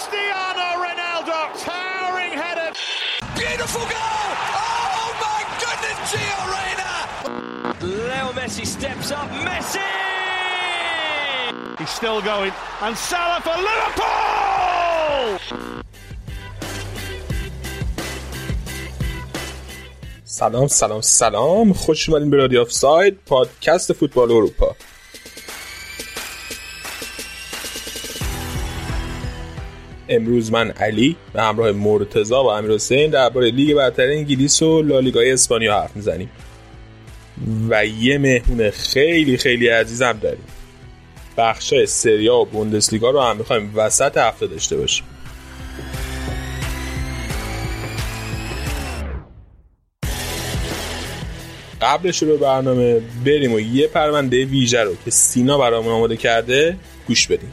Cristiano Ronaldo, towering header. Beautiful goal! Oh my goodness, Gio Reyna! Leo Messi steps up. Messi! He's still going. And Salah for Liverpool! سلام سلام سلام خوش اومدین به رادیو آف ساید پادکست فوتبال اروپا امروز من علی به همراه مرتضا و امیر حسین درباره لیگ برتر انگلیس و لالیگای اسپانیا حرف می‌زنیم. و یه مهمون خیلی خیلی عزیزم داریم. بخشای سریا و بوندسلیگا رو هم می‌خوایم وسط هفته داشته باشیم. قبل شروع برنامه بریم و یه پرونده ویژه رو که سینا برامون آماده کرده گوش بدیم.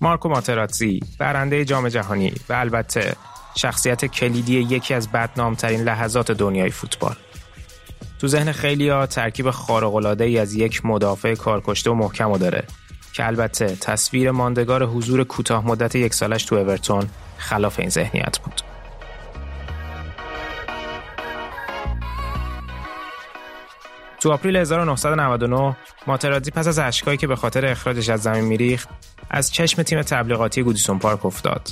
مارکو ماتراتزی برنده جام جهانی و البته شخصیت کلیدی یکی از بدنامترین لحظات دنیای فوتبال. تو ذهن خیلی ها ترکیب خارق‌العاده ای از یک مدافع کارکشته و محکم و داره که البته تصویر ماندگار حضور کوتاه مدت یک سالش تو اورتون خلاف این ذهنیت بود. تو آپریل 1999 ماتراتزی پس از اشکایی که به خاطر اخراجش از زمین میریخت از چشم تیم تبلیغاتی گودیسون پارک افتاد.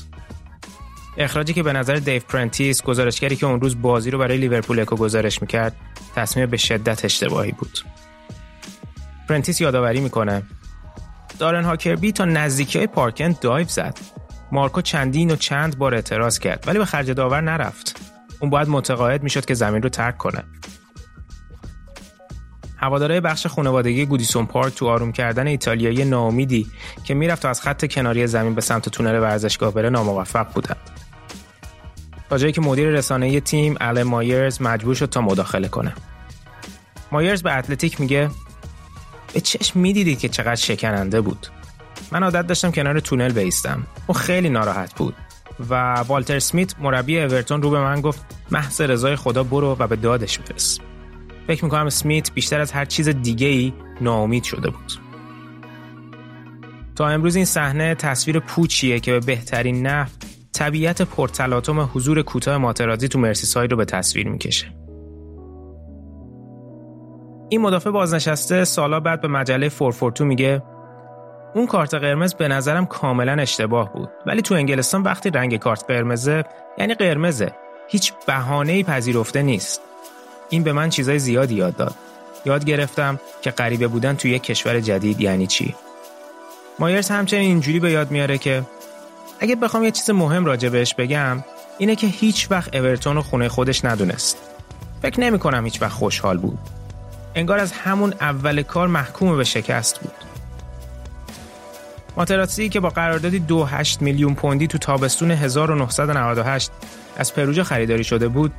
اخراجی که به نظر دیو پرنتیس گزارشگری که اون روز بازی رو برای لیورپول اکو گزارش می‌کرد تصمیم به شدت اشتباهی بود. پرنتیس یادآوری می‌کنه دارن هاکربی تا نزدیکی های پارکند دایو زد. مارکو چندین و چند بار اعتراض کرد ولی به خرج داور نرفت. اون باید متقاعد می‌شد که زمین رو ترک کنه. هواداره بخش خانوادگی گودیسون پارک تو آروم کردن ایتالیایی ناامیدی که می‌رفت از خط کناری زمین به سمت تونل ورزشگاه بره ناموفق بودند. تا جایی که مدیر رسانه تیم ال مایرز مجبور شد تا مداخله کنه. مایرز به اتلتیک میگه به چشم می‌دیدید که چقدر شکننده بود. من عادت داشتم کنار تونل بیستم. اون خیلی ناراحت بود. و والتر سمیت مربی اورتون رو به من گفت محض رضای خدا برو و به دادش برس. فکر می‌کنم سمیت بیشتر از هر چیز دیگه ای ناامید شده بود. تا امروز این صحنه تصویر پوچیه که به بهترین نحو طبیعت پرتلاطم حضور کوتاه ماترازی تو مرسیساید رو به تصویر می‌کشه. این مدافع بازنشسته سالا بعد به مجله فورفورتو میگه اون کارت قرمز به نظرم کاملا اشتباه بود ولی تو انگلستان وقتی رنگ کارت قرمزه یعنی قرمزه هیچ بهانه‌ای پذیرفته نیست این به من چیزای زیادی یاد داد. یاد گرفتم که غریبه بودن توی یک کشور جدید یعنی چی. مایرز همچنین اینجوری به یاد میاره که اگه بخوام یه چیز مهم راجع بهش بگم اینه که هیچ وقت اورتون رو خونه خودش ندونست. فکر نمی کنم هیچ وقت خوشحال بود. انگار از همون اول کار محکوم به شکست بود. ماتراتسی که با قراردادی 2.8 میلیون پوندی تو تابستون 1998 از پروژه خریداری شده بود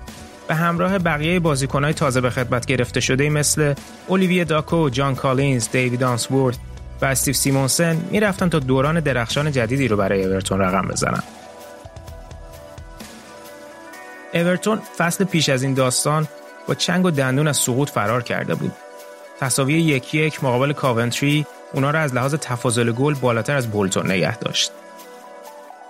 به همراه بقیه بازیکنهای تازه به خدمت گرفته شده مثل اولیویه داکو، جان کالینز، دیوید آنسورد و استیو سیمونسن می‌رفتن تا دوران درخشان جدیدی رو برای اورتون رقم بزنن. اورتون فصل پیش از این داستان با چنگ و دندون از سقوط فرار کرده بود. تساوی یکی یک مقابل کاونتری اونا را از لحاظ تفاضل گل بالاتر از بولتون نگه داشت.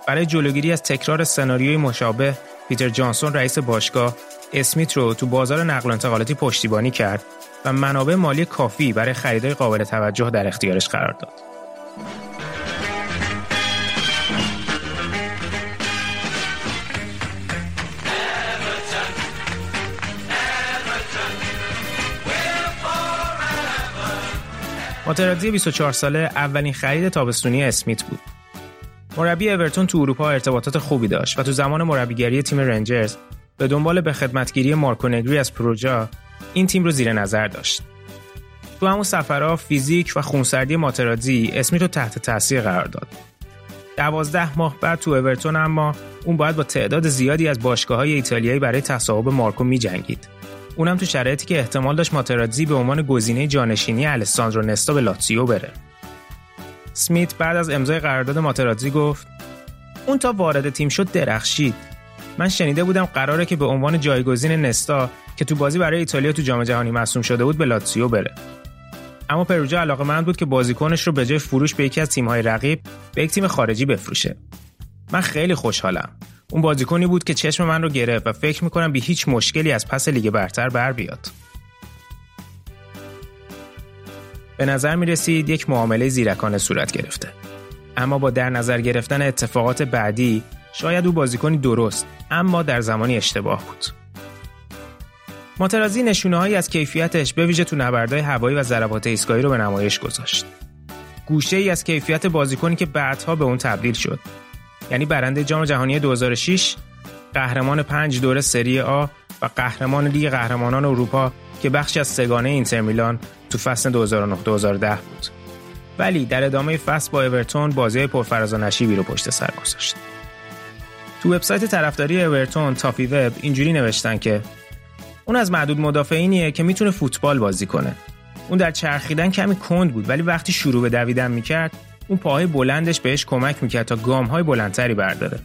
برای جلوگیری از تکرار سناریوی مشابه پیتر جانسون رئیس باشگاه اسمیت رو تو بازار نقل و انتقالاتی پشتیبانی کرد و منابع مالی کافی برای خریدای قابل توجه در اختیارش قرار داد. ماترادزی 24 ساله اولین خرید تابستونی اسمیت بود. مربی اورتون تو اروپا ارتباطات خوبی داشت و تو زمان مربیگری تیم رنجرز به دنبال به خدمتگیری مارکو نگری از پروژا این تیم رو زیر نظر داشت. تو همون سفرها فیزیک و خونسردی ماترادزی اسمیت رو تحت تاثیر قرار داد. دوازده ماه بعد تو اورتون اما اون باید با تعداد زیادی از باشگاه های ایتالیایی برای تصاحب مارکو می جنگید. اونم تو شرایطی که احتمال داشت ماترادزی به عنوان گزینه جانشینی الساندرو نستا به لاتزیو بره. سمیت بعد از امضای قرارداد ماترادزی گفت اون تا وارد تیم شد درخشید من شنیده بودم قراره که به عنوان جایگزین نستا که تو بازی برای ایتالیا تو جام جهانی مصوم شده بود به لاتسیو بره. اما پروژا علاقه من بود که بازیکنش رو به جای فروش به یکی از تیم‌های رقیب به یک تیم خارجی بفروشه. من خیلی خوشحالم. اون بازیکنی بود که چشم من رو گرفت و فکر می‌کنم بی هیچ مشکلی از پس لیگ برتر بر بیاد. به نظر می رسید یک معامله زیرکانه صورت گرفته. اما با در نظر گرفتن اتفاقات بعدی شاید او بازیکنی درست اما در زمانی اشتباه بود ماترازی نشونه هایی از کیفیتش به ویژه تو نبردهای هوایی و ضربات ایستگاهی رو به نمایش گذاشت گوشه ای از کیفیت بازیکنی که بعدها به اون تبدیل شد یعنی برنده جام جهانی 2006 قهرمان پنج دوره سری آ و قهرمان لیگ قهرمانان اروپا که بخشی از سگانه اینتر میلان تو فصل 2009-2010 بود. ولی در ادامه فصل با اورتون بازی پرفراز و نشیبی رو پشت سر گذاشت. تو وبسایت طرفداری اورتون تافی وب اینجوری نوشتن که اون از معدود مدافعینیه که می‌تونه فوتبال بازی کنه. اون در چرخیدن کمی کند بود ولی وقتی شروع به دویدن می‌کرد اون پاهای بلندش بهش کمک می‌کرد تا گام های بلندتری برداره.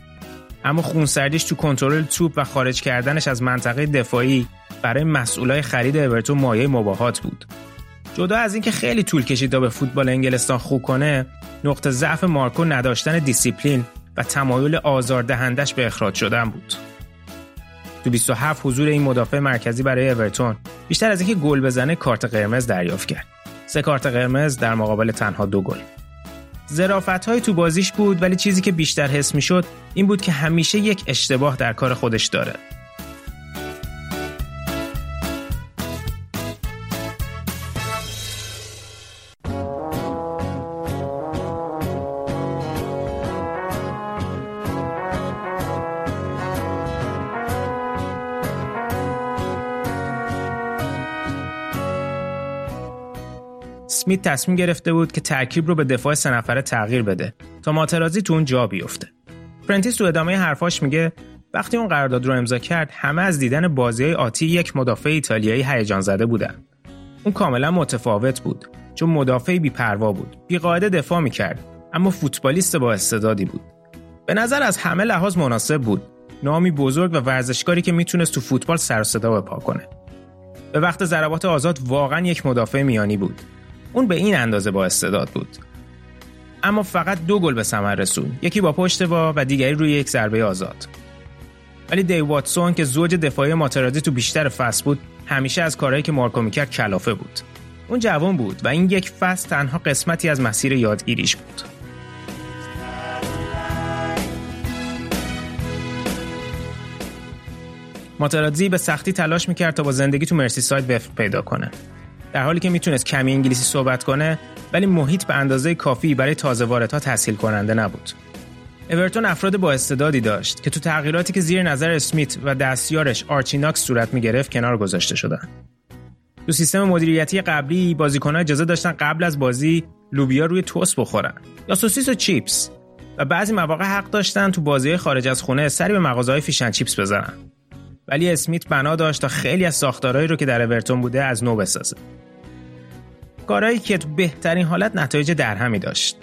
اما خونسردیش تو کنترل توپ و خارج کردنش از منطقه دفاعی برای مسئولای خرید اورتون مایه مباهات بود. جدا از اینکه خیلی طول کشید تا به فوتبال انگلستان خو کنه، نقطه ضعف مارکو نداشتن دیسیپلین و تمایل آزاردهندش به اخراج شدن بود. تو 27 حضور این مدافع مرکزی برای اورتون بیشتر از اینکه گل بزنه کارت قرمز دریافت کرد. سه کارت قرمز در مقابل تنها دو گل. زرافت های تو بازیش بود ولی چیزی که بیشتر حس می شد این بود که همیشه یک اشتباه در کار خودش داره. اسمیت تصمیم گرفته بود که ترکیب رو به دفاع سه نفره تغییر بده تا ماترازی تو اون جا بیفته. پرنتیس تو ادامه حرفاش میگه وقتی اون قرارداد رو امضا کرد همه از دیدن بازی آتی یک مدافع ایتالیایی هیجان زده بودن. اون کاملا متفاوت بود چون مدافعی بیپروا بود. بیقاعده دفاع می‌کرد اما فوتبالیست با استعدادی بود. به نظر از همه لحاظ مناسب بود. نامی بزرگ و ورزشکاری که می‌تونست تو فوتبال سر صدا بپا کنه. به وقت ضربات آزاد واقعا یک مدافع میانی بود. اون به این اندازه با استعداد بود. اما فقط دو گل به ثمر رسون. یکی با پشت وا و دیگری روی یک ضربه آزاد. ولی دی واتسون که زوج دفاعی ماترادی تو بیشتر فصل بود همیشه از کارهایی که مارکو می‌کرد کلافه بود. اون جوان بود و این یک فصل تنها قسمتی از مسیر یادگیریش بود. ماتراتزی به سختی تلاش می‌کرد تا با زندگی تو مرسی ساید وفق پیدا کنه. در حالی که می‌تونست کمی انگلیسی صحبت کنه ولی محیط به اندازه کافی برای تازه واردها تسهیل کننده نبود. اورتون افراد با استعدادی داشت که تو تغییراتی که زیر نظر اسمیت و دستیارش آرچی ناکس صورت می‌گرفت کنار گذاشته شدن. تو سیستم مدیریتی قبلی بازیکنها اجازه داشتن قبل از بازی لوبیا روی توست بخورن یا سوسیس و چیپس و بعضی مواقع حق داشتن تو بازی خارج از خونه سری به مغازه‌های fish and chips بزنن. ولی اسمیت بنا داشت تا خیلی از ساختارهایی رو که در اورتون بوده از نو بسازه. کارهایی که تو بهترین حالت نتایج درهمی داشت.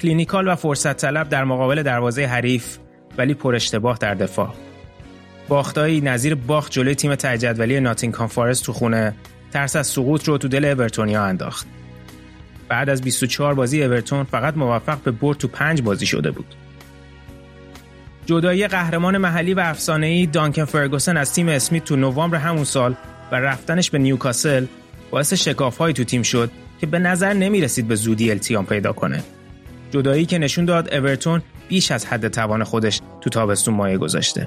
clinical و فرصت طلب در مقابل دروازه حریف ولی پر اشتباه در دفاع. باختایی نظیر باخت جلوی تیم ته جدولی ناتینگهام فارست تو خونه ترس از سقوط رو تو دل اورتونیا انداخت. بعد از 24 بازی اورتون فقط موفق به برد تو 5 بازی شده بود. جدایی قهرمان محلی و افسانه‌ای دانکن فرگوسن از تیم اسمیت تو نوامبر همون سال و رفتنش به نیوکاسل باعث شکاف تو تیم شد که به نظر نمی رسید به زودی التیام پیدا کنه. جدایی که نشون داد اورتون بیش از حد توان خودش تو تابستون مایه گذاشته.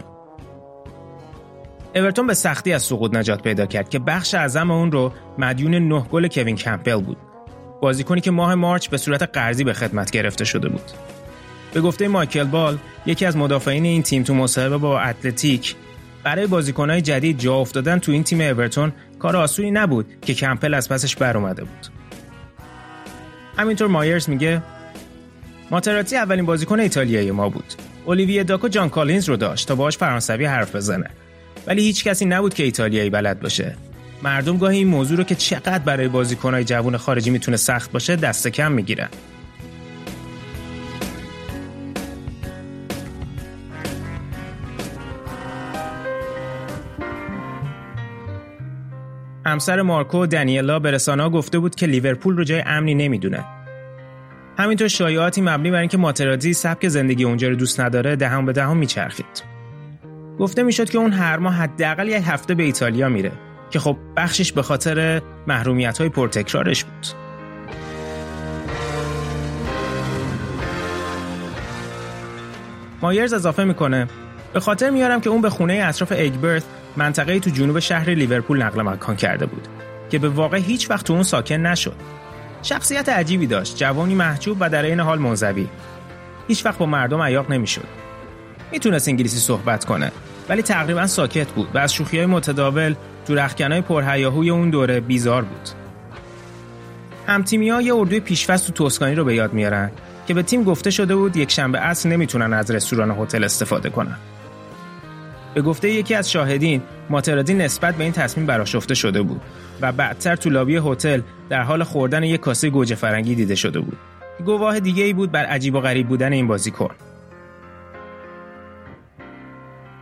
اورتون به سختی از سقوط نجات پیدا کرد که بخش اعظم اون رو مدیون نه گل کوین کمپل بود. بازیکنی که ماه مارچ به صورت قرضی به خدمت گرفته شده بود. به گفته مایکل بال، یکی از مدافعین این تیم تو مصاحبه با اتلتیک برای بازیکنهای جدید جا افتادن تو این تیم اورتون کار آسونی نبود که کمپل از پسش بر اومده بود. همینطور مایرز میگه ماتراتزی اولین بازیکن ایتالیایی ما بود. اولیویه داکور جان کالینز رو داشت تا باهاش فرانسوی حرف بزنه. ولی هیچ کسی نبود که ایتالیایی بلد باشه. مردم گاهی این موضوع رو که چقدر برای بازیکنهای جوان خارجی می‌تونه سخت باشه دست کم می‌گیرن. همسر مارکو دنیلا به گفته بود که لیورپول رو جای امنی نمی‌دونه. همینطور شایعاتی مبنی بر اینکه ماترادی سبک زندگی اونجا رو دوست نداره دهم به دهم میچرخید. گفته می‌شد که اون هر ماه حداقل یک هفته به ایتالیا میره که خب بخشش به خاطر محرومیت های پرتکرارش بود. مایرز اضافه می‌کنه به خاطر میارم که اون به خونه اطراف اگبرت منطقه تو جنوب شهر لیورپول نقل مکان کرده بود که به واقع هیچ وقت تو اون ساکن نشد. شخصیت عجیبی داشت، جوانی محجوب و در این حال منزوی. هیچ وقت با مردم عیاق نمی‌شد. می‌تونست انگلیسی صحبت کنه ولی تقریبا ساکت بود و از شوخی های متداول تو رخکنای پرهیاهوی اون دوره بیزار بود. همتیمی ها یه اردوی پیشفست تو توسکانی رو به یاد میارن که به تیم گفته شده بود یک شنبه اصر نمی‌تونن از رستوران هتل استفاده کنن. به گفته یکی از شاهدین ماترادی نسبت به این تصمیم براشفته شده بود و بعدتر تو لابی هتل در حال خوردن یک کاسه گوجه فرنگی دیده شده بود. گواه دیگه ای بود بر عجیب و غریب بودن این بازیکن.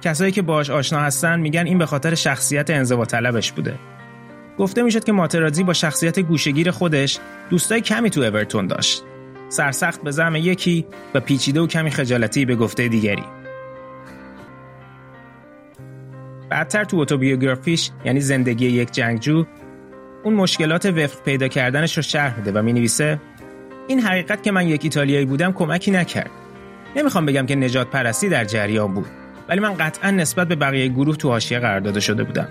کسایی که باش آشنا هستن میگن این به خاطر شخصیت انزوا طلبش بوده. گفته می‌شد که ماترادی با شخصیت گوشگیر خودش دوستای کمی تو اورتون داشت. سرسخت به زم یکی و پیچیده و کمی خجالتی به گفته دیگری. بعدتر تو اتوبیوگرافیش یعنی زندگی یک جنگجو اون مشکلات وفق پیدا کردنش رو شرح میده و می‌نویسه این حقیقت که من یک ایتالیایی بودم کمکی نکرد. نمی‌خوام بگم که نجات پرستی در جریان بود ولی من قطعا نسبت به بقیه گروه تو حاشیه قرار داده شده بودم.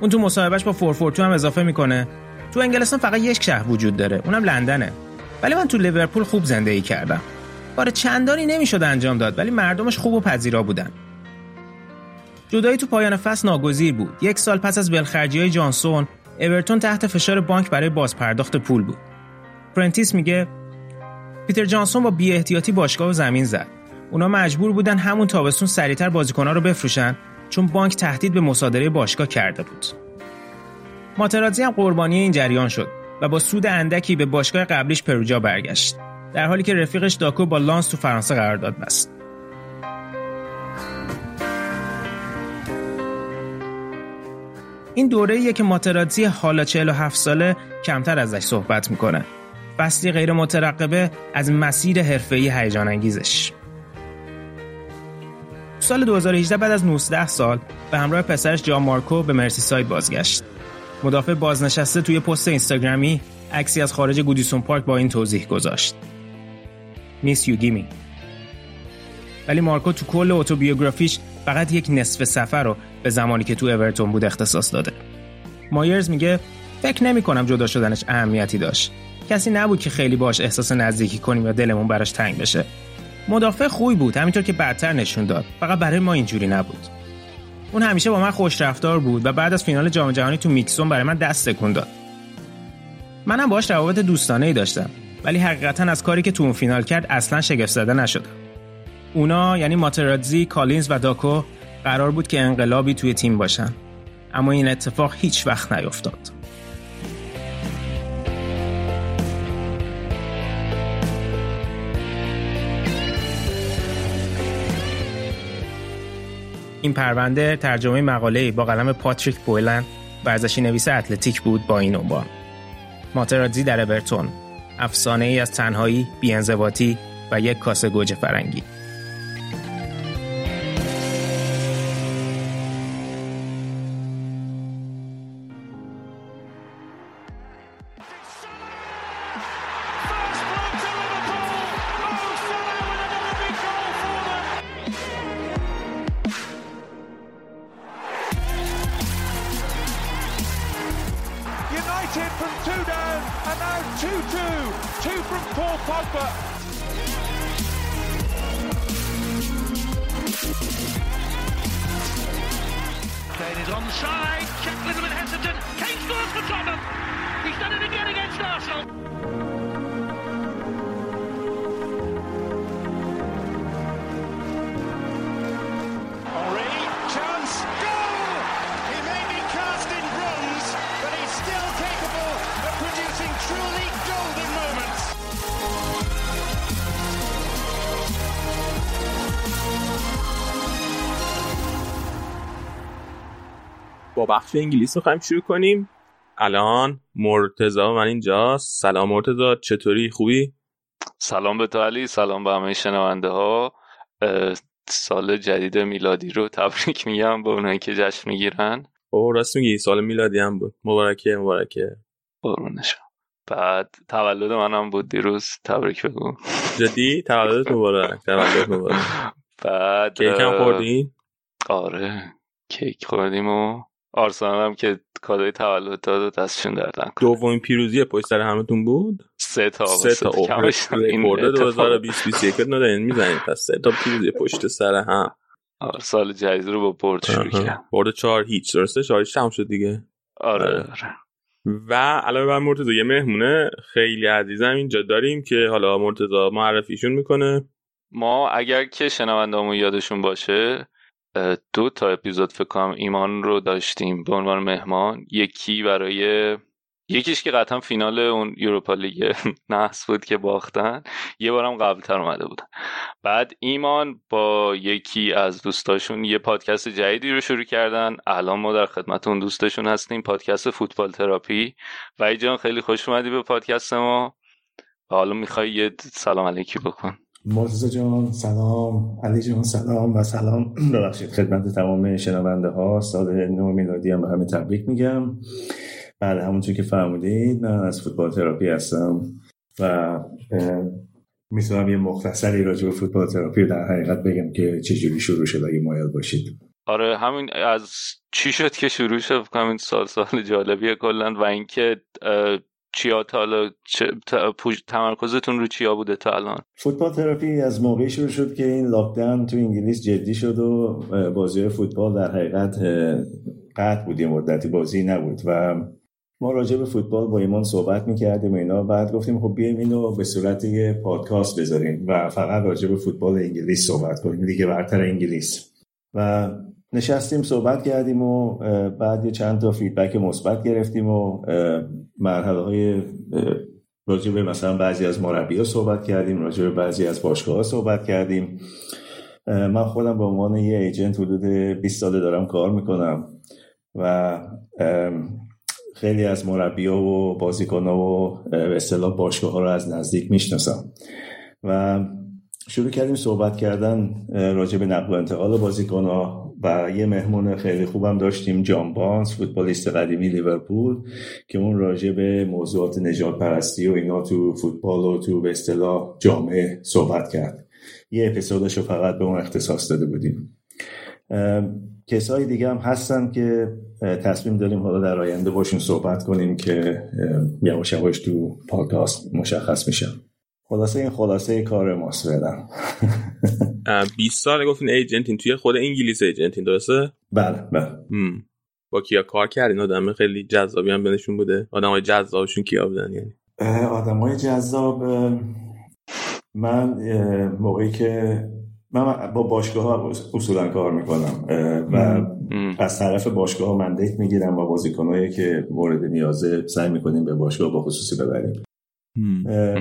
اون تو مصاحبهش با FourFourTwo هم اضافه می‌کنه تو انگلستان فقط یک شهر وجود داره اونم لندنه ولی من تو لیورپول خوب زندگی کردم کار چندانی نمی‌شد انجام داد ولی مردمش خوب و پذیرا بودن جدایی تو پایان فصل ناگزیر بود. یک سال پس از ولخرجی های جانسون اورتون تحت فشار بانک برای بازپرداخت پول بود. پرنتیس میگه پیتر جانسون با بیاحتیاطی باشگاهو زمین زد. اونا مجبور بودن همون تابستون سریعتر بازیکنها رو بفروشن چون بانک تهدید به مصادره باشگاه کرده بود. ماترازی هم قربانی این جریان شد و با سود اندکی به باشگاه قبلیش پروجا برگشت. در حالی که رفیقش داکو با لانس تو فرانسه قرارداد بست. این دوره که ماتراتزی حالا 47 ساله کمتر ازش صحبت می‌کنه. فصلی غیر مترقبه از مسیر حرفه‌ای هیجان انگیزش سال 2018 بعد از 19 سال به همراه پسرش جان مارکو به مرسی ساید بازگشت. مدافع بازنشسته توی پست اینستاگرامی عکسی از خارج گودیسون پارک با این توضیح گذاشت. میس یو گیمی ولی مارکو تو کل اتوبیوگرافیش فقط یک نصف سفر رو به زمانی که تو اورتون بود اختصاص داده. مایرز میگه فکر نمی کنم جدا شدنش اهمیتی داشت. کسی نبود که خیلی باش احساس نزدیکی کنیم یا دلمون براش تنگ بشه. مدافع خوبی بود همینطور که بعدتر نشون داد. فقط برای ما اینجوری نبود. اون همیشه با من خوش رفتار بود و بعد از فینال جام جهانی تو میکسون برای من دست تکون داد. منم باش روابط دوستانه ای داشتم ولی حقیقتا از کاری که تو اون فینال کرد اصلا شگفت زده نشدم. اونا یعنی ماترادزی، کالینز و داکو قرار بود که انقلابی توی تیم باشن. اما این اتفاق هیچ وقت نیفتاد. این پرونده ترجمه مقاله با قلم پاتریک بویلن ورزشی نویس اتلتیک بود با این عنوان. ماترادزی در ابرتون افسانه ای از تنهایی، بیانضباطی و یک کاسه گوجه فرنگی. بخش انگلیس. می‌خوایم شروع کنیم. الان مرتزا من اینجاست سلام مرتزا چطوری؟ خوبی؟ سلام به تو علی سلام به همه شنونده ها سال جدید میلادی رو تبریک میگم به اونایی که جشن می‌گیرن. او راست میگی سال میلادی هم بود. مبارکه مبارکه. قربونشم بعد تولد منم بود دیروز. تبریک بگو. جدی؟ تولدت مبارک تولد مبارک. بعد کیک هم خوردی؟ آره کیک خوردیم و آرسنال هم که کادوی تولد داد و دستشون دردن دومین پیروزی پشت سر همتون بود؟ سه تا سه تا. رکورد 2020 21 ندارین می‌زنید پس سه تا پیروزی پشت سر هم. آره سال جدید رو با برد شروع کرد. برد 4 هیچ. درسته؟ 4 هیچ هم شد دیگه. آره آره. و علاوه بر مرتضی یه مهمونه خیلی عزیزم اینجا داریم که حالا مرتضی معرفیشون می‌کنه. ما اگر که شنوندامون یادشون باشه دو تا اپیزود فکر کنم ایمان رو داشتیم به عنوان مهمان. یکی برای یکیش که قطعا فینال اون یوروپا لیگ نحس بود که باختن. یه بارم قبلتر اومده بودن بعد ایمان با یکی از دوستاشون یه پادکست جدیدی رو شروع کردن. الان ما در خدمت اون دوستشون هستیم. پادکست فوتبال تراپی. و جان خیلی خوش اومدی به پادکست ما. و حالا می‌خوای یه سلام علیکی بکن. مرتزا جان سلام. علی جان سلام و سلام. ببخشید خدمت تمام شنونده ها سال نو میلادی هم به همه تبریک میگم. بله همونطور که فرمودید من از فوتبال تراپی هستم و می‌تونم یه مختصری راجع به فوتبال تراپی در حقیقت بگم که چجوری شروع شد اگه مایل باشید. آره همین از چی شد که شروع شد؟ کنم این سال سال جالبیه کلا. و اینکه چیا تا حالا تمرکزتون رو چیا بوده تا الان؟ فوتبال تراپی از موقعی شروع شد که این لاکداون تو انگلیس جدی شد و بازی فوتبال در حقیقت قطع بود یه مدتی بازی نبود و ما راجع به فوتبال با ایمان صحبت می‌کردیم اینا. بعد گفتیم خب بیایم اینو به صورت یه پادکست بذاریم و فقط راجع به فوتبال انگلیس صحبت کنیم. دیگه برتر انگلیس. و نشستیم صحبت کردیم و بعد یه چند تا فیدبک مثبت گرفتیم و مرحله های راجع به مثلا بعضی از مربی ها صحبت کردیم راجع به بعضی از باشگاه ها صحبت کردیم. من خودم به عنوان یه ایجنت حدود 20 ساله دارم کار می‌کنم و خیلی از مربی ها و بازیکن ها و به اصطلاح باشگاه ها رو از نزدیک می‌شناسم و شروع کردیم صحبت کردن راجع به نقل و انتقال بازیکن ها و یه مهمون خیلی خوبم داشتیم جان بانس فوتبالیست قدیمی لیورپول که اون راجع به موضوعات نجات پرستی و اینا تو فوتبال و تو به اصطلاح جامعه صحبت کرد. یه اپیزودش رو فقط به اون اختصاص داده بودیم. کسایی دیگه هم هستن که تصمیم داریم حالا در آینده باشون صحبت کنیم که یواش یواش تو پادکست مشخص میشن. خلاصه این خلاصه کار ماست فعلا. 20 سال گفتین ایجنتین. توی خود انگلیس ایجنتین درسته؟ بله بله. با کیا کار کردین؟ آدم خیلی جذابی هم بینشون بوده. آدم های جذابشون کیا بودن یعنی؟ آدم های جذاب من موقعی که من با باشگاه ها اصولا کار می‌کنم و از طرف باشگاه ها مندیت می‌گیرم با بازیکنهایی که مورد نیازه سعی می‌کنیم به باشگاه با خصوصی ببریم.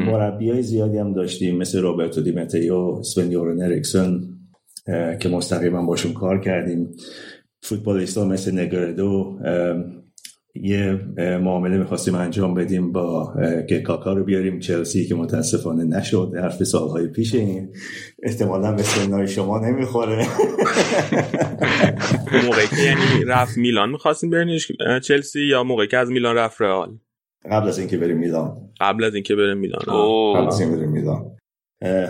مربی های زیادی هم داشتیم مثل روبرتو دیمتیو سون یورن اریکسون که مستقیما باشون کار کردیم. فوتبالیست ها مثل نگردو یه معامله می‌خواستیم انجام بدیم با که کاکا رو بیاریم چلسی که متاسفانه نشد حرف سالهای پیش این. احتمالا به سنهای شما نمی‌خوره. موقعی که یعنی رفت میلان می‌خواستیم برینش چلسی یا موقعی که از میلان رفت رئال؟ قبل از اینکه بریم میلان قبل از اینکه بریم میلان قبل از اینکه بریم میلان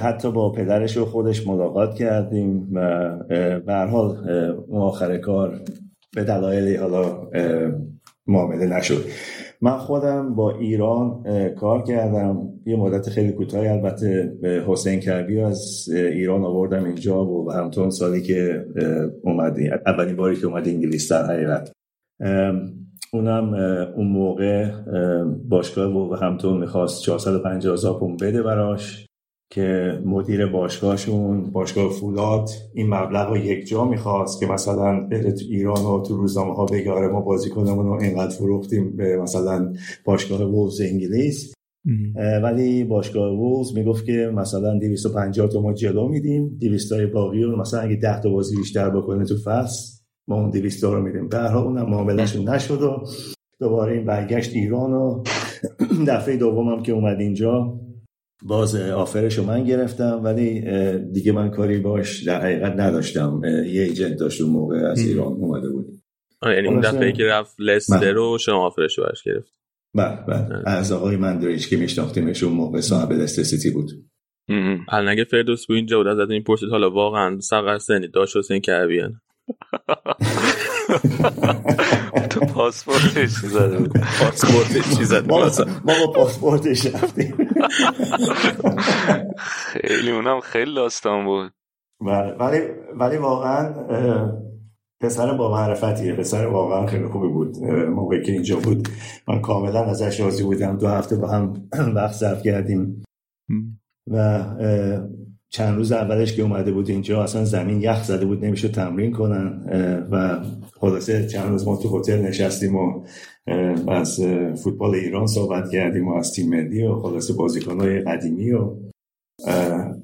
حتی با پدرش و خودش ملاقات کردیم و به هر حال اون آخر کار به دلایلی حالا معامله نشد. من خودم با ایران کار کردم. یه مدت خیلی کوتاهی البته به حسین کربی از ایران آوردم اینجا و همتون سالی که اومدی اولین باری که اومد انگلیس در حقیقت. اونم اون موقع باشگاه و همتون می‌خواست 450 هزار پوند بده براش که مدیر باشگاهشون باشگاه فولاد این مبلغ رو یک جا می‌خواست که مثلا بره تو ایران و تو روزنامه ها بگه آره ما بازیکنمون رو اینقدر فروختیم به مثلا باشگاه وولز انگلیس. ولی باشگاه وولز می‌گفت که مثلا 250 تا ما جلو میدیم 200 تای باقی رو مثلا اگه 10 تا بازی بیشتر بکنه تو فصل ما اون 200 رو میدیم. حال اونم معاملهشون نشد و دوباره این برگشت ایران و دفعه دومم که اومد اینجا باز آفرش رو من گرفتم ولی دیگه من کاری باش در حقیقت نداشتم. یه ایجنت داشت اون موقع از ایران اومده بود. یعنی اون دفعه که رفت لستر رو شما آفرش رو برش گرفت. بله بله. از آقای مندریج که میشناختیمش اون موقع صاحب لستر سیتی بود. الان اگه فردوس بود اینجا بود از این پرسید حالا واقعا سقر سنی داشت حسین کربیان تو پاسپورتش زده پاسپورتش زده ما با پاسپورتش رفتیم. خیلی اونم خیلی داستان بود. ولی ولی واقعا پسر با معرفتیه. پسر واقعا خیلی خوبی بود. موقعی که اینجا بود. من کاملا ازش راضی بودم. دو هفته با هم وقت صرف کردیم. و چند روز اولش که اومده بود اینجا اصلا زمین یخ زده بود نمیشه تمرین کنن. و خلاصه چند روز ما تو هتل نشستیم و از فوتبال ایران صحبت کردیم و از تیم ملی و خلاصه بازیکنهای قدیمی و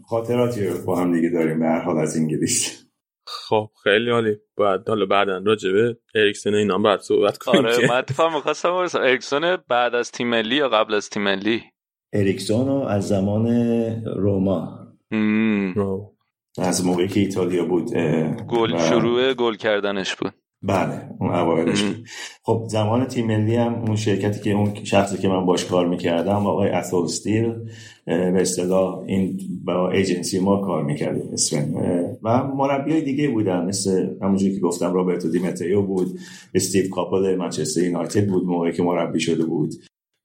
خاطراتی رو با هم دیگه داریم به هر حال از انگلیس. خب خیلی عالی. باید حالا بعدا راجبه اریکسون اینا بعد صحبت کنیم آره من اتفاق می‌خواستم اریکسون بعد از تیم ملی یا قبل از تیم ملی؟ اریکسون رو از زمان روما. از موقعی که ایتالیا بود گل شروع گل کردنش بود. بله اون اوایلش خب زمان تیم ملی هم اون شرکتی که اون شخصی که من باش کار می‌کردم آقای اتول استیل به اصطلاح این با ایجنسی ما کار می‌کردیم اسون و مربی دیگه بودن مثل همونجوری که گفتم رابرتو دیمتریو بود استیو کاپل منچستر یونایتد بود موقعی که مربی شده بود.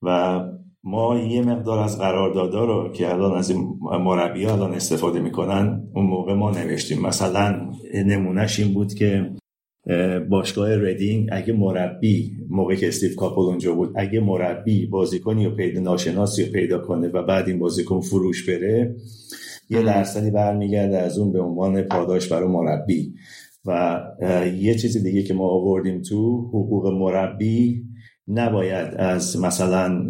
و ما یه مقدار از قراردادا رو که الان از این مربی الان استفاده می‌کنن اون موقع ما نوشتیم. مثلا نمونهش این بود که باشگاه ردینگ اگه مربی موقعی که استیو کاپل اونجا بود اگه مربی بازیکنی رو پیدا ناشناسی رو پیدا کنه و بعد این بازیکن فروش بره یه درصدی برمیگرده از اون به عنوان پاداش برای مربی. و یه چیز دیگه که ما آوردیم تو حقوق مربی نباید از مثلا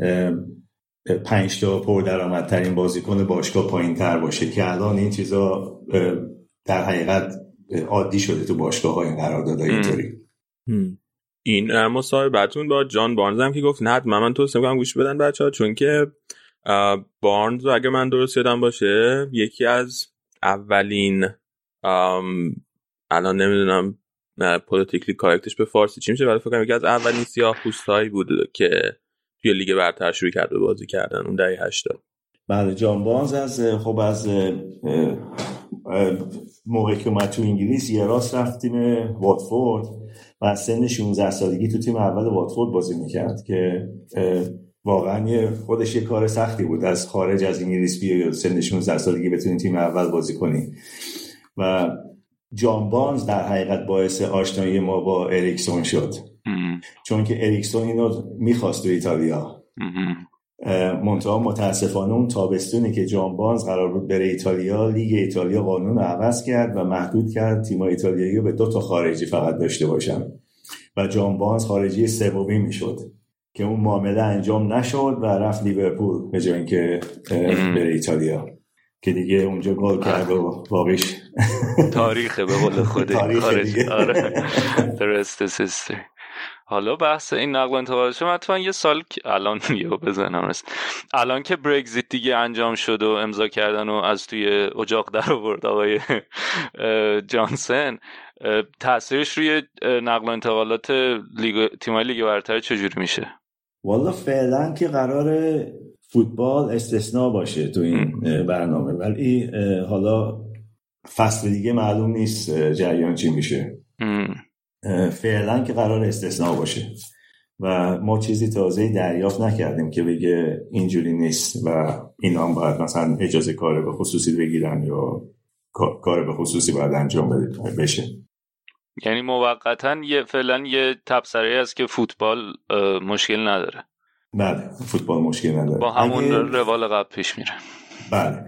پنج تا پر درآمدترین بازیکن باشگاه پایین تر باشه که الان این چیزا در حقیقت عادی شده تو باشگاه های قرارداد اینطوری. این مصاحبتون با جان بارنز هم که گفت نه من توصیه می‌کنم گوش بدن بچه ها چون که بارنز اگه من درست یادم باشه یکی از اولین الان نمی‌دونم پولیتیکلی کارکتش به فارسی چی میشه ولی فکر یکی از اولین سیاه پوستایی بود که توی لیگ برتر شروع کرد به بازی کردن اون دهه 80 بله جان بانز از خب از موقعی که اومد تو انگلیس یه راست رفت تیم واتفورد و سن 16 سالگی تو تیم اول واتفورد بازی می‌کرد که واقعا خودش یه کار سختی بود از خارج از انگلیس بیای سن 16 سالگی بتونی تیم اول بازی کنی. و جان بارنز در حقیقت باعث آشنایی ما با اریکسون شد. چون که اریکسون اینو می‌خواست تو ایتالیا. منتها متاسفانه اون تابستونی که جان بارنز قرار بود بره ایتالیا لیگ ایتالیا قانون رو عوض کرد و محدود کرد تیم ایتالیایی رو به دو تا خارجی فقط داشته باشن. و جان بارنز خارجی سومی می‌شد که اون معامله انجام نشد و رفت لیورپول به جای اینکه بره ایتالیا. که دیگه اونجا گل کرد و باقیش. تاریخه به قول خودی. آره. درست سیستر حالا بحث این نقل و انتقال شما حتما یه سال الان یه بزنم رست. الان که برگزیت دیگه انجام شد و امضا کردن و از توی اجاق در آورد آقای جانسن تاثیرش روی نقل و انتقالات لیگ تیمای لیگ برتر چجوری میشه؟ والا فعلا که قرار فوتبال استثناء باشه تو این برنامه. ولی حالا فصل دیگه معلوم نیست جریان چی میشه. فعلا که قرار استثناء باشه. و ما چیزی تازه دریافت نکردیم که بگه اینجوری نیست و اینا هم باید مثلا اجازه کار به خصوصی بگیرن یا کار به خصوصی باید انجام بشه. یعنی موقتا یه فعلا یه تبصره است که فوتبال مشکل نداره. بله فوتبال مشکل نداره. با همون اگه... روال قبل پیش میره. بله.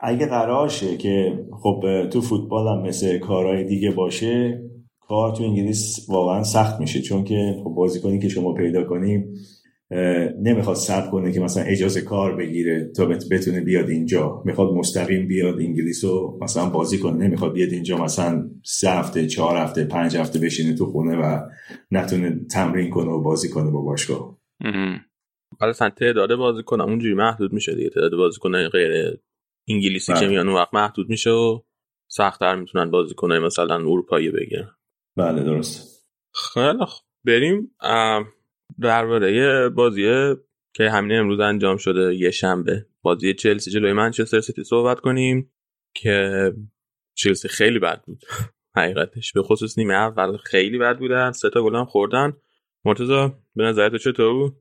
اگه قرارشه که خب تو فوتبال هم مثل کارهای دیگه باشه کار تو انگلیس واقعا سخت میشه چون که خب بازیکنی که شما پیدا کنیم نمی‌خواد صبر کنه که مثلا اجازه کار بگیره تا بتونه بیاد اینجا. می‌خواد مستقیم بیاد انگلیس و مثلا بازی کنه. نمی‌خواد بیاد اینجا مثلا سه هفته چهار هفته پنج هفته بشینه تو خونه و نتونه تمرین کنه و بازی کنه با باشگاه. حالا تعداد بازیکن اونجوری محدود میشه دیگه. تعداد بازیکن غیر انگلیسی که بله. میان اون وقت محدود میشه و سختتر می‌تونن بازیکنای مثلا اروپایی بگیرن. بله درست خیلی بریم درباره بازی که همین امروز انجام شده یه شنبه. بازی چلسی جلوی منچستر سیتی صحبت کنیم که چلسی خیلی بد بود. حقیقتش. به خصوص نیمه اول خیلی بد بودن سه تا گل هم خوردن. مرتضی به نظر تو چطور بود؟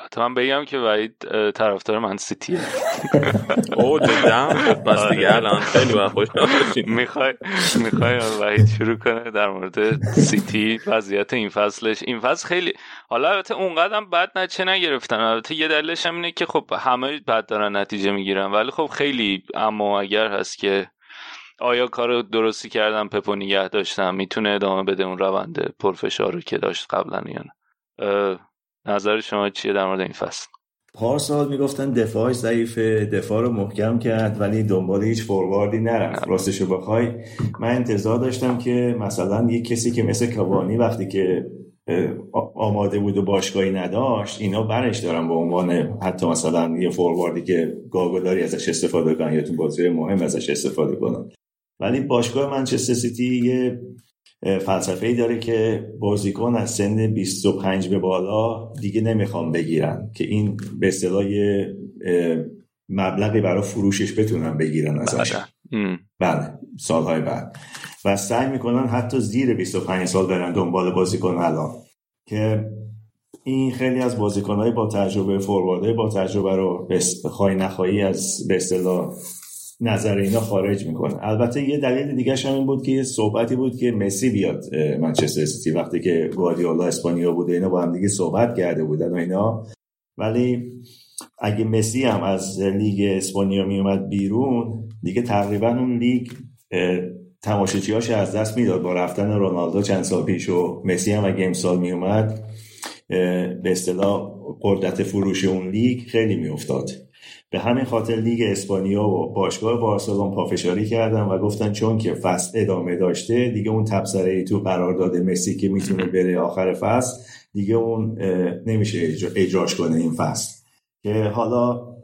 حتما بگم که وحید طرفدار من سیتیه. او جدا بس دیگه الان خیلی خوش می‌خوای می‌خوای وحید شروع کنه در مورد سیتی وضعیت این فصلش. این فصل خیلی حالا البته اونقدر بد نچه نگرفتن. البته یه دلیلش هم اینه که خب همه بد دارن نتیجه می‌گیرن. ولی خب خیلی اما اگر هست که آیا کار درستی کردن؟ پپو نگه داشتن. می‌تونه ادامه بده اون روند پرفشار رو که داشت قبلا یا نه. نظر شما چیه در مورد این فصل؟ پارسال می‌گفتن دفاعش ضعیفه دفاع رو محکم کرد ولی دنبال هیچ فورواردی نرفت. راستش رو بخوای من انتظار داشتم که مثلا یک کسی که مثل کوانی وقتی که آماده بود و باشگاهی نداشت اینا برش دارن به عنوان حتی مثلا یه فورواردی که گاگوداری ازش استفاده کنن یا تو بازی مهم ازش استفاده کنن. ولی باشگاه منچستر سیتی یه فلسفه ای داره که بازیکن از سن 25 به بالا دیگه نمی‌خوام بگیرن که این به اصطلاح مبلغی برای فروشش بتونن بگیرن ازش. بله, بله، سالهای بعد. و سعی می‌کنن حتی زیر 25 سال برن دنبال بازیکن الان. که این خیلی از بازیکنهای با تجربه فوروارده با تجربه رو خواهی نخواهی از به اصطلاح نظر اینا خارج می‌کنه. البته یه دلیل دیگه هم این بود که یه صحبتی بود که مسی بیاد منچستر سیتی وقتی که گواردیولا اسپانیا بوده اینا با هم دیگه صحبت کرده بودن و اینا. ولی اگه مسی هم از لیگ اسپانیا میومد بیرون دیگه تقریبا اون لیگ تماشاچیاش از دست می‌داد با رفتن رونالدو چند سال پیش و مسی هم اگه امسال میومد به اصطلاح قدرت فروش اون لیگ خیلی میافتاد. به همین خاطر لیگ اسپانیا و باشگاه بارسلون پافشاری کردن و گفتن چون که فصل ادامه داشته دیگه اون تبصره ای تو قرار داده مسی که می‌تونه بره آخر فصل دیگه اون نمیشه اجراش کنه این فصل. که حالا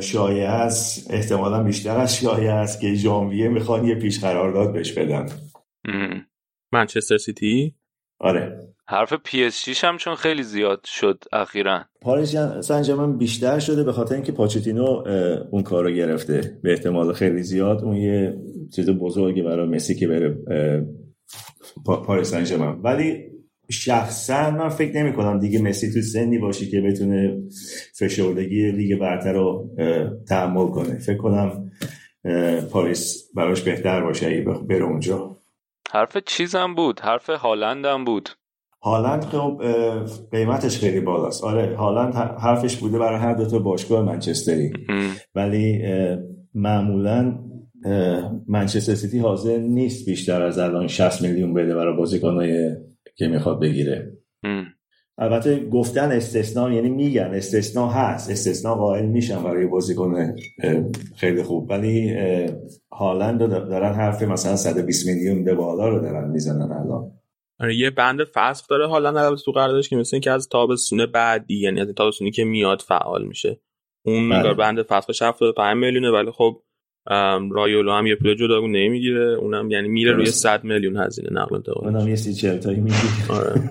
شایعه است احتمالا بیشتر از شایعه است که ژانویه می‌خوان یه پیش قرارداد بهش بدن. منچستر سیتی؟ آره. حرف پی اس هم چون خیلی زیاد شد اخیرا. پاریس سن بیشتر شده به خاطر اینکه پوچتینو اون کار رو گرفته به احتمال خیلی زیاد. اون یه چیز بزرگی برای مسی که بره پاریس سن ولی شخصا من فکر نمی کنم دیگه مسی تو سنی باشی که بتونه فشردگی لیگ برتر رو تحمل کنه. فکر کنم پاریس براش بهتر باشه بره اونجا. حرف چیزم بود. حرف هالندم بود. هالند خب قیمتش خیلی بالاست. آره هالند حرفش بوده برای هر دو تا باشگاه منچستری. ولی معمولا منچستر سیتی حاضر نیست بیشتر از الان 60 میلیون بده برای بازیکنای که می‌خواد بگیره. البته گفتن استثنا یعنی میگن استثنا هست. استثنا قائل میشن برای بازیکن خیلی خوب. ولی هالند دارن حرف مثلا 120 میلیون به بالا رو دارن می‌زنن الان. آره یه بند فسخ داره. حالا البته تو قراردادش که مثل اینکه از تابستون بعدی یعنی از تابستونی که میاد فعال میشه. اون بله. بند فسخش 75 میلیونه ولی خب رایولو هم یه پول جداگون نمی‌گیره. اونم یعنی میره روی 100 میلیون هزینه نقل انتقال. اونم یه سی چرتایی می‌گیره. آره.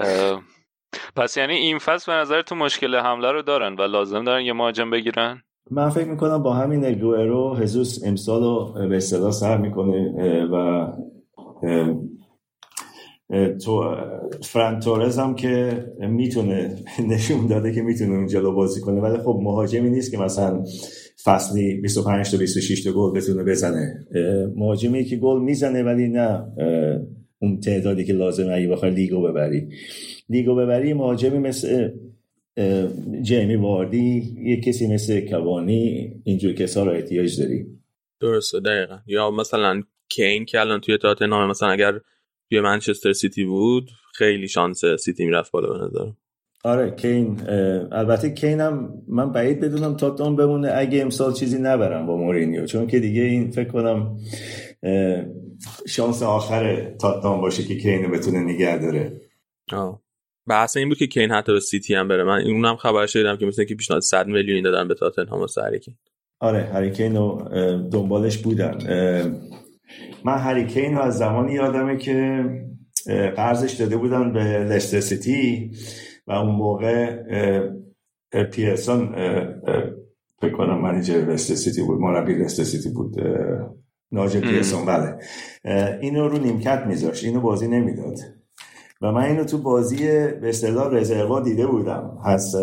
پس یعنی این فصل به نظر تو مشکل حمله رو دارن و لازم دارن یه مهاجم بگیرن؟ من فکر می‌کنم با همین اگوئرو هزوس امسال رو به اصطلاح سر می‌کنه و تو فران تورز هم که می‌تونه نشون داده که می‌تونه اون جلو بازی کنه. ولی خب مهاجمی نیست که مثلا فصلی 25 تا 26 تا گل بتونه بزنه. مهاجمی که گل می‌زنه ولی نه اون تعدادی که لازمه اگه بخوای لیگو ببری. لیگو ببری مهاجمی مثل جیمی واردی یه کسی مثل کاوانی اینجور کسا رو احتیاج داری؟ درسته دقیقا. یا مثلا کین که الان تاتنهامه مثلا اگر توی منچستر سیتی بود خیلی شانس سیتی می‌رفت بالا به نظرم آره کین البته کین هم من بعید بدونم تاتنهام بمونه اگه امسال چیزی نبره با مورینیو. چون که دیگه این فکر کنم شانس آخر تاتنهام باشه که کین بتونه نگه داره. آه. بحث این بود که کین حتی به سیتی هم بره. من اونم خبر شدم که مثل که پیشنهاد 100 میلیون دادن به تاتنهام واسه هری کین. آره هری کین رو دنبالش بودن. من هری کین رو از زمانی یادمه که قرضش داده بودن به لستر سیتی و اون موقع پیرسون فکر کنم manager لستر سیتی بود مربی لستر سیتی بود ناجر پیرسون. بله. اینو رو نیمکت میذاشت اینو بازی نمی‌داد. و من اینو تو بازی به اصطلاح رزروا دیده بودم. از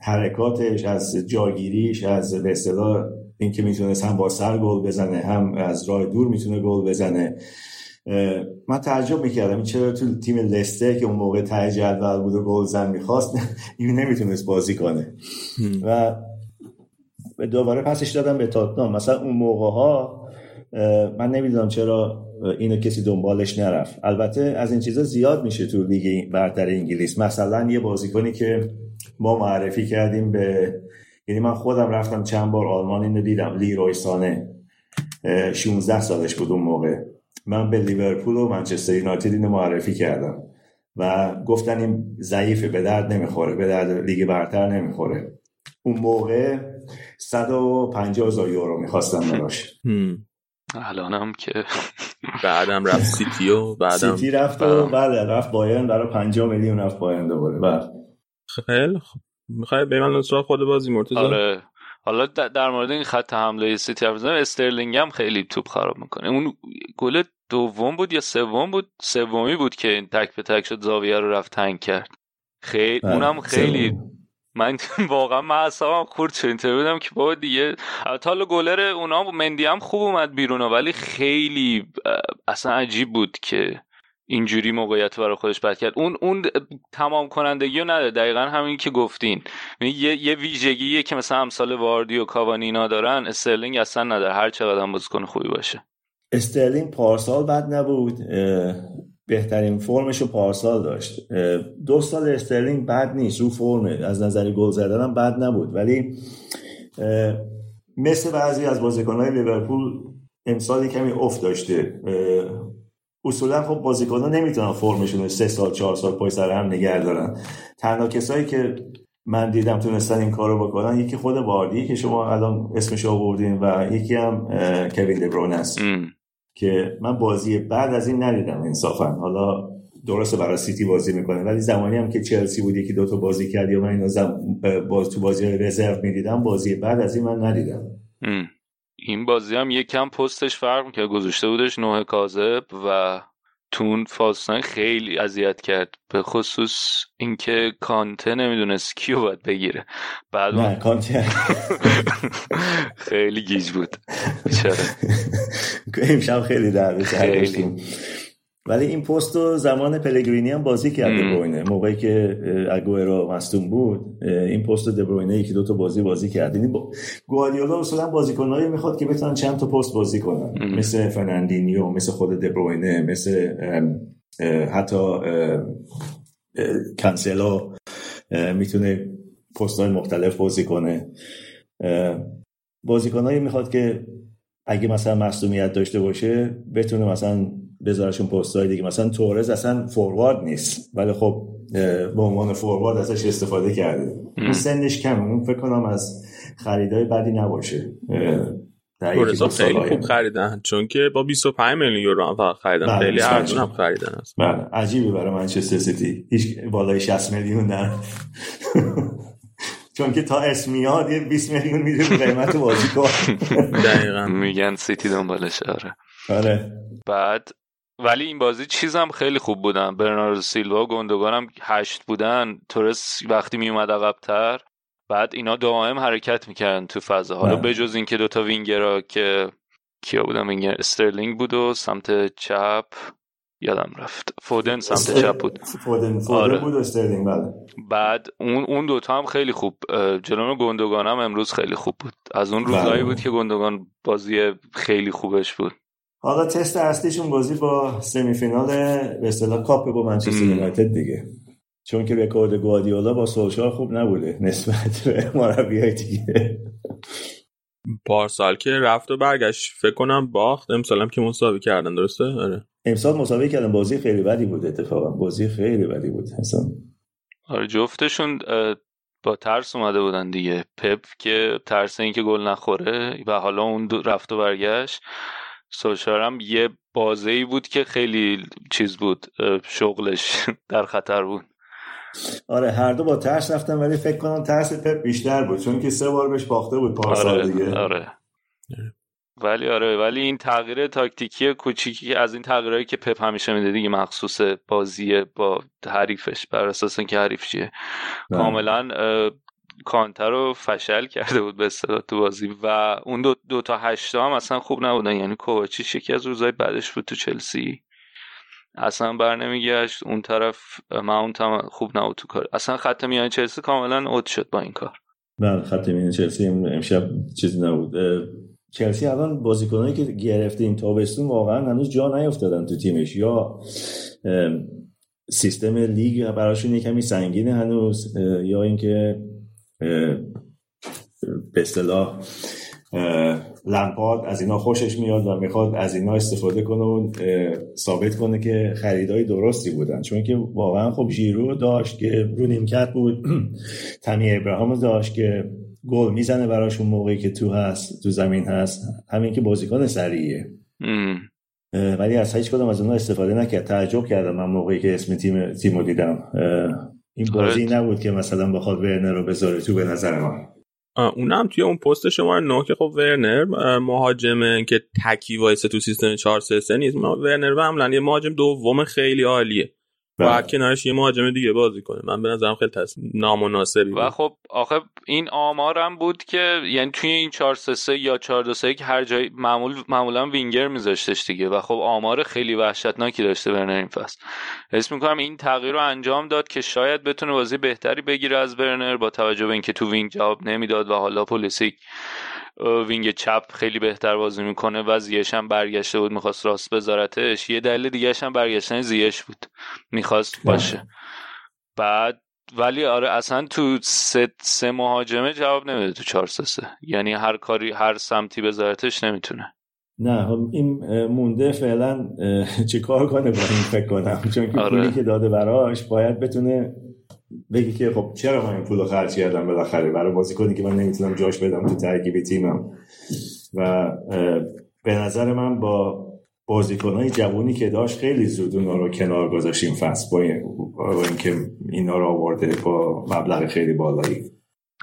حرکاتش از جاگیریش از به اصطلاح اینکه می‌تونست هم با سر گل بزنه هم از راه دور می‌تونه گل بزنه. من تعجب می‌کردم. این چرا تو تیم لسته که اون موقع ته جدول بود و گل زن می‌خواست این نمی‌تونست بازی کنه. و دوباره پسش دادم به تاتنام. مثلا اون موقع ها من نمی‌دونم چرا اینو کسی دنبالش نرفت. البته از این چیزا زیاد میشه تو لیگ برتر انگلیس. مثلا یه بازیکنی که ما معرفی کردیم به یعنی من خودم رفتم چند بار آلمان اینو دیدم. لیروی سانه. 16 سالش بود اون موقع. من به لیورپول و منچستر یونایتد اینو معرفی کردم. و گفتن این ضعیفه به درد نمی‌خوره. به درد لیگ برتر نمی‌خوره. اون موقع 150 هزار یورو می‌خواستم براش. الانم که بعدم رفت سیتی و بعدم سیتی رفت و بله رفت بایرن برای 50 میلیون رفت بایرن دوباره. بله. خیلی خوب. می‌خوای به من خود بازی مرتضی؟ آره. حالا در مورد این خط حمله سیتی حرف استرلینگ هم خیلی توپ خراب می‌کنه. اون گل دوم بود یا سوم بود؟ سومی بود که این تک به تک شد زاویه رو رفت تنگ کرد. خیلی اونم خیلی من واقعا من اعصابم خورد شد اینطوری بودم که بابا دیگه حالا گلر اونا مندی هم خوب اومد بیرون ولی خیلی اصلا عجیب بود که اینجوری موقعیت برای خودش بد کرد. اون اون تمام کنندگی رو نداره دقیقا همین که گفتین. یعنی یه یه ویژگیه که مثلا امثال واردی و کاوانی دارن استرلینگ اصلا نداره هر چقدر هم بازیکن خوبی باشه. استرلینگ پارسال بد نبود بهترین فرمش رو پارسال داشت. دو سال استرلینگ بد نیست رو فرمه از نظر گل زدن هم بد نبود. ولی مثل بعضی از بازیکنهای لیورپول امسال کمی افت داشته. اصولا خب بازیکن‌ها نمی‌تونن فرمشون سه سال چهار سال پای سر هم نگه دارن. تنها کسایی که من دیدم تونستن این کارو بکنن یکی خود واردی که شما الان اسمش آوردین و یکی هم کوین دبرون است. که من بازی بعد از این ندیدم انصافا حالا درسته برای سیتی بازی می‌کنه ولی زمانی هم که چلسی بود یکی دوتا بازی کرد یا من اینو. باز تو بازی رزرو می‌دیدم بازی بعد از این من ندیدم این بازی هم یکم پستش فرق که گذاشته بودش نوه کاذب و تون فاستان خیلی اذیت کرد به خصوص اینکه کانته نمی‌دونست کیو باید بگیره. بعد نه کانته. خیلی گیج بود. چرا؟ امشب خیلی درد خیلی. ولی این پست رو زمان پلگرینی هم بازی کرد دبروینه موقعی که اگوئرو مصدوم بود این پست دبروینه یکی دو تا بازی بازی کرد. یعنی با... گواردیولا اصلا بازیکنایی می‌خواد که بتونن چند تا پست بازی کنن. ام. مثل فرناندینیو مثل خود دبروینه مثل حتی کانسلو می‌تونه پست های مختلف بازی کنه. بازیکنایی می‌خواد که اگه مثلا مصدومیت داشته باشه بتونه مثلا بذارشون پستای دیگه. مثلا تورز اصلا فوروارد نیست ولی خب به عنوان فوروارد ازش استفاده کرده. سنش کمه اون فکر کنم از خریدای بدی نباشه. تورز خیلی خوب خریدن چون که با 25 میلیون یورو هم فقط خریدن. خیلی ارزون هم خریدن. است بله عجیبه برای منچستر سیتی. هیچ بالای 60 میلیون نه. چون که تا اسمیاد یه 20 میلیون میده قیمت بازیکن. دقیقاً. میگن سیتی دنبالش آره. آره. بعد ولی این بازی چیزم خیلی خوب بودن. برناردو سیلوا هم هشت بودن. تورس وقتی می اومد عقبتر. بعد اینا دائم حرکت می‌کردن تو فضا. حالا بجز اینکه دوتا وینگرا که کیا بودن؟ وینگر استرلینگ بود و سمت چپ یادم رفت. فودن سمت چپ بود. فودن, فودن آره. بود استرلینگ بله. بعد اون اون دوتا هم خیلی خوب. جلون گوندوگان هم امروز خیلی خوب بود. از اون روزایی بود که گوندوگان بازی خیلی خوبش بود. حالا تست اصلیشون بازی با semifinal به اصطلاح کاپ با منچستر یونایتد دیگه. چون که رکورد گواردیولا با سولشار خوب نبوده. نسبت به مربیای دیگه. پارسال که رفت و برگشت. فکر کنم باخت. امسالم که مساوی کردن. درسته؟ آره. امسال مساوی کردن. بازی خیلی بدی بود اتفاقا. بازی خیلی بدی بود. اصلا. آره جفتشون با ترس اومده بودن دیگه. پپ که ترس اینکه گل نخوره و حالا اون رفت و برگشت. سوشارم یه بازه ای بود که خیلی چیز بود شغلش در خطر بود. آره هر دو با ترس رفتن ولی فکر کنم ترس پپ بیشتر بود چون که سه بار بهش باخته بود پارسال آره، دیگه. آره. ولی آره ولی این تغییر تاکتیکی کوچیکی از این تغییرهایی که پپ همیشه میده دیگه مخصوص بازی با حریفش بر اساس اینکه حریف چیه. بله. کاملا کانتر رو فشل کرده بود به اصطلاح تو بازی و اون دو, دو تا هشتا هم اصلا خوب نبودن. یعنی کوواچیچ یکی از روزهای بعدش بود تو چلسی. اصلا بر نمیگشت. اون طرف ماونت هم خوب نبود تو کار. اصلا خط میانی چلسی کاملا اوت شد با این کار. بله خط میانی چلسی امشب چیزی نبود. چلسی الان بازیکنایی که گرفته این تابستون واقعا هنوز جا نیافتادن تو تیمش. یا سیستم لیگ براشون کمی سنگینه هنوز. یا اینکه به اصطلاح لمپارد از اینا خوشش میاد و می‌خواد از اینا استفاده کنه و ثابت کنه که خریدای درستی بودن. چون که واقعا خب ژیرو داشت که رو نیمکت بود تمی ابراهام داشت که گل می‌زنه براشون موقعی که تو هست تو زمین هست. همین که بازیکن سریعه. ولی از هیچ کدوم از اونها استفاده نکرد. تعجب کردم من موقعی که اسم تیم تیمو دیدم. این بازی نبود که مثلا بخواد ورنر رو بذاره تو به نظر من. اونم توی اون پست شما نه که خب ورنر مهاجمه که تکی وایسه تو سیستم 4 3 3 نیست. ورنر عملا یه مهاجم دوم خیلی عالیه. باید کنارش یه مهاجم دیگه بازی کنه. من به نظرم خیلی تص... نامناسبی و خب آخه این آمارم بود که یعنی توی این 4 3 3 یا 4 2 3 که هر جای معمول معمولا وینگر میذاشتش دیگه. و خب آمار خیلی وحشتناکی داشته ورنر این فصل. حس می‌کنم این تغییر رو انجام داد که شاید بتونه بازی بهتری بگیره از ورنر با توجه به اینکه تو wing جواب نمی‌داد و حالا پولیسیک wing چپ خیلی بهتر بازی می‌کنه و زیاش هم برگشته بود می‌خواست راست بذارتش. یه دلیل دیگه هم برگشتن زیاش بود. می‌خواست باشه. بعد ولی آره اصلا تو سه, سه مهاجمه جواب نمیده تو چهار سه سه. یعنی هر کاری هر سمتی بذارتش نمی‌تونه. نه خب این مونده فعلا چه کار کنه با این فکر کنم؟ چون که آره. پولی که داده براش باید بتونه بگی که خب چرا من این پول رو خرج کردم بالاخره؟ برای بازیکنی که من نمی‌تونم جاش بدم تو ترکیب تیمم. و به نظر من با بازیکنهای جوانی که داشت خیلی زود اونا رو کنار گذاشتیم فصل با, این اینکه اینا رو آورده با مبلغ خیلی بالایی.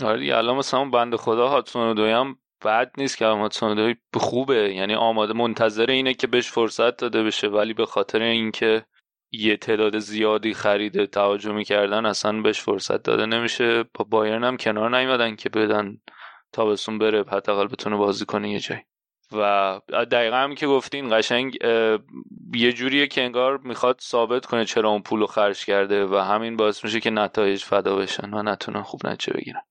آره دیگه الان مثلا بند خدا هاتسون دویم بد نیست که هاتسون دوی خوبه. یعنی آماده منتظر اینه که بهش فرصت داده بشه ولی به خاطر اینکه یه تعداد زیادی خرید توجه می‌کردن اصلا بهش فرصت داده نمیشه. با بایرن هم کنار نیومدن که بدن تابستون بره حداقل بتونه بازی کنه یه جایی. و دقیقا هم که گفتین قشنگ یه جوریه که انگار می‌خواد ثابت کنه چرا اون پولو خرج کرده و همین باعث میشه که نتایج فدا بشن و نتونن خوب نتیجه بگیرن.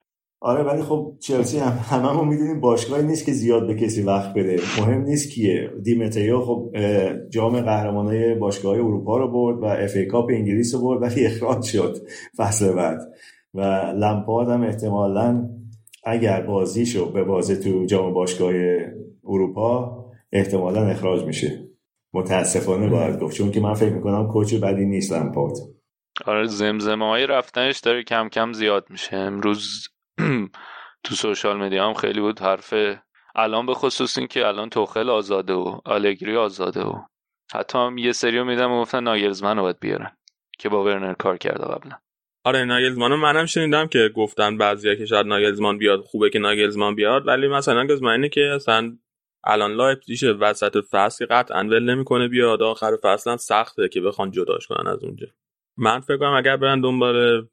آره ولی خب چلسی هم هممون می‌دونیم باشگاهی نیست که زیاد به کسی وقت بده. مهم نیست کیه. دیمتریو خب جام قهرمانای باشگاه اروپا رو برد و اف ای کاپ انگلیس رو برد ولی اخراج شد فصل بعد. و لمپارد هم احتمالا اگر بازیشو به بازی تو جام باشگاه اروپا احتمالا اخراج میشه. متاسفانه باید گفت چون که من فکر می‌کنم کوچ بدی نیست لمپارد. آره زمزمه های رفتنش داره کم کم زیاد میشه. امروز تو سوشال مدیا هم خیلی بود حرف الان به خصوص این که الان توخل آزاده و آلگری آزاده و حتی هم یه سریو میدم و گفتن ناگلزمن رو باید بیارن که با ورنر کار کرده قبلا. آره ناگلزمان منم شنیدم که گفتن بعضیا که شاید ناگلزمان بیاد خوبه که ناگلزمان بیاد ولی مثلا گزینه‌ایه که اصلا الان لایپزیگ وسط فصل قطعا ول نمی‌کنه بیاد آخر فصل هم سخته که بخوان جداش کنن از اونجا. من فکر کنم اگر برن دنبال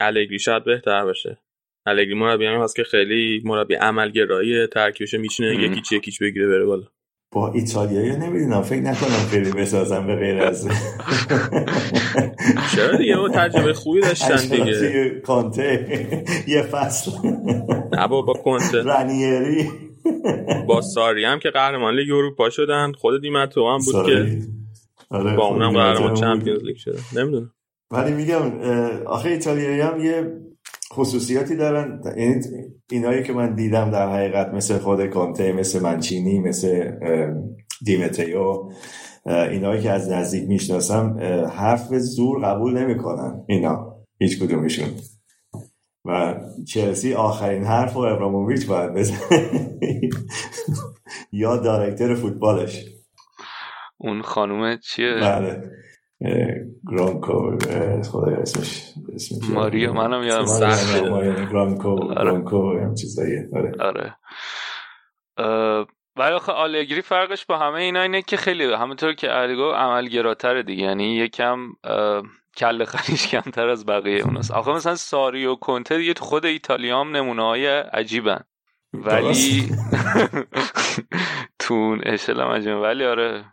الگری شاید بهتر باشه الگری مربی هم هست که خیلی مربی عملگرایی ترکیبش میشینه یک هیچ یک هیچ بگیره بره بالا. با ایتالیایی نمی‌دونم فکر نکنم خیلی بسازم به غیر از چرا دیگه؟ او تجربه خوبی داشتن دیگه. کانته. یه فصل. نه با کنته رانیری. با ساری هم که قهرمان لیگ اروپا شدن. خود دیمتو هم بود که آره با اونم قهرمان چمپیونز لیگ شده. نمی‌دونم. ولی میگم آخه ایتالیایی هم یه خصوصیاتی دارن. این اینایی که من دیدم در حقیقت مثل خود کانته مثل منچینی مثل دیمتریو اینایی که از نزدیک می‌شناسم حرف زور قبول نمی‌کنن اینا. هیچ کدومشون. و چلسی آخرین حرف و ابراموویچ باید بزنه. یا دایرکتر فوتبالش. اون خانومه چیه؟ بله. گرانکو خدای اسمش ماریا منم یادم سخته گرانکو گرانکو هم چیزایی آره. آره. ولی آخه آلگری فرقش با همه اینا اینه که خیلی همونطور که علی عملگراتره دیگه. یعنی یکم کل خریش کمتر از بقیه اوناست. آخه مثلا ساری و کنته دیگه تو خود ایتالیا هم نمونه های عجیبن ولی تو اون اشل هم ولی آره.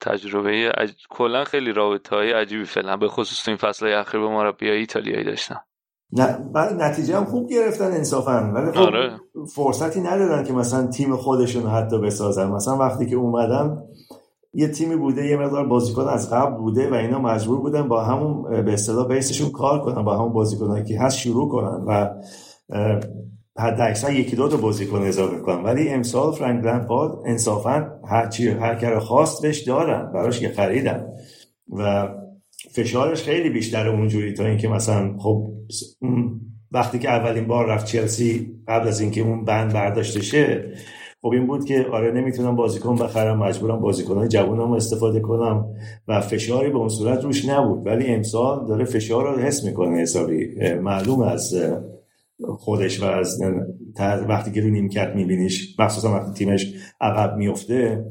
تجربه عج... کلا خیلی رابطه های عجیبی فعلا به خصوص تو این فصل اخیر با مربی ایتالیایی داشتن نه نتیجه هم خوب گرفتن انصافا ولی خب آره. فرصتی ندادن که مثلا تیم خودشون حتی بسازن مثلا وقتی که اومدن یه تیمی بوده یه مقدار بازیکن از قبل بوده و اینا مجبور بودن با همون به اصطلاح بیسشون کار کنن با همون بازیکنایی که هست شروع کنن و حد اکثر یکی دو تا بازیکن اضافه کنن ولی امسال فرانک لمپارد انصافا هر چی هر کار خواست بهش دارن براش که خریدن. و فشارش خیلی بیشتر اونجوری تا اینکه مثلا خب وقتی که اولین بار رفت چلسی قبل از اینکه اون بند برداشته شه خب این بود که آره نمی‌تونم بازیکن بخرم مجبورم بازیکنهای جوانم استفاده کنم و فشاری به اون صورت روش نبود. ولی امسال داره فشار رو حس می‌کنه حسابی. معلوم از خودش و از وقتی که رو نیمکت میبینیش مخصوصا وقتی تیمش عقب میفته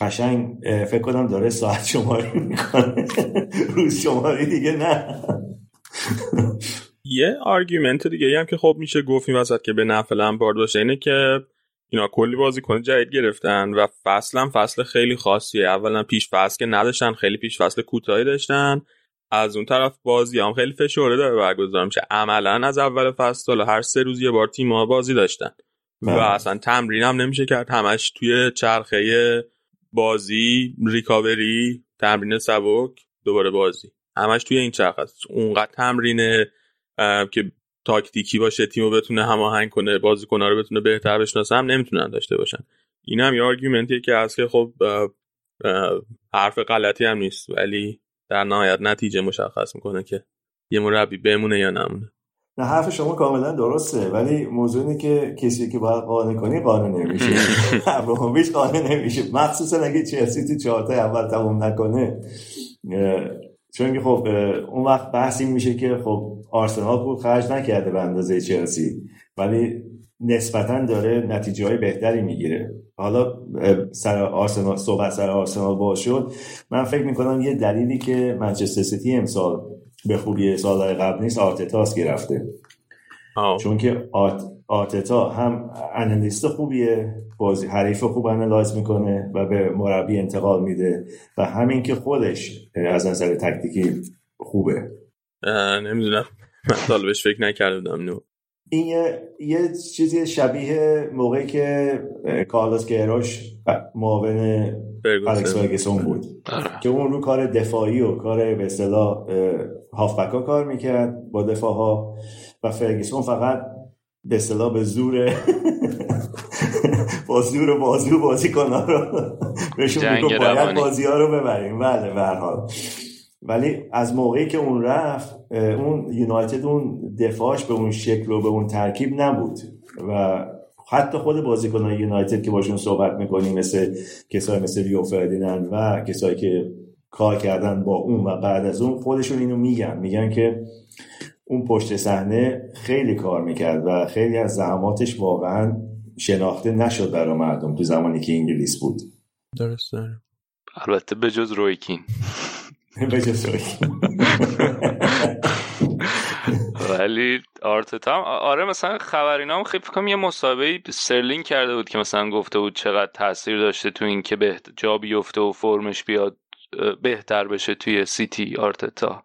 قشنگ فکر کنم داره ساعت شماری می‌کنه. روز شماری دیگه نه. یه آرگومنت دیگه هم که خب میشه گفت این وسط که به نفع لمپارد باشه اینه که اینا کلی بازیکن جدید گرفتن و فصل فصل خیلی خاصیه. اولا پیش فصل که نداشتن خیلی پیش فصل کوتاهی داشتن. از اون طرف بازی هم خیلی فشرده داره برگزار میشه. عملا از اول فصل هر سه روز یه بار تیم بازی داشتن. و بله. اصلا تمرین هم نمیشه کرد. همش توی چرخه بازی ریکاوری تمرین سبک دوباره بازی. همش توی این چرخه است. اونقدر تمرین که تاکتیکی باشه تیمو بتونه هماهنگ کنه بازیکن‌ها رو بتونه بهتر بشناسه هم نمی‌تونن داشته باشن. این هم یه آرگومنتیه که هست که خب حرف غلطی هم نیست. ولی در نهایت نتیجه مشخص می‌کنه که یه مربی بمونه یا نمونه. نه حرف شما کاملا درسته ولی موضوع اینه که کسی که باید قانع کنی قانع نمیشه. ابراهیموویچ قانع نمیشه. مخصوصا اگه چلسی تو چهارتا اول تموم نکنه چون که خب اون وقت بحثی میشه که خب آرسنال پول خرج نکرده به اندازه چلسی ولی نسبتا داره نتیجه های بهتری می‌گیره. حالا سر آرسنال صحبت سر آرسنال باز شد من فکر می‌کنم یه دلیلی که منچستر سیتی امسال به خوبی سالهای قبل نیست آرتتاس گرفته چون که آت... آرتتا هم analyst خوبیه بازی حریف خوب analyze می‌کنه و به مربی انتقال میده و همین که خودش از نظر تکتیکی خوبه. نمی‌دونم. من بهش فکر نکردم. نو این یه, یه چیزی شبیه موقعی که کارلوس گیروش معاون الکس فرگسون بود. آره. که اون رو کار دفاعی و کار به اصطلاح هافبک کار می‌کرد با دفاع ها و فرگسون فقط به اصطلاح به زور با زور بازی بازی کنه رو بهشون باید بازی ها رو ببریم. بله به حال. ولی از موقعی که اون رفت اون یونایتد اون دفاعش به اون شکل و به اون ترکیب نبود و حتی خود بازیکنان یونایتد که باشون صحبت می‌کنیم مثل کسایی مثل ریو فردینند و کسایی که کار کردن با اون و بعد از اون خودشون اینو میگن. میگن که اون پشت صحنه خیلی کار می‌کرد و خیلی از زحماتش واقعا شناخته نشد برای مردم تو زمانی که انگلیس بود. درسته. البته به جز روی کین به جز ولی آرتتا آره مثلا خبرینا هم خیلی فکرم یه مسابقه استرلینگ کرده بود که مثلا گفته بود چقدر تاثیر داشته تو اینکه به جا بیفته و فرمش بیاد بهتر بشه توی سیتی. آرتتا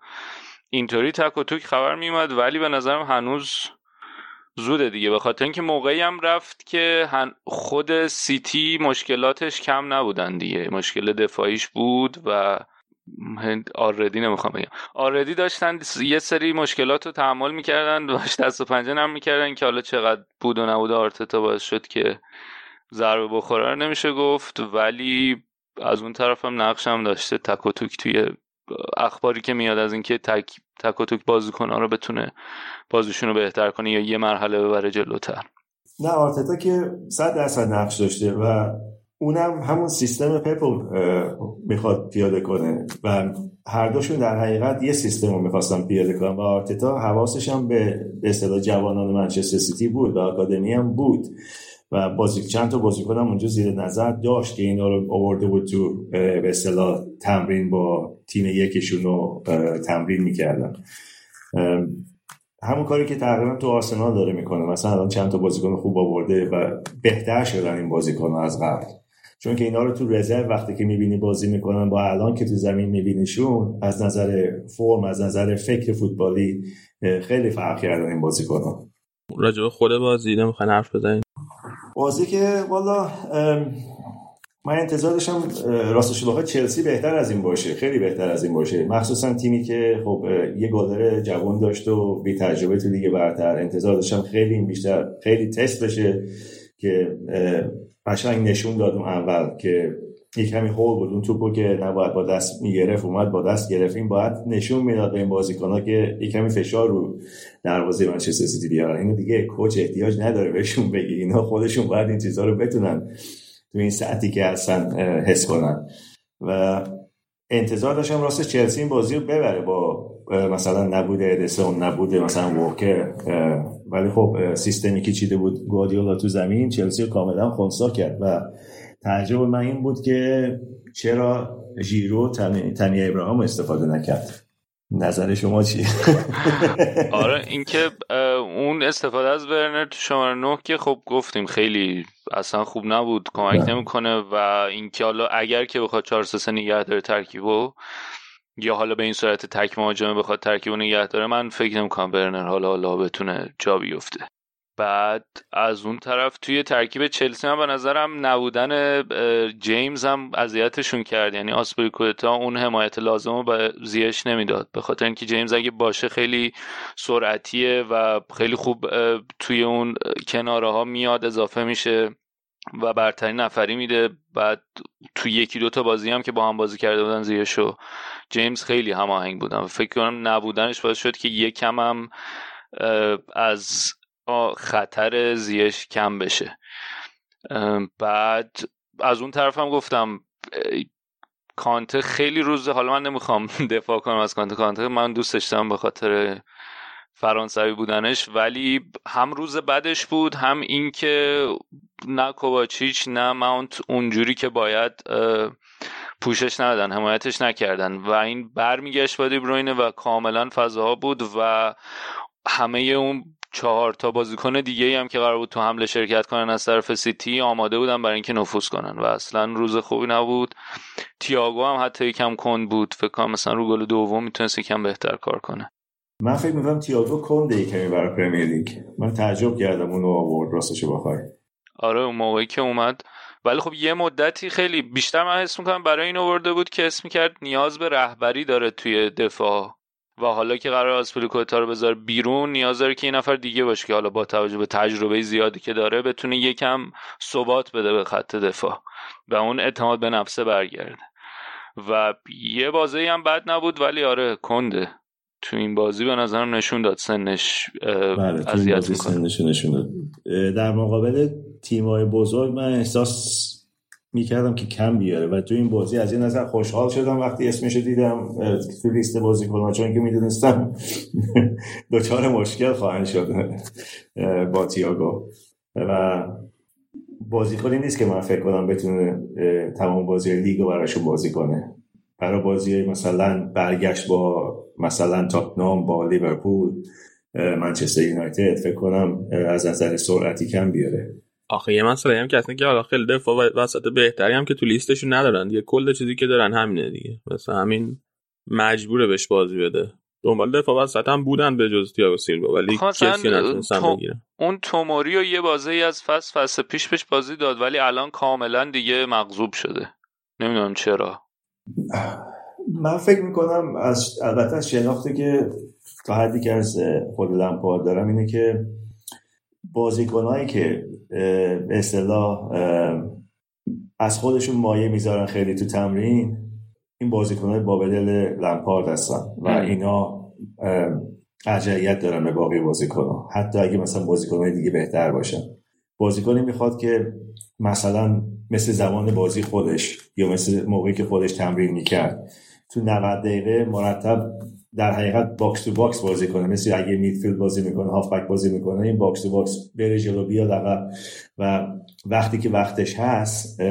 اینطوری تک و توک خبر میومد ولی به نظرم هنوز زوده دیگه. به خاطر اینکه موقعی هم رفت که خود سیتی مشکلاتش کم نبودن دیگه. مشکل دفاعیش بود و already نمی‌خوام بگم. already داشتن یه سری مشکلات رو تحمل می‌کردن باش دست و پنجه نرم می‌کردن که حالا چقدر بود و نبود آرتتا باعث شد که ضربه بخوره رو نمیشه گفت. ولی از اون طرف هم نقش هم داشته. تک و توک توی اخباری که میاد از اینکه تک تک و توک بازیکن ها رو بتونه بازیشون رو بهتر کنه یا یه مرحله ببره جلوتر. نه آرتتا که صد درصد نقش داشته و اونم همون سیستم پپل می‌خواد پیاده کنه و هر دوشون در حقیقت یه سیستم رو می‌خواستن پیاده کنن و آرتتا حواسش هم به اصطلاح جوانان منچستر سیتی بود و آکادمی هم بود و بازی چند تا بازیکن هم اونجا زیر نظر داشت که اینا رو آورده بود تو به اصطلاح تمرین با تیم یکیشون رو تمرین می‌کردن. همون کاری که تقریبا تو آرسنال داره می‌کنه. مثلا الان چند تا بازیکن خوب آورده و بهتر شدن این بازیکن از قبل. چون که اینا رو تو رزرو وقتی که می‌بینی بازی می‌کنن با الان که تو زمین میبینیشون از نظر فرم از نظر فکر فوتبالی خیلی فرق کردن این بازیکنان راجع خود بازی نمی‌خوان حرف بزنین؟ بازی که والا من انتظار داشتم راستش بخواد چلسی بهتر از این باشه خیلی بهتر از این باشه. مخصوصا تیمی که خب یه گالر جوان داشت و بی تجربه تو دیگه برتر. انتظار داشتم خیلی بیشتر خیلی تست بشه که قشنگ نشون داد اون اول که یک کمی هول بود. اون توپو که نباید با دست می‌گرفت اومد با دست گرفت. این باید نشون می‌داد به این بازیکن‌ها که یک کمی فشار رو دروازه منچستر سیتی بیارن. اینو دیگه کوچ احتیاج نداره بهشون بگی. اینا خودشون باید این چیزها رو بتونن تو این ساعتی که هستن حس کنن. و انتظار داشتم راست چلسی این بازی رو ببره با مثلا نبود ادسون نبود مثلا ووکر ولی خب سیستمی که چیده بود گوادیولا تو زمین چلسی رو کاملا خونسا کرد و تعجب من این بود که چرا ژیرو تنی ابراهام استفاده نکرد. نظر شما چیه؟ آره اینکه اون استفاده از ورنر تو شماره نه که خب گفتیم خیلی اصلا خوب نبود کمک نمی‌کنه و اینکه حالا اگر که بخواد 4 3 نگه داره ترکیبو یا حالا به این صورت تک مهاجمه بخواد ترکیبو نگه داره من فکر نمی‌کنم ورنر حالا حالا بتونه جا بیفته. بعد از اون طرف توی ترکیب چلسی هم به نظرم نبودن جیمز هم اذیتشون کرد. یعنی آسپریکوتا اون حمایت لازم رو به زیش نمی‌داد. به خاطر اینکه جیمز اگه باشه خیلی سرعتیه و خیلی خوب توی اون کناره ها میاد اضافه میشه و برترین نفری میده. بعد توی یکی دوتا بازی هم که با هم بازی کرده بودن زیش و جیمز خیلی هماهنگ بودن فکر کنم نبودنش باعث شد که یکم هم از خطر زیش کم بشه. بعد از اون طرف هم گفتم کانته خیلی روزه حالا من نمی‌خوام دفاع کنم از کانته. کانته من دوست داشتم به خاطر فرانسوی بودنش ولی هم روز بدش بود هم اینکه نه کوواچیچ نه ماونت اونجوری که باید پوشش ندادن حمایتش نکردن و این برمیگشت با دیبروینه و کاملا فضاها بود و همه اون چهار تا بازیکن دیگه هم که قرار بود تو حمله شرکت کنن از طرف سیتی آماده بودن برای اینکه نفوذ کنن و اصلا روز خوبی نبود. تییاگو هم حتی یکم کند بود فکر کنم مثلا رو گل دوم می‌تونست یکم بهتر کار کنه. من فکر می‌کنم تییاگو کنده یکمی برای پرمیر لیگ. من تعجب کردم اونو آورد راستش بخوای. آره اون موقعی که اومد ولی خب یه مدتی خیلی بیشتر من حس می‌کنم برای این آورده بود که اسم کرد نیاز به رهبری داره توی دفاع. و حالا که قرار آسپلیکوتا رو بذاره بیرون نیاز داره که یه نفر دیگه باشه که حالا با توجه به تجربه زیادی که داره بتونه یکم ثبات بده به خط دفاع. و اون اعتماد به نفسه برگرده. و یه بازی هم بد نبود ولی آره کنده. تو این بازی به نظرم نشون داد سنش بله اذیت نشون داد. در مقابل تیمای بزرگ من احساس می‌کردم که کم بیاره و تو این بازی از این نظر خوشحال شدم وقتی اسمشو دیدم تو لیست بازی کنم چون که می‌دونستم دوچار مشکل خواهند شد با تیاگو. و بازیکنی نیست که من فکر کنم بتونه تمام بازی لیگ رو براشون بازی کنه. برای بازی مثلا برگشت با مثلا تاتنام با لیورپول منچستر یونایتد فکر کنم از نظر سرعتی کم بیاره. آخه یه مسئله هم که اصلا که حالا خیلی دفاع وسط بهتری هم که تو لیستشون ندارن. دیگه کل چیزی که دارن همینه دیگه. مثلا همین مجبوره بهش بازی بده. دنبال دفاع وسط هم بودن به جز تییاگو سیلوا ولی کسی نتونستن تو... بگیرن. اون توموری و یه بازی از فصل فصل پیش پیش بازی داد ولی الان کاملا دیگه مغضوب شده. نمی‌دونم چرا. من فکر می‌کنم از البته از شناختی که تا حدی که از خود لمپارد دارم اینه که بازیکنهایی که به اصطلاح از خودشون مایه می‌ذارن خیلی تو تمرین این بازیکنهای بابدل لمپارد هستن و اینا ارجعیت دارن به باقی بازیکنها. حتی اگه مثلا بازیکنهای دیگه بهتر باشن. بازیکنی می‌خواد که مثلا مثل زمان بازی خودش یا مثل موقعی که خودش تمرین می‌کرد. تو 90 دقیقه مرتب در حقیقت box to box بازی کنه. مثل اگه midfield بازی می‌کنه هافبک بازی می‌کنه این box to box بره جلو بیاد عقب. و وقتی که وقتش هست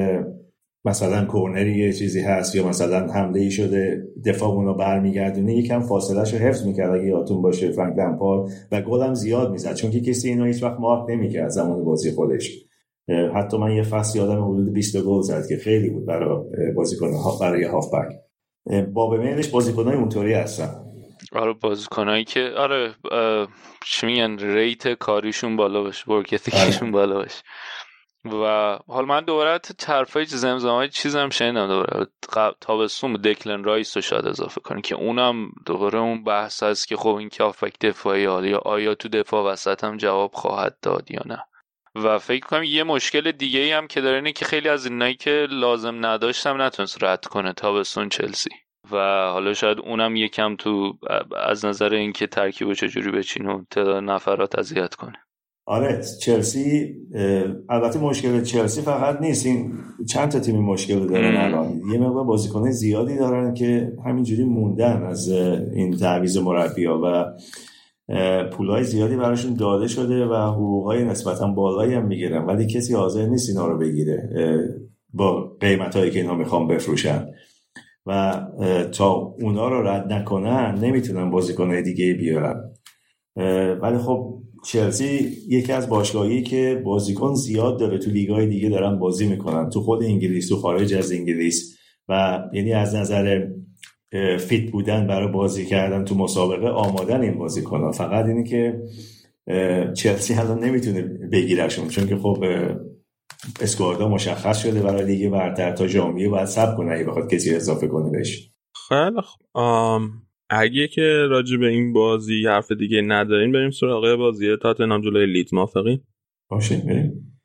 مثلا کورنری یه چیزی هست یا مثلا حمله ای شده دفاع اونو برمیگردونه یکم فاصلهش رو حفظ می‌کرد اگه یادتون باشه فرانک لمپارد و گل زیاد می‌زد چون که کسی اینو هیچ وقت مارک نمی‌کرد زمان بازی خودش. حتی من یه فصل یادم حدود 20 گل زد که خیلی بود برای بازیکن برای هافبک. با بمیلش بازیکنای اونطوری هستن. آره بازیکنایی که آره چی میگن rate کاریشون بالا باشه work بالا باشه و حال من دوباره طرفای زمزمه چیزم شنیدم دوباره. تابستون دکلن رایس رو شاید اضافه کنیم که اونم دوباره اون بحث هست که خب این که هافبک دفاعی حالی آیا تو دفاع وسط هم جواب خواهد داد یا نه. و فکر کنم یه مشکل دیگه ای هم که داره اینه که خیلی از اینایی که لازم نداشتم نتونست رد کنه تابستون چلسی. و حالا شاید اونم یکم تو از نظر اینکه ترکیب چجوری بچین و تعداد نفرات اذیت کنه. آره چلسی البته مشکل چلسی فقط نیست. این چند تا تیمی مشکل دارن الان. یه مقدار بازیکن زیادی دارن که همینجوری موندن از این تعویض مربیا و پولای زیادی براشون داده شده و حقوقای نسبتا بالایی هم می‌گیرن. ولی کسی حاضر نیست اینا رو بگیره با قیمت هایی که اینا می‌خوان بفروشن. و تا اونا رو رد نکنن نمی‌تونن بازیکنهای دیگه بیارن. ولی خب چلسی یکی از باشگاهی که بازیکن زیاد داره تو لیگای دیگه دارن بازی می‌کنن تو خود انگلیس تو خارج از انگلیس و یعنی از نظر fit بودن برای بازی کردن تو مسابقه آماده‌ن این بازیکنها. فقط اینی که چلسی الان نمی‌تونه بگیرشون چون که خب squad ها مشخص شده برای لیگ برتر تا ژانویه باید صبر کنه اگه بخواد کسی اضافه کنه بهش. خیلی اگه که راجع به این بازی حرف دیگه ندارین بریم سراغ بازی تاتنهام جلوی لیدز. موافقین؟ باشه بریم.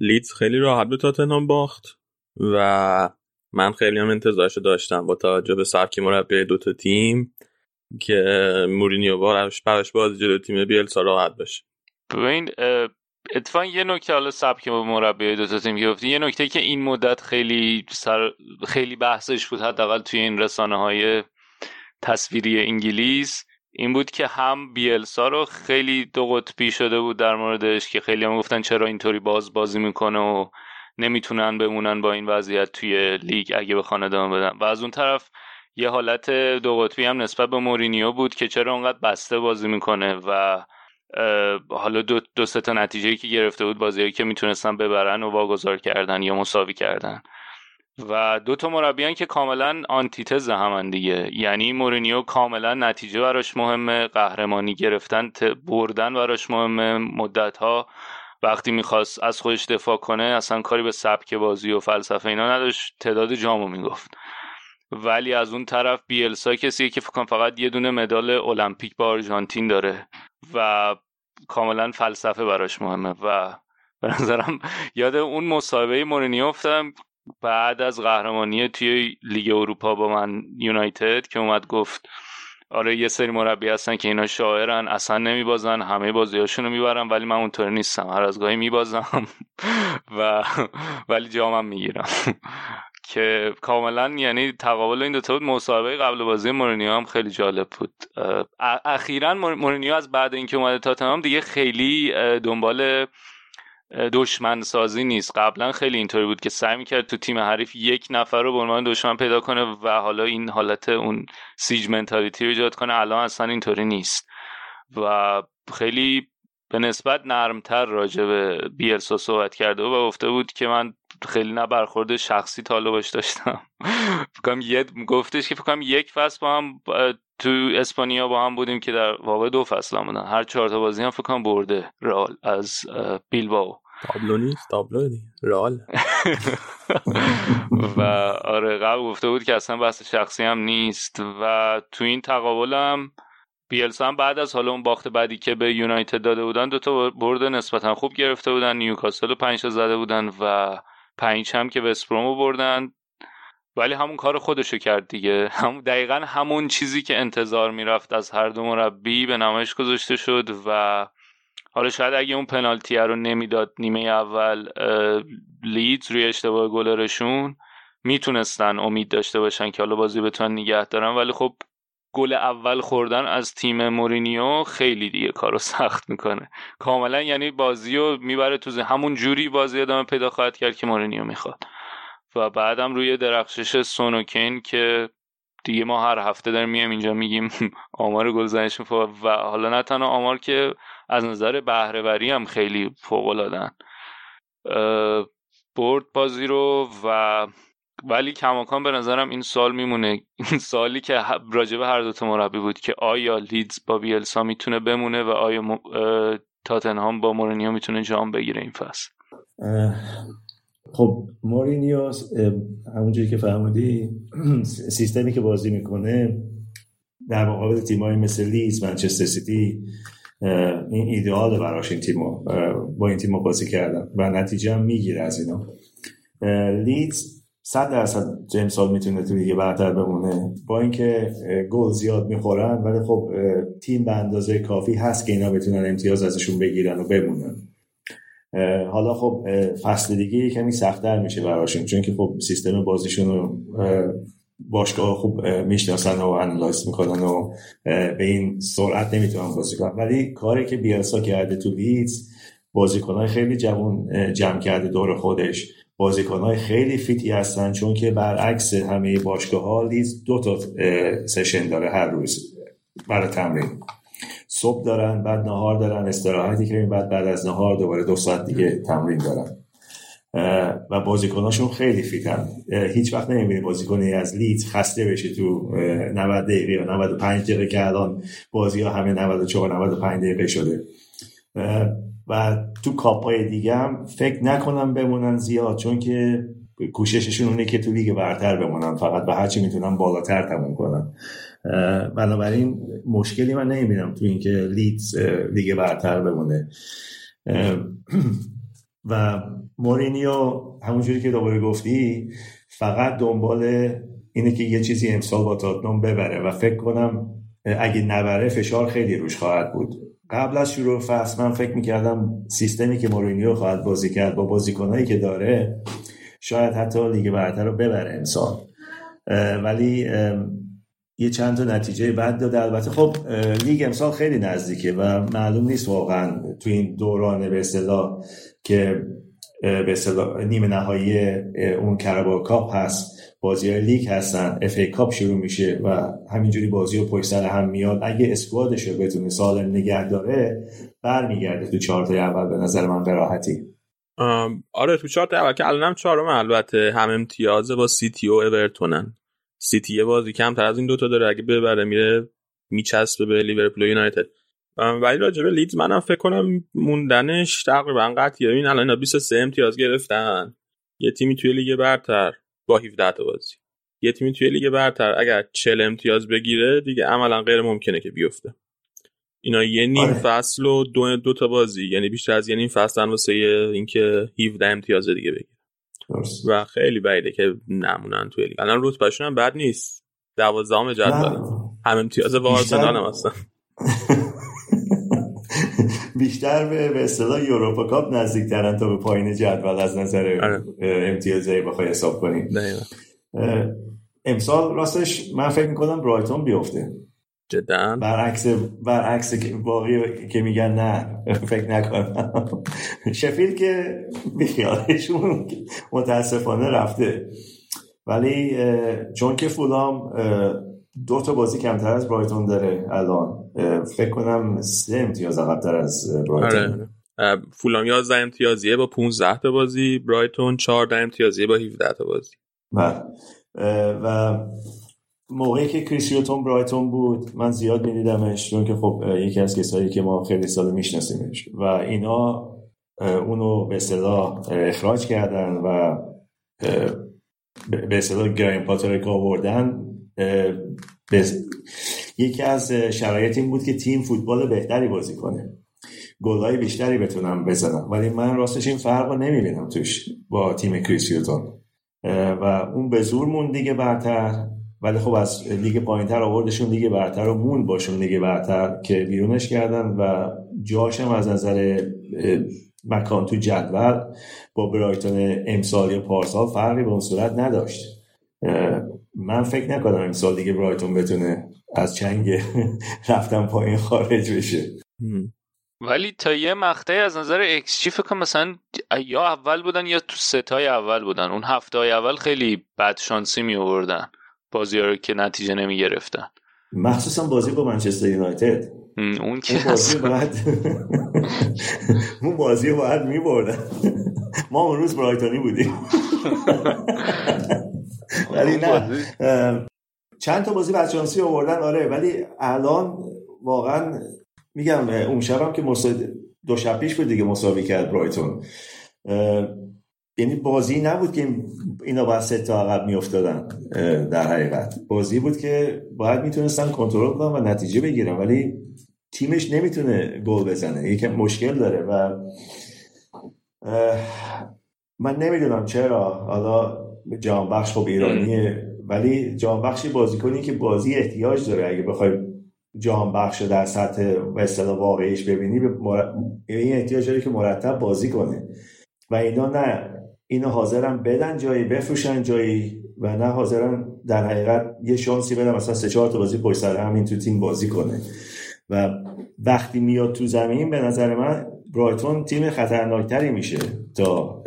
لیدز خیلی راحت به تاتنهام باخت و من خیلی هم انتظارشو داشتم با توجه به سبک مربی دو تا تیم که مورینیو براش براش بازی جلوی تیم بیلسا راحت بشه ببین اتفاقا یه نکته حالا سبک مربی دو تا تیم گفتی یه نکته که این مدت خیلی سر خیلی بحثش بود حداقل توی این رسانه های تصویری انگلیس این بود که هم بیلسا رو خیلی دو قطبی شده بود در موردش که خیلی هم گفتن چرا اینطوری باز بازی می‌کنه و نمی‌تونن بمونن با این وضعیت توی لیگ اگه بخوان ادامه بدن. و از اون طرف یه حالت دو قطبی هم نسبت به مورینیو بود که چرا اونقدر بسته بازی می‌کنه و حالا دو, دو سه تا نتیجه که گرفته بود بازیهایی که می‌تونستن ببرن و واگذار کردن یا مساوی کردن. و دو تا مربیان که کاملا آنتیتز همن دیگه. یعنی مورینیو کاملا نتیجه براش مهمه قهرمانی گرفتن بردن براش مهمه. مدت ها وقتی می‌خواست از خودش دفاع کنه اصلا کاری به سبک بازی و فلسفه اینا نداشت. تعداد جامو می‌گفت. ولی از اون طرف بیلسا کسیه که فکر فقط یه دونه مدال المپیک با آرژانتین داره و کاملا فلسفه براش مهمه و به نظرم یاد اون مصاحبه مورینیو افتادم بعد از قهرمانی توی لیگ اروپا با من یونایتد که اومد گفت آره یه سری مربی هستن که اینا شاعرن اصلا نمیبازن همه بازیاشونو می‌برن ولی من اونطوری نیستم هر از گاهی میبازم و ولی جامم می‌گیرم. که کاملا یعنی تقابل این دوتا بود. مصاحبه قبل بازی مورینیو هم خیلی جالب بود. اخیرا مورینیو از بعد اینکه اومده تاتنهام دیگه خیلی دنبال دشمن سازی نیست. قبلا خیلی اینطوری بود که سعی می‌کرد تو تیم حریف یک نفر رو به عنوان دشمن پیدا کنه و حالا این حالت اون سیج منتالیتی رو ایجاد کنه. الان اصلا اینطوری نیست. و خیلی به نسبت نرمتر راجع به بیلسا صحبت کرده و گفته بود که من خیلی نه برخورد شخصی باش داشتم. فکرم یه گفتش که فکرم یک فصل با هم تو اسپانیا با هم بودیم که در واقع دو فصل هم بودن. هر چهار تا بازی هم فکر کنم برده رئال از بیلباو تابلو نیست تابلو رئال. و آره قبل گفته بود که اصلا بحث شخصی هم نیست و تو این تقابلم بیلسا هم بعد از حالا اون باخت بعدی که به یونایتد داده بودن دو تا برد نسبتا خوب گرفته بودن. نیوکاسل رو پنج زده بودن و پنج هم که وستبرومو بردن. ولی همون کار خودشو کرد دیگه. هم دقیقا همون چیزی که انتظار می‌رفت از هر دو مربی به نمایش گذاشته شد و حالا شاید اگه اون پنالتی رو نمی‌داد نیمه اول لیدز روی اشتباه گلرشون می‌تونستن امید داشته باشن که حالا بازی بتونن نگه دارن. ولی خب گل اول خوردن از تیم مورینیو خیلی دیگه کارو سخت می‌کنه. کاملا یعنی بازی رو می‌بره تو همون جوری بازی ادامه پیدا خواهد کرد که مورینیو می‌خواد. و بعدم روی درخشش سونوکین که دیگه ما هر هفته داریم میایم اینجا میگیم آمار گلزنش و حالا نه تنها آمار که از نظر بهرهوری هم خیلی فوق العادن برد بازی رو و ولی کماکان به نظرم این سوال میمونه. این سوالی که راجبه هر دوتا مربی بود که آیا لیدز با بیلسا می‌تونه بمونه و آیا م... تاتنهام با مورینیو می‌تونه جام بگیره این فصل؟ خب مورینیو همونجوری که فهمیدی سیستمی که بازی می‌کنه در مقابل تیمایی مثل لیدز منچستر سیتی این ایدئال براش این تیمو با این تیمو بازی کردن و نتیجه هم می‌گیره از اینا. لیدز صد درصد امسال می‌تونه تو لیگ برتر بمونه. با اینکه گل زیاد می‌خورن ولی خب تیم به اندازه کافی هست که اینا بتونن امتیاز ازشون بگیرن و بمونن. حالا خب فصل دیگه کمی سختتر میشه براشون چون که خب سیستم بازیشون رو باشگاه خوب می‌شناسن و analyze می‌کنن و به این سرعت نمی‌تونن بازی کنن. ولی کاری که بیلسا کرده تو لیدز بازیکنهای خیلی جوان جمع کرده دور خودش. بازیکنهای خیلی fit ی هستن چون که برعکس همه باشگاه ها لیدز دو تا session داره هر روز برای تمرین. صبح دارن بعد نهار دارن استراحتی که بعد بعد از نهار دوباره دو ساعت دیگه تمرین دارن. و بازیکناشون خیلی fit ن. هیچ وقت نمی‌بینی بازیکنی از لیدز خسته بشه تو 90 دقیقه یا 95 دقیقه که الان بازی ها همه 94 95 دقیقه شده. و تو کاپای دیگه هم فکر نکنم بمونن زیاد چون که کوشششون اونه که تو لیگ برتر بمونن فقط به هرچی می‌تونن بالاتر تموم کنن. بنابراین مشکلی من نمی‌بینم تو اینکه لیدز لیگ برتر بمونه. و مورینیو همونجوری که دوباره گفتی فقط دنبال اینه که یه چیزی امسال با تاتنام ببره و فکر کنم اگه نبره فشار خیلی روش خواهد بود. قبل از شروع فصل من فکر می‌کردم سیستمی که مورینیو خواهد بازی کرد با بازیکنهایی که داره شاید حتی لیگ برتر رو ببره امسال. ولی یه چند تا نتیجه بد داده. البته خب لیگ امسال خیلی نزدیکه و معلوم نیست واقعا تو این دوران به اصطلاح که به اصطلاح نیمه نهایی اون Carabao Cup هست. بازی های لیگ هستن FA Cup شروع میشه و همینجوری بازی رو پشت سر هم میاد. اگه squad ش رو بتونه سالم نگه داره برمیگرده تو چهار اول به نظر من به راحتی. آره تو چهار اول که الانم چهارم البته. هم امتیاز با سیتی و اورتونن. سیتی یه بازی کمتر از این دوتا داره. اگه ببره میره میچسبه به لیورپول یونایتد. ولی راجبه لیدز منم فکر کنم موندنش تقریبا قطعیه. این الان اینا 23 امتیاز گرفتن. یه تیمی توی لیگ برتر. با 17 تا بازی. یه تیمی توی لیگ برتر اگر 40 امتیاز بگیره دیگه عملا غیر ممکنه که بیفته. اینا یه نیم آره. فصل و دو, دو تا بازی. یعنی بیشتر از یه نیم فصل واسه اینکه 17 امتیاز دیگه بگیره. و خیلی بعیده که نمونن توی لیگ. الان رتبهشون هم بد نیست. 12 جدول. هم امتیاز با آرسنال هم هستن. بیشتر به به اصطلاح یوروپا کاپ نزدیکترن تا به پایین جدول از نظر آره. امتیازی بخوای حساب کنیم امسال راستش من فکر می‌کنم برایتون بیفته. جدا. برعکس برعکس باقی که میگن نه فکر نکنم. شفیل که بیخیالشون متاسفانه رفته. ولی چون که فولام دو تا بازی کمتر از برایتون داره الان. فکر کنم سه امتیاز عقبتر از برایتون آره. فولام 11 امتیازیه با 15 تا بازی برایتون 14 امتیازیه با 17 تا بازی بله. و موقعی که کریسیوتون برایتون بود من زیاد میدیدمش چون که خب یکی از کسایی که ما خیلی سال میشناسیمش و اینا اونو به اصطلاح اخراج کردن و به اصطلاح گراهام پاتر رو آوردن یکی از شرایط این بود که تیم فوتبال بهتری بازی کنه. گلای بیشتری بتونم بزنم. ولی من راستش این فرق رو نمی‌بینم توش با تیم کریس هیوتون و اون به زور موند لیگ برتر. ولی خب از لیگ پایینتر آوردشون لیگ برتر و موند باهاشون لیگ برتر که بیرونش کردن و جاشم از نظر مکان تو جدول با برایتون امسال یا پارسال فرقی به اون صورت نداشت. من فکر نکنم امسال دیگه برایتون بتونه از چنگ رفتن پایین خارج بشه. ولی تا یه مقطعی از نظر ایکس جی فکر مثلا یا اول بودن یا تو ستای اول بودن. اون هفته های اول خیلی بد شانسی می آوردن بازی رو که نتیجه نمی گرفتن مخصوصا بازی با منچستر یونایتد. اون که بازی باید اون بازی رو باید می بردن ما اون روز برایتونی بودیم. ولی نه. چند تا بازی بدشانسی آوردن آره. ولی الان واقعا میگم اون شبم که دو شب پیش بود دیگه مساوی کرد برایتون. یعنی بازی نبود که اینا باید سه تا عقب میافتادن در حقیقت. بازی بود که باید می‌تونستن کنترل کنن و نتیجه بگیرن ولی تیمش نمی‌تونه گل بزنه. یکم مشکل داره و من نمی‌دونم چرا. حالا جان بخش خب ایرانیه. ولی جان بخشی بازی کنی که بازی احتیاج داره. اگه بخوای جان بخش در سطح و اصطلاح واقعیش ببینی به این احتیاج داره که مرتب بازی کنه. و اینا نه اینو حاضرن بدن جایی بفروشن جایی و نه حاضرن در حقیقت یه شانسی بدن مثلا سه چهار تا بازی پشت سر همین تو تیم بازی کنه. و وقتی میاد تو زمین به نظر من برایتون تیم خطرناکتری میشه تا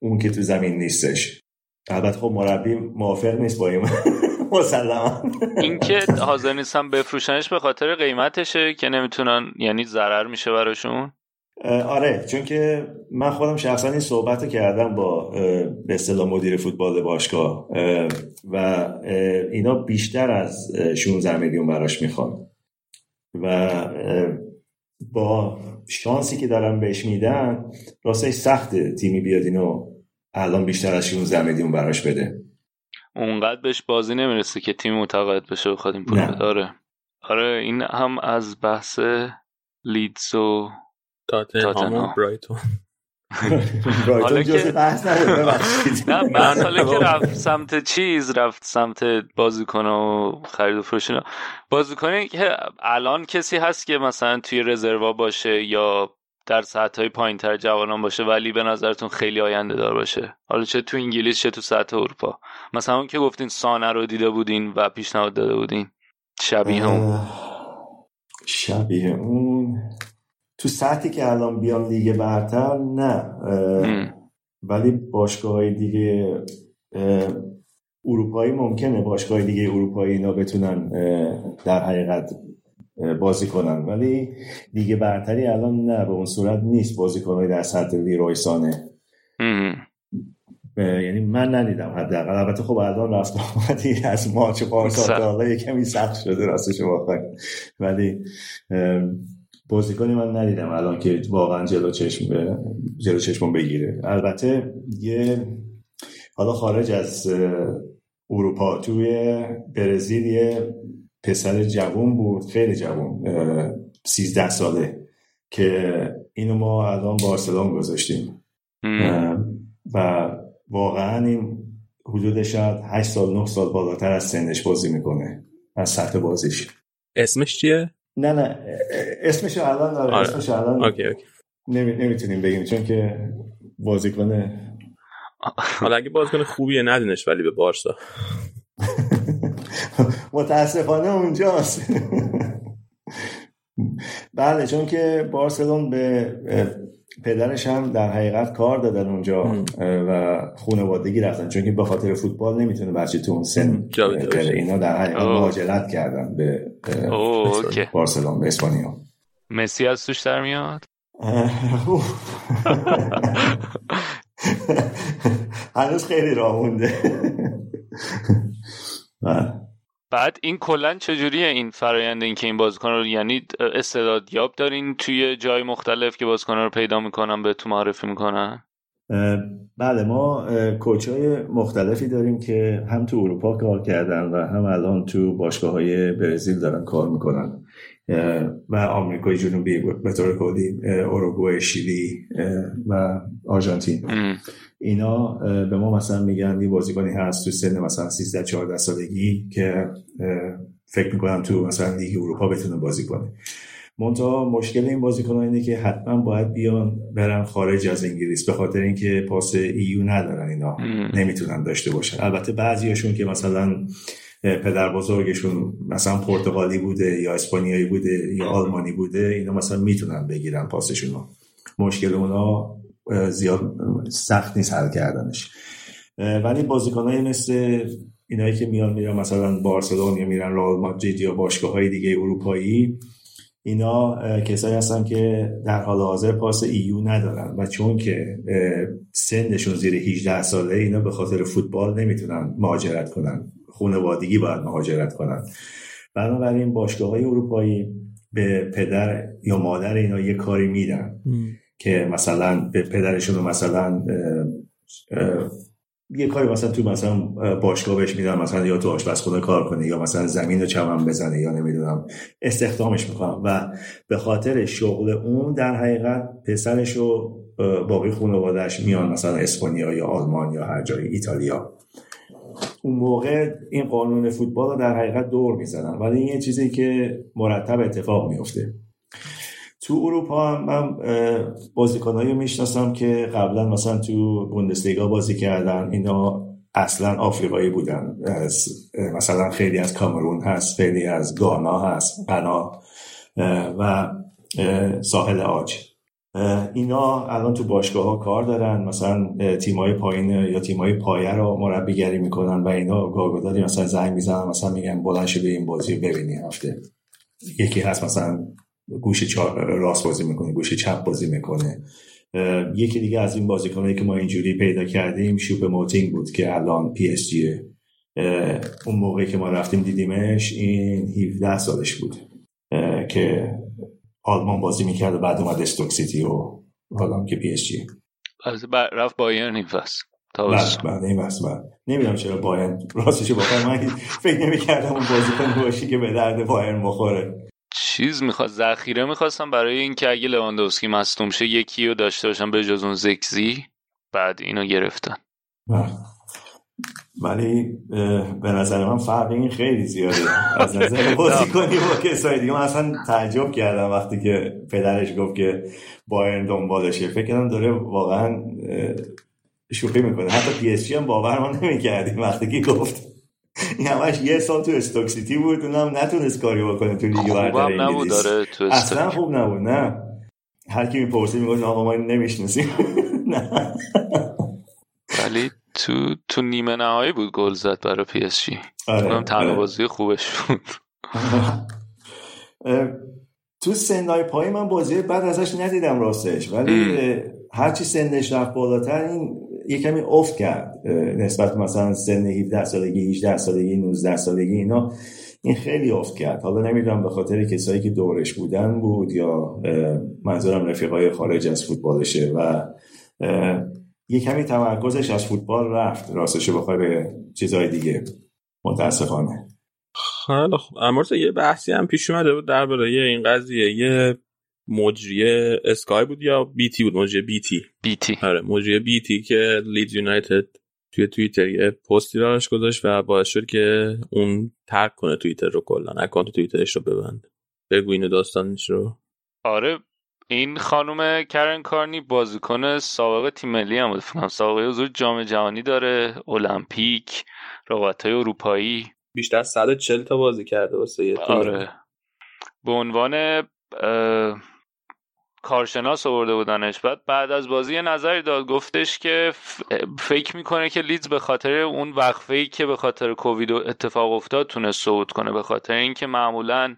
اون که تو زمین نیستش. البته خب مربی موافق نیست با این مسلما اینکه حاضر نیستن بفروشنش به خاطر قیمتشه که نمی‌تونن یعنی ضرر میشه براشون؟ آره چون که من خودم شخصا این صحبت کردم با به اصطلاح مدیر فوتبال باشگاه و اینا بیشتر از 16 میلیون براش می‌خوان. و با شانسی که دارم بهش میدن راستش سخت تیمی بیاد اینو الان بیشتر از 16 میلیون براش بده. اونقدر بهش بازی نمی‌رسه که تیم متقاعد بشه بخواد این پول داره آره. این هم از بحث لیدز و تاتنهام و برایتون. حالا که نه بحث حالا که رفت سمت چیز رفت سمت بازیکن و خرید و فروش بازیکنی که الان کسی هست که مثلا توی رزروا باشه یا در سطح های پایین تر جوانان باشه ولی به نظرتون خیلی آینده دار باشه. حالا چه تو انگلیس چه تو سطح اروپا. مثلا اون که گفتین سانه رو دیده بودین و پیشنهاد داده بودین شبیه اون. شبیه اون. تو سطحی که الان بیام لیگ برتر نه. ولی باشگاه های دیگه اروپایی ممکنه باشگاه دیگه اروپایی اینا بتونن در حقیقت بازی کنن. ولی دیگه برتری الان نه به اون صورت نیست بازی کنه در سطح لیرویسانه یعنی من ندیدم حداقل. البته خب الان رفت آمدی از ماچ پارسال حالا کمی سخت شده راستش واقعا. ولی بازیکنی من ندیدم الان که واقعا جلو چشم جلو چشمون بگیره. البته یه حالا خارج از اروپا توی برزیل یه پسر جوون بود خیلی جوون سیزده ساله که اینو ما الان بارسلون گذاشتیم. و واقعا این حدود شاید 8 سال 9 سال بالاتر از سنش بازی می‌کنه از سطح بازیش. اسمش چیه؟ نه نه اسمش الان داره آره. اسمش الان اوکی اوکی. نمی... نمی‌تونیم بگیم چون که بازیکن حالا اگه بازیکن خوبیه ندونش ولی به بارسا. متاسفانه اونجاست. بله چون که بارسلون به پدرش هم در حقیقت کار دادن اونجا و خانوادگی رفتن چون که به خاطر فوتبال نمی‌تونه بچه تو اون سن اینا در حقیقت مهاجرت کردن به بارسلون به اسپانیا. مسی از توش در میاد؟ هنوز خیلی راه مونده. بعد این کلا چجوریه این فرایند این که این بازیکن رو یعنی استعدادیاب دارین توی جای مختلف که بازیکن رو پیدا می‌کنن به تو معرفی می‌کنن؟ بله ما کوچ های مختلفی داریم که هم تو اروپا کار کردن و هم الان تو باشگاه های برزیل دارن کار می‌کنن. و آمریکای جنوبی به طور کلی اوروگوئه شیلی و آرژانتین. اینا به ما مثلا میگن یه بازیکنی هست تو سن مثلا 13 14 سالگی که فکر می‌کنم تو مثلا لیگ اروپا بتونه بازی کنه. منتها مشکل این بازیکنان اینه که حتما باید بیان برن خارج از انگلیس به خاطر اینکه پاس ایو ندارن اینا. نمی‌تونن داشته باشن. البته بعضیاشون که مثلا پدر بزرگشون مثلا پرتغالی بوده یا اسپانیایی بوده یا آلمانی بوده اینا مثلا می‌تونن بگیرن پاسشون رو. مشکل اونا زیاد سخت نیست حل کردنش. ولی بازیکنایی مثل اینایی که میان میرن مثلا بارسلون یا میرن رئال مادرید یا باشگاه های دیگه اروپایی اینا کسایی هستن که در حال حاضر پاس ایو ندارن و چون که سنشون زیر 18 ساله اینا به خاطر فوتبال نمی‌تونن مهاجرت کنن. خانوادگی باید مهاجرت کنن بنابراین باشگاه های اروپایی به پدر یا مادر اینا یه کاری میدن که مثلا به پدرشون مثلا یه کاری مثلا تو مثلا باشگاه بهش میدن مثلا یا تو آشپزخونه کار کنه یا مثلا زمین رو چمن بزنه یا نمی‌دونم استخدامش می‌کنم و به خاطر شغل اون در حقیقت پسرش و باقی خانوادهش میان مثلا اسپانیا یا آلمان یا هر جای ایتالیا. اون موقع این قانون فوتبال رو در حقیقت دور می‌زنن ولی این یه چیزی که مرتب اتفاق میفته تو اروپا هم من بازیکنایی می‌شناسم که قبلا مثلا تو بوندسلیگا بازی کردن. اینا اصلا آفریقایی بودن. از مثلا خیلی از کامرون هست خیلی از گانا هست قنا و ساحل آج. اینا الان تو باشگاه ها کار دارن. مثلا تیمای پایین یا تیمای پایه رو مربیگری می‌کنن و اینا گاگوداری مثلا زنگ می‌زنن مثلا میگن بلند شده این بازی ببینی هفته. یکی هست مثلا گوش راست بازی می‌کنه گوش چپ بازی می‌کنه. یکی دیگه از این بازیکنایی که ما اینجوری پیدا کردیم چوپو موتینگ بود که الان PSG ه اون موقعی که ما رفتیم دیدیمش این 17 سالش بود. که آلمان بازی می‌کرد و بعد اومد استوک سیتی و حالا که PSG. رفت بایرن این فصل. بعد بعد این بس بعد نمی‌دونم چرا بایرن راستش بخوام من فکر نمی‌کردم اون بازیکن باشی که به درد بایرن بخوره. چیز می‌خواد ذخیره می‌خواستم برای اینکه اگه لواندوسکی مصدوم شه یکی رو داشته باشم به جز اون زکزی بعد اینو گرفتن. ولی به نظر من فرق این خیلی زیاده. از نظر بازی کنی با کسای دیگه. من اصلا تعجب کردم وقتی که پدرش گفت که بایرن دنبالشه. فکر کردم داره واقعا شوخی می‌کنه. حتی PSG هم باور ما نمی‌کردیم وقتی که گفت. این همش یه سال تو استوک سیتی بود. اونم نتونست کاری بکنه تو لیگ برتر انگلیس. اصلا خوب نبود نه. هر کی می‌پرسه میگه آقا ما نمی‌شناسیم. نه. تو تو نیمه نهایی بود گل زد برای PSG. آره. تنها بازی خوبش بود. تو سنای پای من بازی بعد ازش ندیدم راستش ولی هرچی سنش رفت بالاتر این یه کمی افت کرد. نسبت مثلا سن 17 سالگی 18 سالگی 19 سالگی اینا این خیلی افت کرد. حالا نمی‌دونم به خاطر کسایی که دورش بودن بود یا منظورم رفیقای خارج از فوتبالشه و یه کمی تمرکزش از فوتبال رفت راستش بخوای به چیزهای دیگه. متاسفانه. خیلی خب امروز یه بحثی هم پیش اومده بود درباره این قضیه یه مجری اسکای بود یا بیتی بود؟ مجری بیتی بیتی آره مجری بیتی که لیدز یونایتد توی توییتر یه پستی راش گذاشت و باعث شد که اون ترک کنه توییتر رو کلا. اکانت توییترش رو ببند. بگو اینو داستانش رو. آره این خانم کرن کارنی بازیکن سابق تیم ملی هم بود. فکر سابقه حضور جام جهانی داره المپیک رقابت‌های اروپایی. بیشتر از 140 تا بازی کرده واسه یه آره. به عنوان کارشناس آورده بودنش. بعد بعد از بازی یه نظری داد. گفتش که فکر می‌کنه که لیدز به خاطر اون وقفه ای که به خاطر کووید اتفاق افتاد تونست صعود کنه. به خاطر اینکه معمولا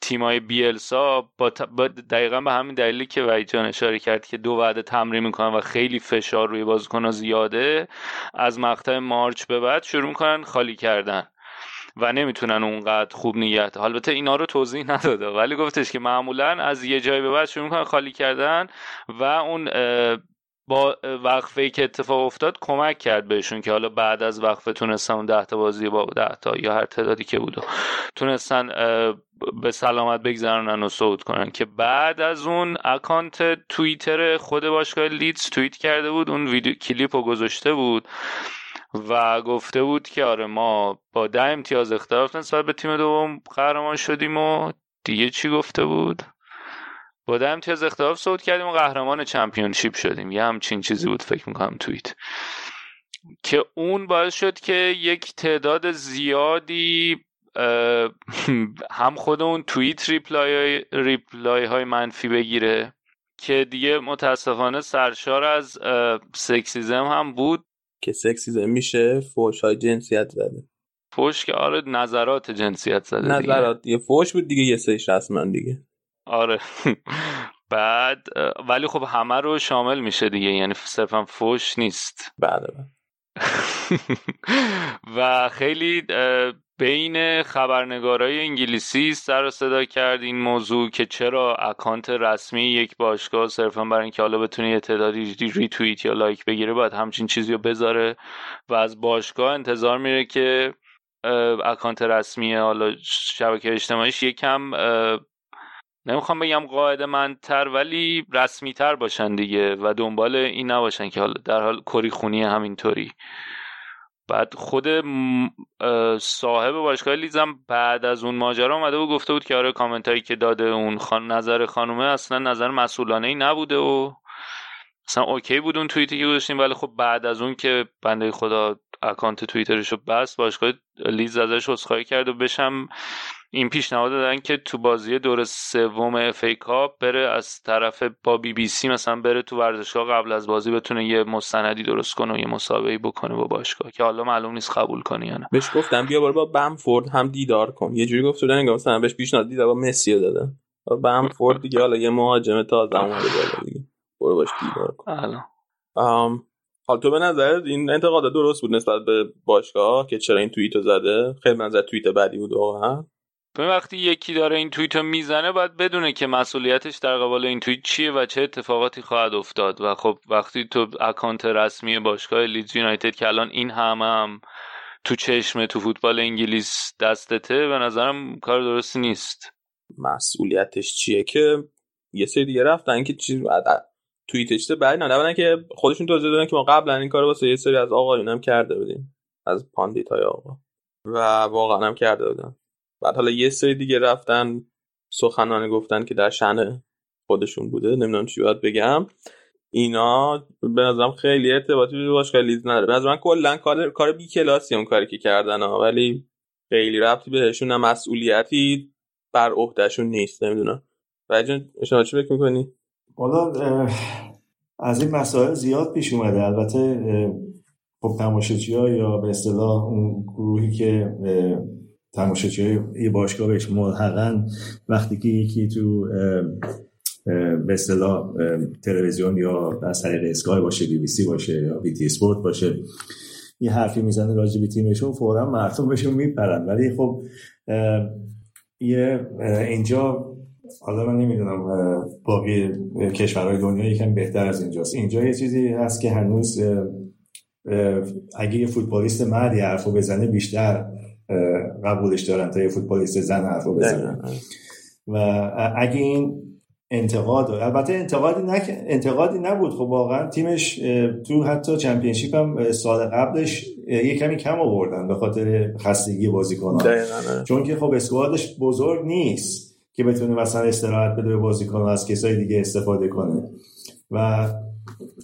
تیمای بیلسا با, با دقیقا به همین دلیلی که وحید جان اشاره کرد که دو وعده تمرین می‌کنن و خیلی فشار روی بازیکنها زیاده از مقطع مارچ به بعد شروع می‌کنن خالی کردن و نمی‌تونن اونقدر خوب نیت البته اینا رو توضیح نداده ولی گفتش که معمولا از یه جای به بعد شروع می‌کنن خالی کردن و اون با وقفه که اتفاق افتاد کمک کرد بهشون که حالا بعد از وقفه تونستن اون تا بازی با ده تا یا هر تعدادی که بود تونستن به سلامت بگذرونن و صعود کنن که بعد از اون اکانت توییتر خود باشگاه لیدز توییت کرده بود اون ویدیو کلیپ رو گذاشته بود و گفته بود که آره ما با ده امتیاز اختلاف نسبت به تیم دوم قهرمان شدیم و دیگه چی گفته بود؟ با ده امتیاز اختلاف صعود کردیم و قهرمان Championship شدیم. یه همچین چیزی بود فکر می‌کنم توییت. که اون باعث شد که یک تعداد زیادی هم خود اون توییت reply, reply های منفی بگیره که دیگه متاسفانه سرشار از sexism هم بود. که sexism میشه فوش های جنسیت زده. فوش که آره نظرات جنسیت زده نظرات دیگه. فوش بود دیگه یه سهش رسما دیگه. آره بعد ولی خب همه رو شامل میشه دیگه یعنی صرفا فوش نیست بله, بله. و خیلی بین خبرنگارای انگلیسی سر و صدا کرد این موضوع که چرا account رسمی یک باشگاه صرفا برای اینکه حالا بتونه یه تعدادی ریتوییت یا like بگیره باید همچین چیزی رو بذاره و از باشگاه انتظار میره که اکانت رسمی حالا شبکه اجتماعیش یکم نمی‌خوام بگم قاعده منتر ولی رسمی تر باشن دیگه و دنبال این نباشن که حالا در حال کری خونی همینطوری. بعد خود صاحب باشگاه لیزم بعد از اون ماجرا اومده و گفته بود که آره کامنت هایی که داده اون خان... نظر خانومه اصلا نظر مسئولانه ای نبوده و اصلا OK بود اون توییتی که گذاشتیم ولی خب بعد از اون که بنده خدا account توییترش رو بست باشگاه لیدز ازش عذرخواهی کرد و بشم این پیشنهاد دادن که تو بازی دور سوم FA Cup بره از طرف با بی بی سی مثلا بره تو ورزشگاه قبل از بازی بتونه یه مستندی درست کنه و یه مسابقه بکنه با باشگاه که حالا معلوم نیست قبول کنه یا نه. بهش گفتم بیا با بمفورد هم دیدار کن. یه جوری گفت بودن مثلا بهش پیشنهاد دیدار با مسی داده بمفورد دیگه حالا یه مهاجم تازه اومده بالا دیگه. برو باش دیدار کن. حالا حال تو به نظر این انتقاد درست بود نسبت به باشگاه که چرا این توییتو زده؟ خیلی منظر توییت بعدی بود واقعا. وقتی یکی داره این توییت رو می‌زنه باید بدونه که مسئولیتش در قبال این توییت چیه و چه اتفاقاتی خواهد افتاد. و خب وقتی تو اکانت رسمی باشگاه لیدز یونایتد که الان این همه هم تو چشم تو فوتبال انگلیس دستته به نظرم کار درستی نیست. مسئولیتش چیه که یه سری دیگه رفتن که چیز توییتش بعد نه که خودشون توضیح دادن که ما قبلا این کارو واسه یه سری از آقایون هم کرده بودیم. از pundit های آقا. و واقعا هم کرده بودن. بعد حالا یه سری دیگه رفتن سخنانه گفتن که در شأن خودشون بوده نمی‌دونم چی باید بگم. اینا به نظرم خیلی ارتباطی به باشگاه لیدز نداره. به نظرم کلا کار کار بی کلاسی اون کاری که کردن ها ولی خیلی رفتی بهشون نه مسئولیتی بر عهدهشون نیست نمی‌دونم. و شما چی فکر می‌کنی؟ حالا از این مسائل زیاد پیش اومده. البته خب تماشاچی ها یا به اصطلاح اون گروهی که تماشاچی یه باشگاه بهش ملحقا وقتی که یکی تو به اصطلاح تلویزیون یا از طریق اسکای باشه بی بی سی باشه یا بی تی اسپورت باشه یه حرفی می‌زنه راجع به تیمشون فورا مردم بهشون میپرن. ولی خب یه اینجا حالا من نمی‌دونم باقی کشورهای دنیا یکم بهتر از اینجاست. اینجا یه چیزی هست که هنوز اگه یه فوتبالیست مردی حرفو بزنه بیشتر قبولش دارن تا یه فوتبالیست زن حرفو بزنن و اگه این انتقاد البته انتقادی نک... انتقادی نبود. خب واقعا تیمش تو حتی چمپیونشیپ هم سال قبلش یه کمی کم آوردن به خاطر خستگی بازیکنان. چون که خب اسکوادش بزرگ نیست که بتونه مثلا استراحت بده به بازیکن از کسای دیگه استفاده کنه. و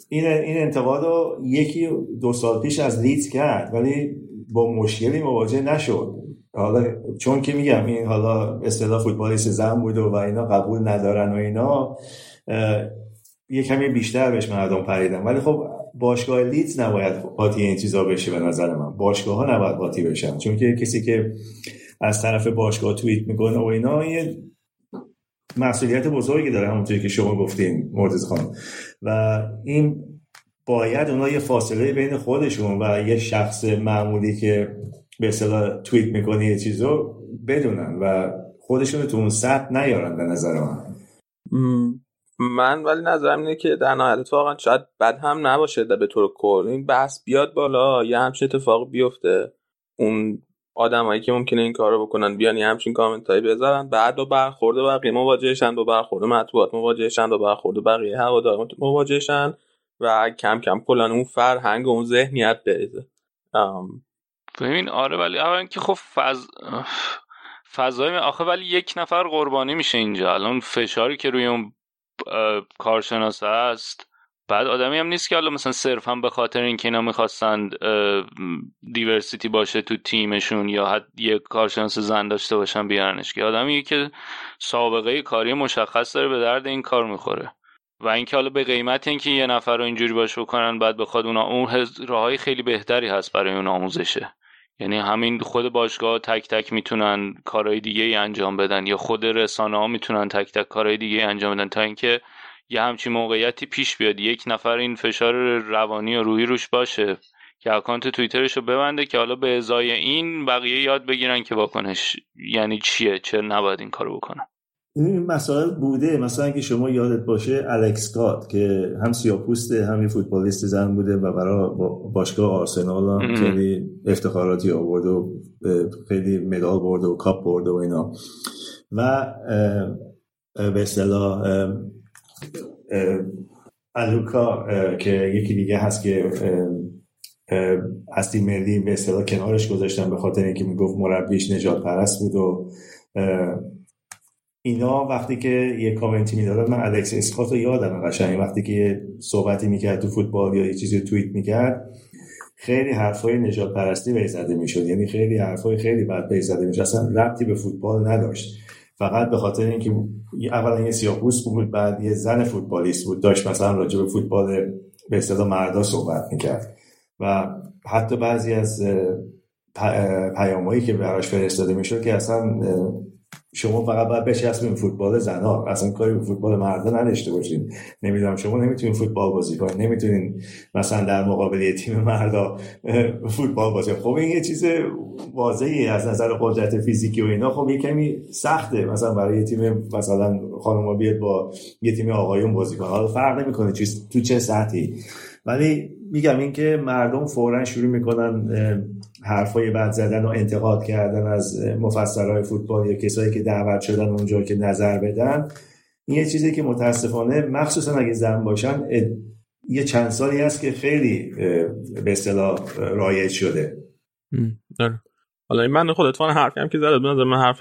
این این انتقاد رو یکی دو سال پیش از لیدز کرد. ولی با مشکلی مواجه نشد. حالا چون که میگم این حالا اصطلاح فوتبالیست زن بود و اینا قبول ندارن و اینا یه کمی بیشتر بهش مردم پریدن. ولی خب باشگاه لیدز نباید قاطی این چیزا بشه به نظر من. باشگاه ها نباید قاطی بشن. چون که کسی که از طرف باشگاه توییت می‌کنه و اینا یه مسئولیت بزرگی داره همونطوری که شما گفتیم مرتضی خان. و این باید اونا یه فاصله بین خودشون و یه شخص معمولی که به اصطلاح توییت می‌کنه یه چیزو بدونن و خودشون تو اون سطح نیارن به نظر من. من ولی نظرم اینه که در نهایت واقعا شاید بد هم نباشه به طور کل این بحث بیاد بالا یه همچین اتفاق بیفته. اون آدمایی که ممکنه این کارو بکنن بیان یه همچین کامنت هایی بذارن. بعد با برخورد بقیه مواجهشن با برخورد مطبوعات مواجهشن با برخورد بقیه هوادار مواجهشن. و کم کم کلا اون فرهنگ و اون ذهنیت بریزه. ببین آره ولی اولا که خب فض... فضای آخه ولی یک نفر قربانی میشه اینجا. الان فشاری که روی اون کارشناس هست بعد آدمی هم نیست که حالا مثلا صرف هم به خاطر اینکه اینا می‌خواستند دیورسیتی باشه تو تیمشون یا حد یه کارشناس زن داشته باشن بیارنش. که آدمی که سابقه کاری مشخص داره به درد این کار می‌خوره. و اینکه حالا به قیمت اینکه یه نفر رو اینجوری باش بکنن بعد بخواد اونا اون راههای خیلی بهتری هست برای اون آموزشه. یعنی همین خود باشگاه تک تک می‌تونن کارهای دیگه ای انجام بدن یا خود رسانه ها می‌تونن تک تک کارهای دیگه ای انجام بدن تا اینکه یه همچین موقعیتی پیش بیاد. یک نفر این فشار روانی و روحی روش باشه که اکانت توییترش رو ببنده که حالا به ازای این بقیه یاد بگیرن که واکنش یعنی چیه چه نباید این کارو بکنن. این مسائل بوده. مثلا اگه شما یادت باشه الکس گات که هم سیاپوسته هم یه فوتبالیست زن بوده و برای باشگاه آرسنال هم خیلی افتخاراتی آورده و خیلی مدال برده و کاپ برده و اینا. و به اصطلاح الوکا که یکی دیگه هست که از تیم ملی به اصطلاح کنارش گذاشتن به خاطر اینکه می‌گفت مربیش نجات پرست بود و اینا وقتی که یه کامنتی می‌دادن من الکس اسکات رو یادم قشنگ. وقتی که یه صحبتی می‌کرد تو فوتبال یا یه چیزی توییت می‌کرد خیلی حرفای نجات پرستی به زده می‌شد. یعنی خیلی حرفای خیلی بد به زده می‌شد. اصلا ربطی به فوتبال نداشت. فقط به خاطر اینکه اولا یه سیاپوس بود بعد یه زن فوتبالیست بود داشت مثلا راجع به فوتبال به اصطلاح مردا صحبت می‌کرد. و حتی بعضی از پیامایی که براش فرستاده می‌شد که اصلا شما فقط باید بچسبین فوتبال زنا اصلا کاری به فوتبال مردا نداشته باشین. نمی‌دونم شما نمی‌تونین فوتبال بازی کنین. نمی‌تونین مثلا در مقابل تیم مردا فوتبال بازی خب این یه چیز واضحی از نظر قدرت فیزیکی و اینا. خب یه کمی سخته مثلا برای یه تیم مثلا خانم بیاد با یه تیم آقایون بازی کنه حالا فرق نمی‌کنه چیز تو چه سطحی. ولی میگم اینکه مردم فورا شروع می‌کنن حرفای بد زدن و انتقاد کردن از مفسرهای فوتبال یا کسایی که دعوت شدن اونجا که نظر بدن این یه چیزی که متاسفانه مخصوصا اگه زن باشن یه چند سالی هست که خیلی به اصطلاح رایج شده آره. حالا من خود اتفاقا حرفی هم که زده به من حرف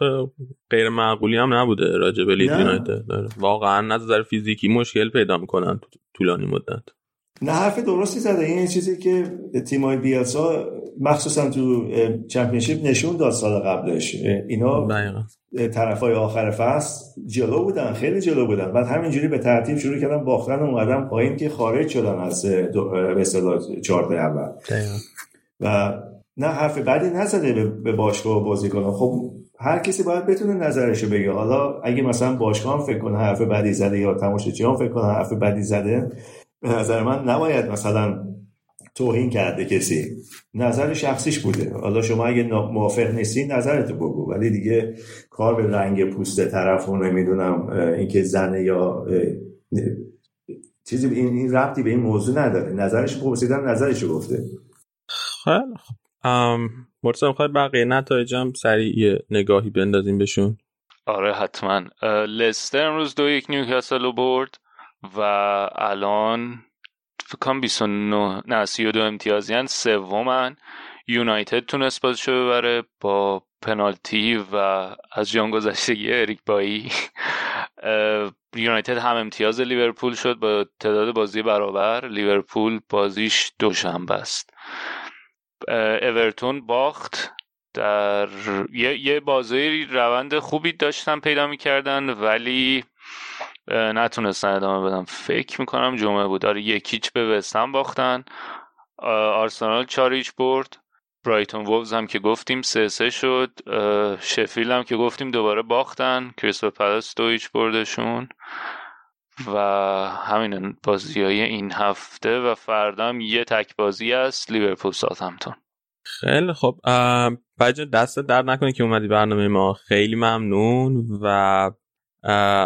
غیر معقولی هم نبوده راجع به لید آره. واقعا نظر فیزیکی مشکل پیدا می‌کنن طولانی مدت نه حرف درستی زده. این چیزی که تیمای بیاسا مخصوصا تو چمپیونشیپ نشون داد سال قبلش. اینا طرف های آخر فصل جلو بودن خیلی جلو بودن. بعد همینجوری به ترتیب شروع کردن باختن اومدن پایین که خارج شدن از به اصطلاح اول. و نه حرف بعدی نزده به باشگاه بازی کنه خب هر کسی باید بتونه نظرشو بگه. حالا اگه مثلا باشگاه هم فکر کنه حرف بعدی زده یا تماشاچی هم فکر کنه حرف بعدی زده به نظر من نباید مثلا توهین کرده کسی. نظر شخصیش بوده. حالا شما اگه موافق نیستی نظرتو بگو. ولی دیگه کار به رنگ پوست طرف و نمی‌دونم اینکه زنه یا چیزی این این ربطی به این موضوع نداره. نظرش پرسیدم نظرش گفته. خیلی خب مرتضی می‌خوای بقیه نتایجم سریع نگاهی بندازیم بهشون؟ آره حتما. لستر امروز دو یک نیوکاسل رو برد. و الان فکرم 29 نه 32 امتیازی سومن. یونایتد تونست بازشو ببره با پنالتی و از جان گذشتگی اریک بایی. یونایتد هم امتیاز لیورپول شد با تعداد بازی برابر. لیورپول بازیش دوشنبه است. اورتون باخت. در یه, یه بازی روند خوبی داشتن پیدا می‌کردن ولی نتونستن ادامه بدم فکر می‌کنم جمعه بود. داره یکیچ به وستهم باختن. آرسنال چاریچ برد. برایتون وولز هم که گفتیم سه سه شد. شفیل هم که گفتیم دوباره باختن. کریستال پالاس دو ایچ بردشون. و همین بازی های این هفته و فردا هم یه تک بازی است. لیورپول ساوثهمپتون. خیلی خب بچه دست درد نکنه که اومدی برنامه ما. خیلی ممنون و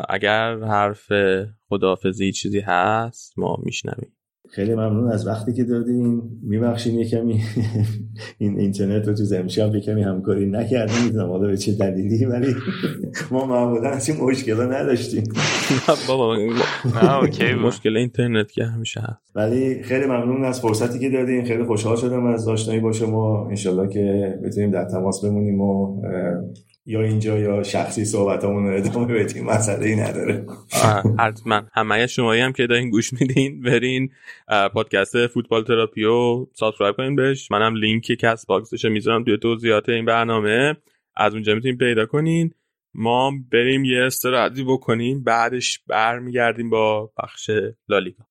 اگر حرف خداحافظی چیزی هست ما میشنویم. خیلی ممنون از وقتی که دادین. میبخشین یه کمی. این اینترنت رو تو یه کمی همکاری نکردیم. می‌دونم حالا به چه دلیلی ولی ما معمولا از این مشکل نداشتیم. بابا اوکی مشکل اینترنت که همیشه هست. ولی خیلی ممنون از فرصتی که دادین. خیلی خوشحال شدم از آشنایی با شما. انشالله که بتونیم در تماس بمونیم و یا اینجا یا شخصی صحبتامون رو ادامه بدیم. مسئله ای نداره حتما. همه شمایی هم که دارین گوش میدین برین پادکست فوتبال تراپی رو subscribe کنین بهش. منم لینک کست باکسش می‌ذارم توی توضیحات این برنامه. از اونجا می‌تونین پیدا کنین. ما بریم یه استراحتی بکنیم بعدش برمیگردیم با بخش لالیگا.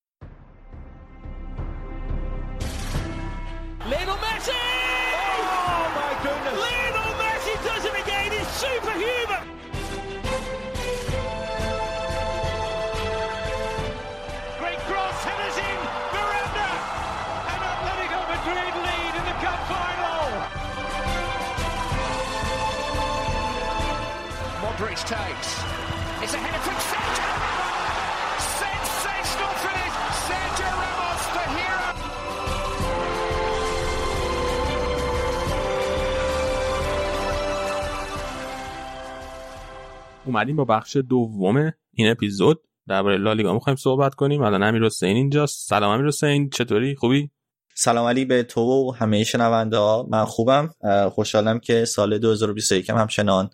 اومدیم با بخش دوم این اپیزود. درباره لالیگا می‌خوایم صحبت کنیم. الان امیر حسین اینجاست سلام امیر حسین. چطوری؟ خوبی؟ سلام علی به تو و همه شنونده ها. من خوبم. خوشحالم که سال 2021 هم همچنان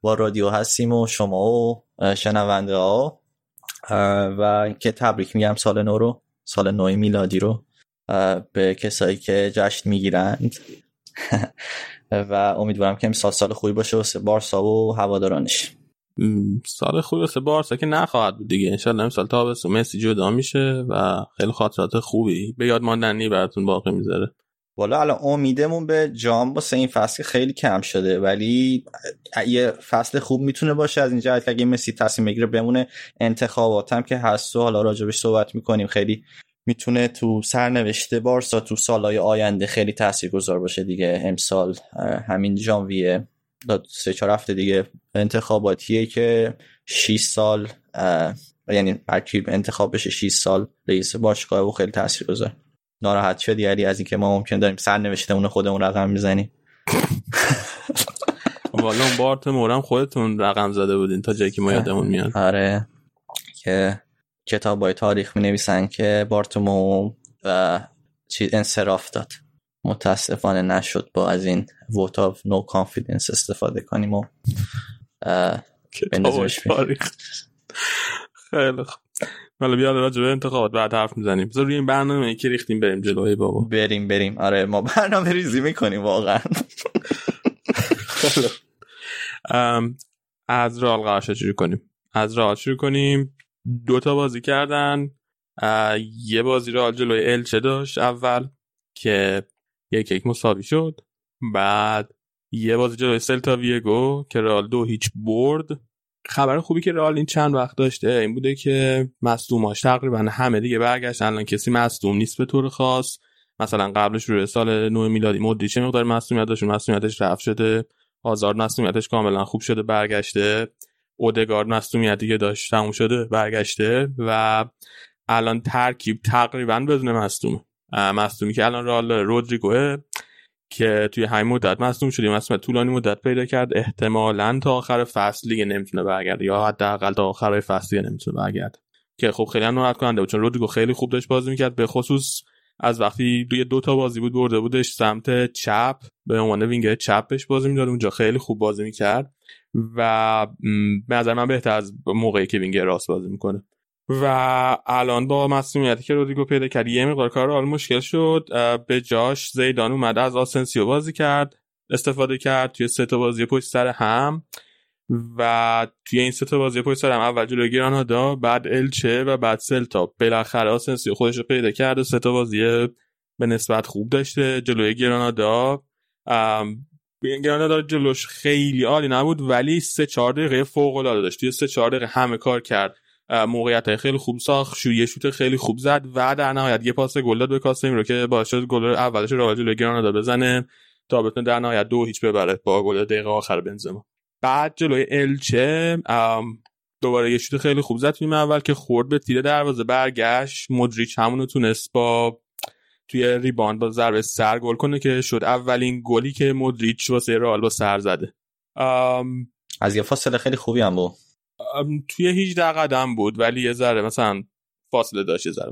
با رادیو هستیم و شما و شنونده ها. و که تبریک میگم سال نو رو سال نو میلادی رو به کسایی که جشن می‌گیرند. و امیدوارم که امسال سال خوبی باشه واسه بارسا و هوادارانش. سال واسه بارسا که نخواهد بود دیگه. انشالله امسال تابستون مسی جدا میشه و خیلی خاطرات خوبی به یاد ماندنی براتون باقی می‌ذاره. والا الان امیدمون به جام واسه این فصل خیلی کم شده ولی یه فصل خوب می‌تونه باشه از این جهت که اگه مسی تصمیم بگیره بمونه انتخاباتم که هست و حالا راجبش صحبت می‌کنیم. خیلی می‌تونه تو سرنوشته بارسا تو سالهای آینده خیلی تاثیرگذار باشه دیگه امسال همین ژانویه. سه چهار هفته دیگه انتخاباتیه که 6 سال یعنی هر انتخاب بشه 6 سال رئیس باشگاه و خیلی تاثیرگذار. ناراحت شدی علی؟ از اینکه ما ممکن داریم سر اون خودمون رقم می‌زنیم والا اون بارت مورم خودتون رقم زده بودین تا جایی که ما یادمون میاد. آره. که کتاب های تاریخ می نویسن که بارتمو و چیز انصراف داد. متاسفانه نشد با از این vote of no confidence استفاده کنیم و بندازیمش خیلی خوب. حالا بیا راجع به انتخابات بعد حرف می‌زنیم. بذار روی این برنامه که ریختیم بریم جلوی بابا. بریم بریم. آره ما برنامه ریزی می‌کنیم واقعا. از رال قرار شروع کنیم. از رال شروع کنیم. دوتا بازی کردن. یه بازی رال جلوی الچه داشت اول که یک یک مساوی شد. بعد یه بازی جلوی سلتا ویگو که رال دو هیچ برد. خبر خوبی که رئال این چند وقت داشته این بوده که مصدوماش تقریبا همه دیگه برگشت الان کسی مصدوم نیست به طور خاص. مثلا قبلش روی سال 9 میلادی مدی چه مقدار مصدومیت داشت مصدومیتش رفت شده. آزار مصدومیتش کاملا خوب شده برگشته. اودگارد مصدومیت دیگه داشت تموم شده برگشته. و الان ترکیب تقریبا بدون مصدومه. مصدومی که الان رئال رودریگوه که توی همین مدت مصدوم شدیم مصدوم طولانی مدت پیدا کرد. احتمالا تا آخر فصل دیگه نمی‌تونه برگرده یا حداقل تا آخر فصل دیگه نمی‌تونه برگرده. که خب خیلی ناراحت کننده بود. چون رودریگو خیلی خوب داشت بازی می‌کرد. به خصوص از وقتی دوی دو تا بازی بود برده بودش سمت چپ. به عنوان وینگر چپش بازی می‌داد. اونجا خیلی خوب بازی می‌کرد. و به نظر من بهتر از موقعی که وینگر راست بازی می‌کنه. و الان با مصدومیتی که رودریگو پیدا کرد یه مقدار کار حال مشکل شد. به جاش زیدان اومده از آسنسیو بازی کرد استفاده کرد توی سه تا بازی پشت سر هم. و توی این سه تا بازی پشت سر هم اول جلوی گرانادا بعد الچه و بعد سلتا. بالاخره آسنسیو خودش رو پیدا کرد و سه تا بازی به نسبت خوب داشته جلوی گرانادا. گرانادا جلوش خیلی عالی نبود ولی سه چهار دقیقه فوق العاده داشت. توی سه چهار دقیقه همه کار کرد. موقعیت خیلی خوب ساخت شو یه شوت خیلی خوب زد و در نهایت یه پاس گل داد به کاسمی رو که باعث شد گل اولش به گرانادا بزنه تا بتونه در نهایت دو هیچ ببره با گل دقیقه آخر بنزما. بعد جلوی الچه دوباره یه شوت خیلی خوب زد توی اول که خورد به تیر دروازه برگشت مدریچ همونو تونست با توی rebound با ضربه سر گل کنه که شد اولین گلی که مدریچ واسه رئال با سر زده. از یه فاصله خیلی خوبی هم بود. توی 18 قدم بود ولی یه ذره مثلا فاصله داشت یه ذره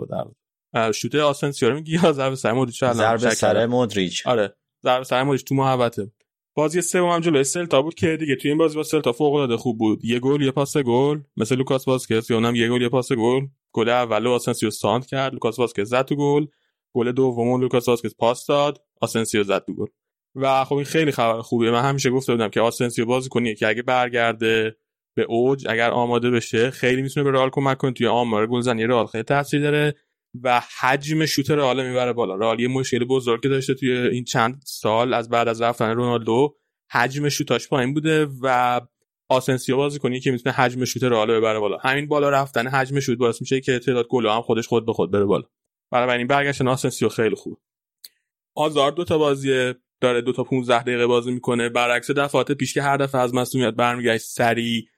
در شوت آسنسیو میگی یا ضربه سر مودریچ؟ ضربه سر مودریچ. آره ضربه سر مودریچ تو محوطه. بازی سوم هم جلوی سلتا بود که دیگه توی این بازی با سلتا فوق العاده خوب بود. یه گل یه پاس گل. مثل لوکاس واسکز یا اونم یه گل یه پاس گل. گل اولو آسنسیو سانتر کرد لوکاس واسکز زد تو گل. گل دوم لوکاس واسکز پاس داد آسنسیو زد تو گل. و خب این خیلی خبر خوبه من همیشه گفته بودم که آسنسیو بازیکنیه که اگه برگرده به اوج اگر آماده بشه خیلی می‌تونه به رئال کمک کنه. توی آمار گلزنی رئال خیلی تاثیر داره و حجم شوت رئال می‌بره بالا. رئال یه مشکل بزرگی داشته توی این چند سال از بعد از رفتن رونالدو. حجم شوتاش پایین بوده و آسنسیو بازیکنیه که می‌تونه حجم شوت رئال ببره بالا. همین بالا رفتن حجم شوت باعث میشه که تعداد گل هم خودش خود به خود بره بالا. برای این برگشتن آسنسیو خیلی خوب. آزار دو تا بازی داره دو تا 15 دقیقه بازی می‌کنه. برعکس دفعات پیش که هر دفعه از مصدومیت برمیگشت سریع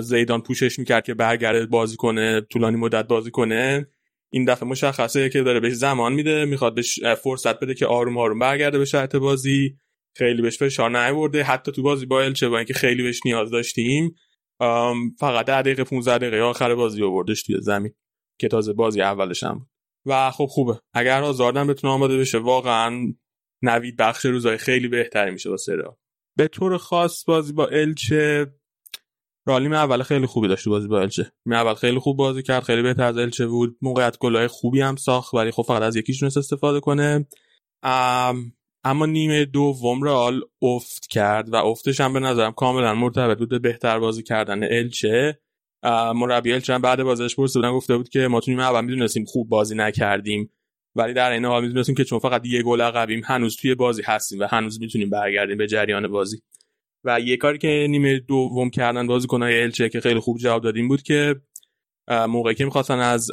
زیدان push ش می‌کرد که برگرده بازی کنه طولانی مدت بازی کنه. این دفعه مشخصه که داره بهش زمان میده می‌خواد بهش فرصت بده که آروم آروم برگرده به شرایط بازی. خیلی بهش فشار نیورده. حتی تو بازی با الچه با اینکه خیلی بهش نیاز داشتیم فقط 10 دقیقه 15 دقیقه آخر بازی آوردش توی زمین که تازه بازی اولش هم بود. و خب خوبه. اگر آزاردن بتونه آماده بشه واقعا نوید بخش روزای خیلی بهتری میشه با سرا به طور خاص بازی با الچه رالیم اول خیلی خوبی داشت بازی با الچه. اول خیلی خوب بازی کرد خیلی بهتر از الچه بود. موقعیت گلای خوبی هم ساخت ولی خب فقط از یکیش تونست استفاده کنه. اما نیمه دوم رال افت کرد و افتش هم به نظرم کاملا مرتبط بود به بهتر بازی کردن الچه. مربی الچه هم بعد بازیش پرسیدن گفته بود که ما تو نیمه اول می‌دونستیم خوب بازی نکردیم ولی در این حال می‌دونستیم که چون فقط یه گل عقبیم هنوز توی بازی هستیم و هنوز می‌تونیم برگردیم به جریان بازی. و یه کاری که نیمه دوم کردن بازیکنای الچه که خیلی خوب جواب دادیم بود که موقعی که می‌خواستن از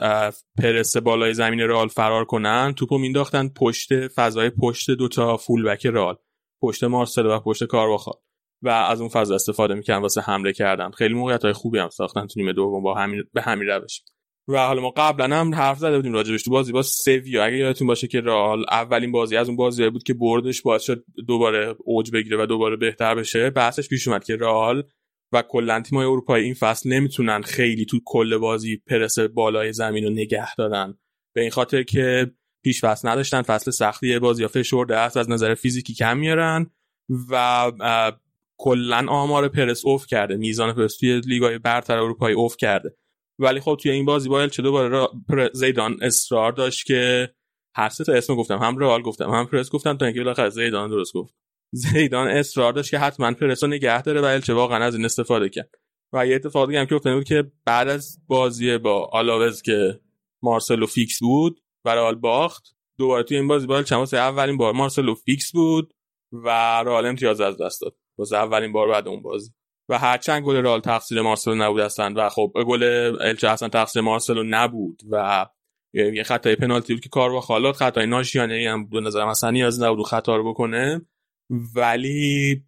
پرس بالای زمین رال فرار کنن توپو مینداختن پشت فضای پشت دوتا فولبک رال پشت مارسل و پشت کارواخال. و از اون فضا استفاده می‌کنن واسه حمله کردن. خیلی موقعیت های خوبی هم ساختن تو نیمه دوم با همین به همین روش. و حالا ما قبلا هم حرف زده بودیم راجبش تو بازی. با سویا اگه یادتون باشه که رئال اولین بازی از اون بازی بود که بردش باعث شد دوباره اوج بگیره و دوباره بهتر بشه. بحثش پیش اومد که رئال و کلا تیم‌های اروپایی این فصل نمی‌تونن خیلی تو کل بازی پرس بالای زمین رو نگه دارن. به این خاطر که پیش فصل نداشتن. فصل سختی بازی فشرده است از نظر فیزیکی کم میارن و کلا آمار پرس اوف کرده. میزان پرس توی لیگای برتر اروپایی اوف کرده. ولی خب توی این بازی با چه دوباره زیدان اصرار داشت که هر سه تا اسم گفتم. هم رئال گفتم هم پرس گفتم تا اینکه بالاخره زیدان درست گفت. زیدان اصرار داشت که حتما پرس رو نگه داره و الچه واقعا از این استفاده کرد. و یه اتفاقی هم که افتاده بود که بعد از بازی با آلاوز که مارسلو فیکس بود و رئال باخت دوباره توی این بازی با چماس اولین بار مارسلو فیکس بود و رئال امتیاز از دست داد. واسه اولین بار بعد اون بازی. و هرچند گل رئال تقصیر مارسلو نبود هستن و خب گل الچه اصلا تقصیر مارسلو نبود و یه خطای پنالتی بود که کار با خالات خطای ناشیانه هم به نظر مثلا نیاز نبود خطا رو بکنه. ولی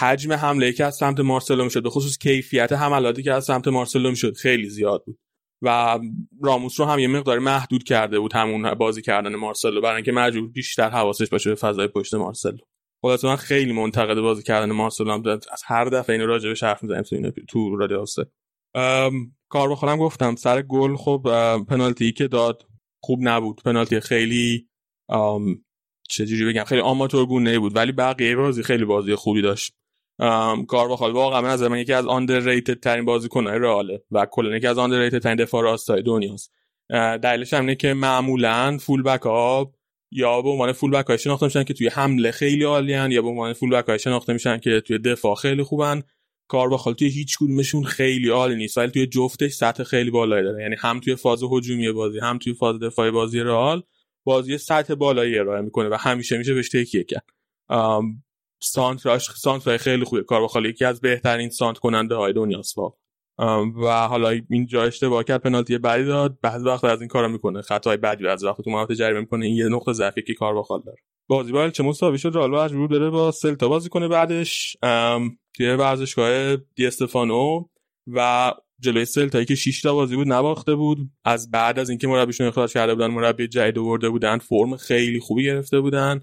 حجم حمله که از سمت مارسلو می‌شد به خصوص کیفیت حملاتی که از سمت مارسلو می‌شد خیلی زیاد بود. و راموس رو هم یه مقدار محدود کرده بود همون بازی کردن مارسلو برای اینکه مجبور بیشتر حواسش باشه به فضای پشت مارسلو. خلاص من خیلی منتقد بازی کردن مارسلو هم از هر دفعه اینو راجع به حرف می‌زنیم تو تو رادیو کار بخورم گفتم سر گل خب پنالتی که داد خوب نبود. پنالتی خیلی چجوری بگم خیلی آماتور گونه بود ولی بقیه بازی خیلی بازی خوبی داشت. کارواخال واقعا از من یکی از آندرریتد ترین بازیکن‌های رئاله و کلا یکی از آندرریتد ترین دفاع راستای دنیاست. دلیلش هم اینه که معمولا فول بک ها یا به عنوان فول بک شناخته میشن که توی حمله خیلی عالیان یا به عنوان فول بک شناخته میشن که توی دفاع خیلی خوبن. کارواخال توی هیچ کدومشون خیلی عالی نیست ولی توی جفتش سطح خیلی بالایی داره. یعنی هم توی فاز هجومی بازی هم توی فاز دفاعی بازی رئال بازی سطح بالایی ارائه می‌کنه و همیشه میشه بهش تکیه کرد. سانتراش سانترای خیلی خوبه. کارواخال یکی از بهترین سانت کننده های دنیاست و حالا اینجا اشتباه کرد پنالتی بعدی داد. بعضی وقت از این کارا می‌کنه. خطای بعدی از وقت تو محوطه جریمه می‌کنه. این یه نقطه ضعفی که کار بخال داره. بازی با چه مساوی شد؟ رئال مجبور بره با سلتا بازی کنه بعدش. توی ورزشگاه دی استفانو. و جلوی سلتا که 6 تا بازی بود نباخته بود. از بعد از اینکه مربیشون اخراج کرده بودن مربی جدید آورده بودن فرم خیلی خوبی گرفته بودن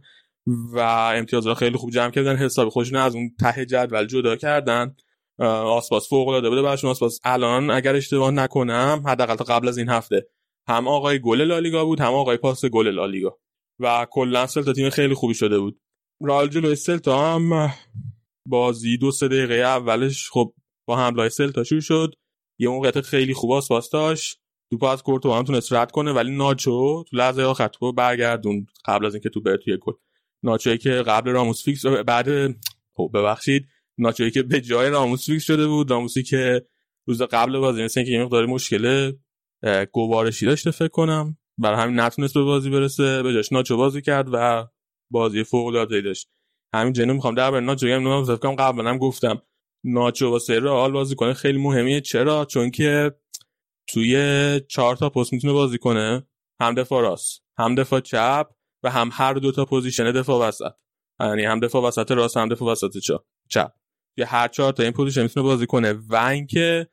و امتیازها خیلی خوب جمع کردن. حساب خودشون از اون ته جدول جدا کردن. آسپاس فوق العاده بوده براشون. آسپاس الان اگر اشتباه نکنم حداقل قبل از این هفته هم آقای گل لالیگا بود هم آقای پاس گل لالیگا. و کلا سلتا تیم خیلی خوبی شده بود. رال جلوی سلتا هم بازی دو سه دقیقه اولش خب با حمله سلتا شروع شد. یه موقعیت خیلی خوب آسپاس داشت. توپ از کورتو هم تونست رد کنه ولی ناچو تو لحظه آخر توپ برگردون قبل از اینکه تو بره توی گل. ناچوی که قبل راموس فیکس بعد خب ببخشید. ناچوی که به جای راموس فیکس شده بود راموسی که روز قبل بازی مثل اینکه یه مقدار مشکل گوارشی داشته فکر کنم. برای همین نتونست به بازی برسه به جاش ناچو بازی کرد و بازی فوق العاده داشت. همین جنو می‌خوام در ناچو هم فکر کنم قبلا هم گفتم. ناچو واسه رئال بازی کنه خیلی مهمیه. چرا؟ چون که توی چهار تا پست می‌تونه بازی کنه. هم دفاع راست هم دفاع چپ و هم هر دو تا position دفاع وسط. یعنی هم دفاع وسط راست هم دفاع وسط چپ. یا هر چهار تا این position می‌تونه بازی کنه. و اینکه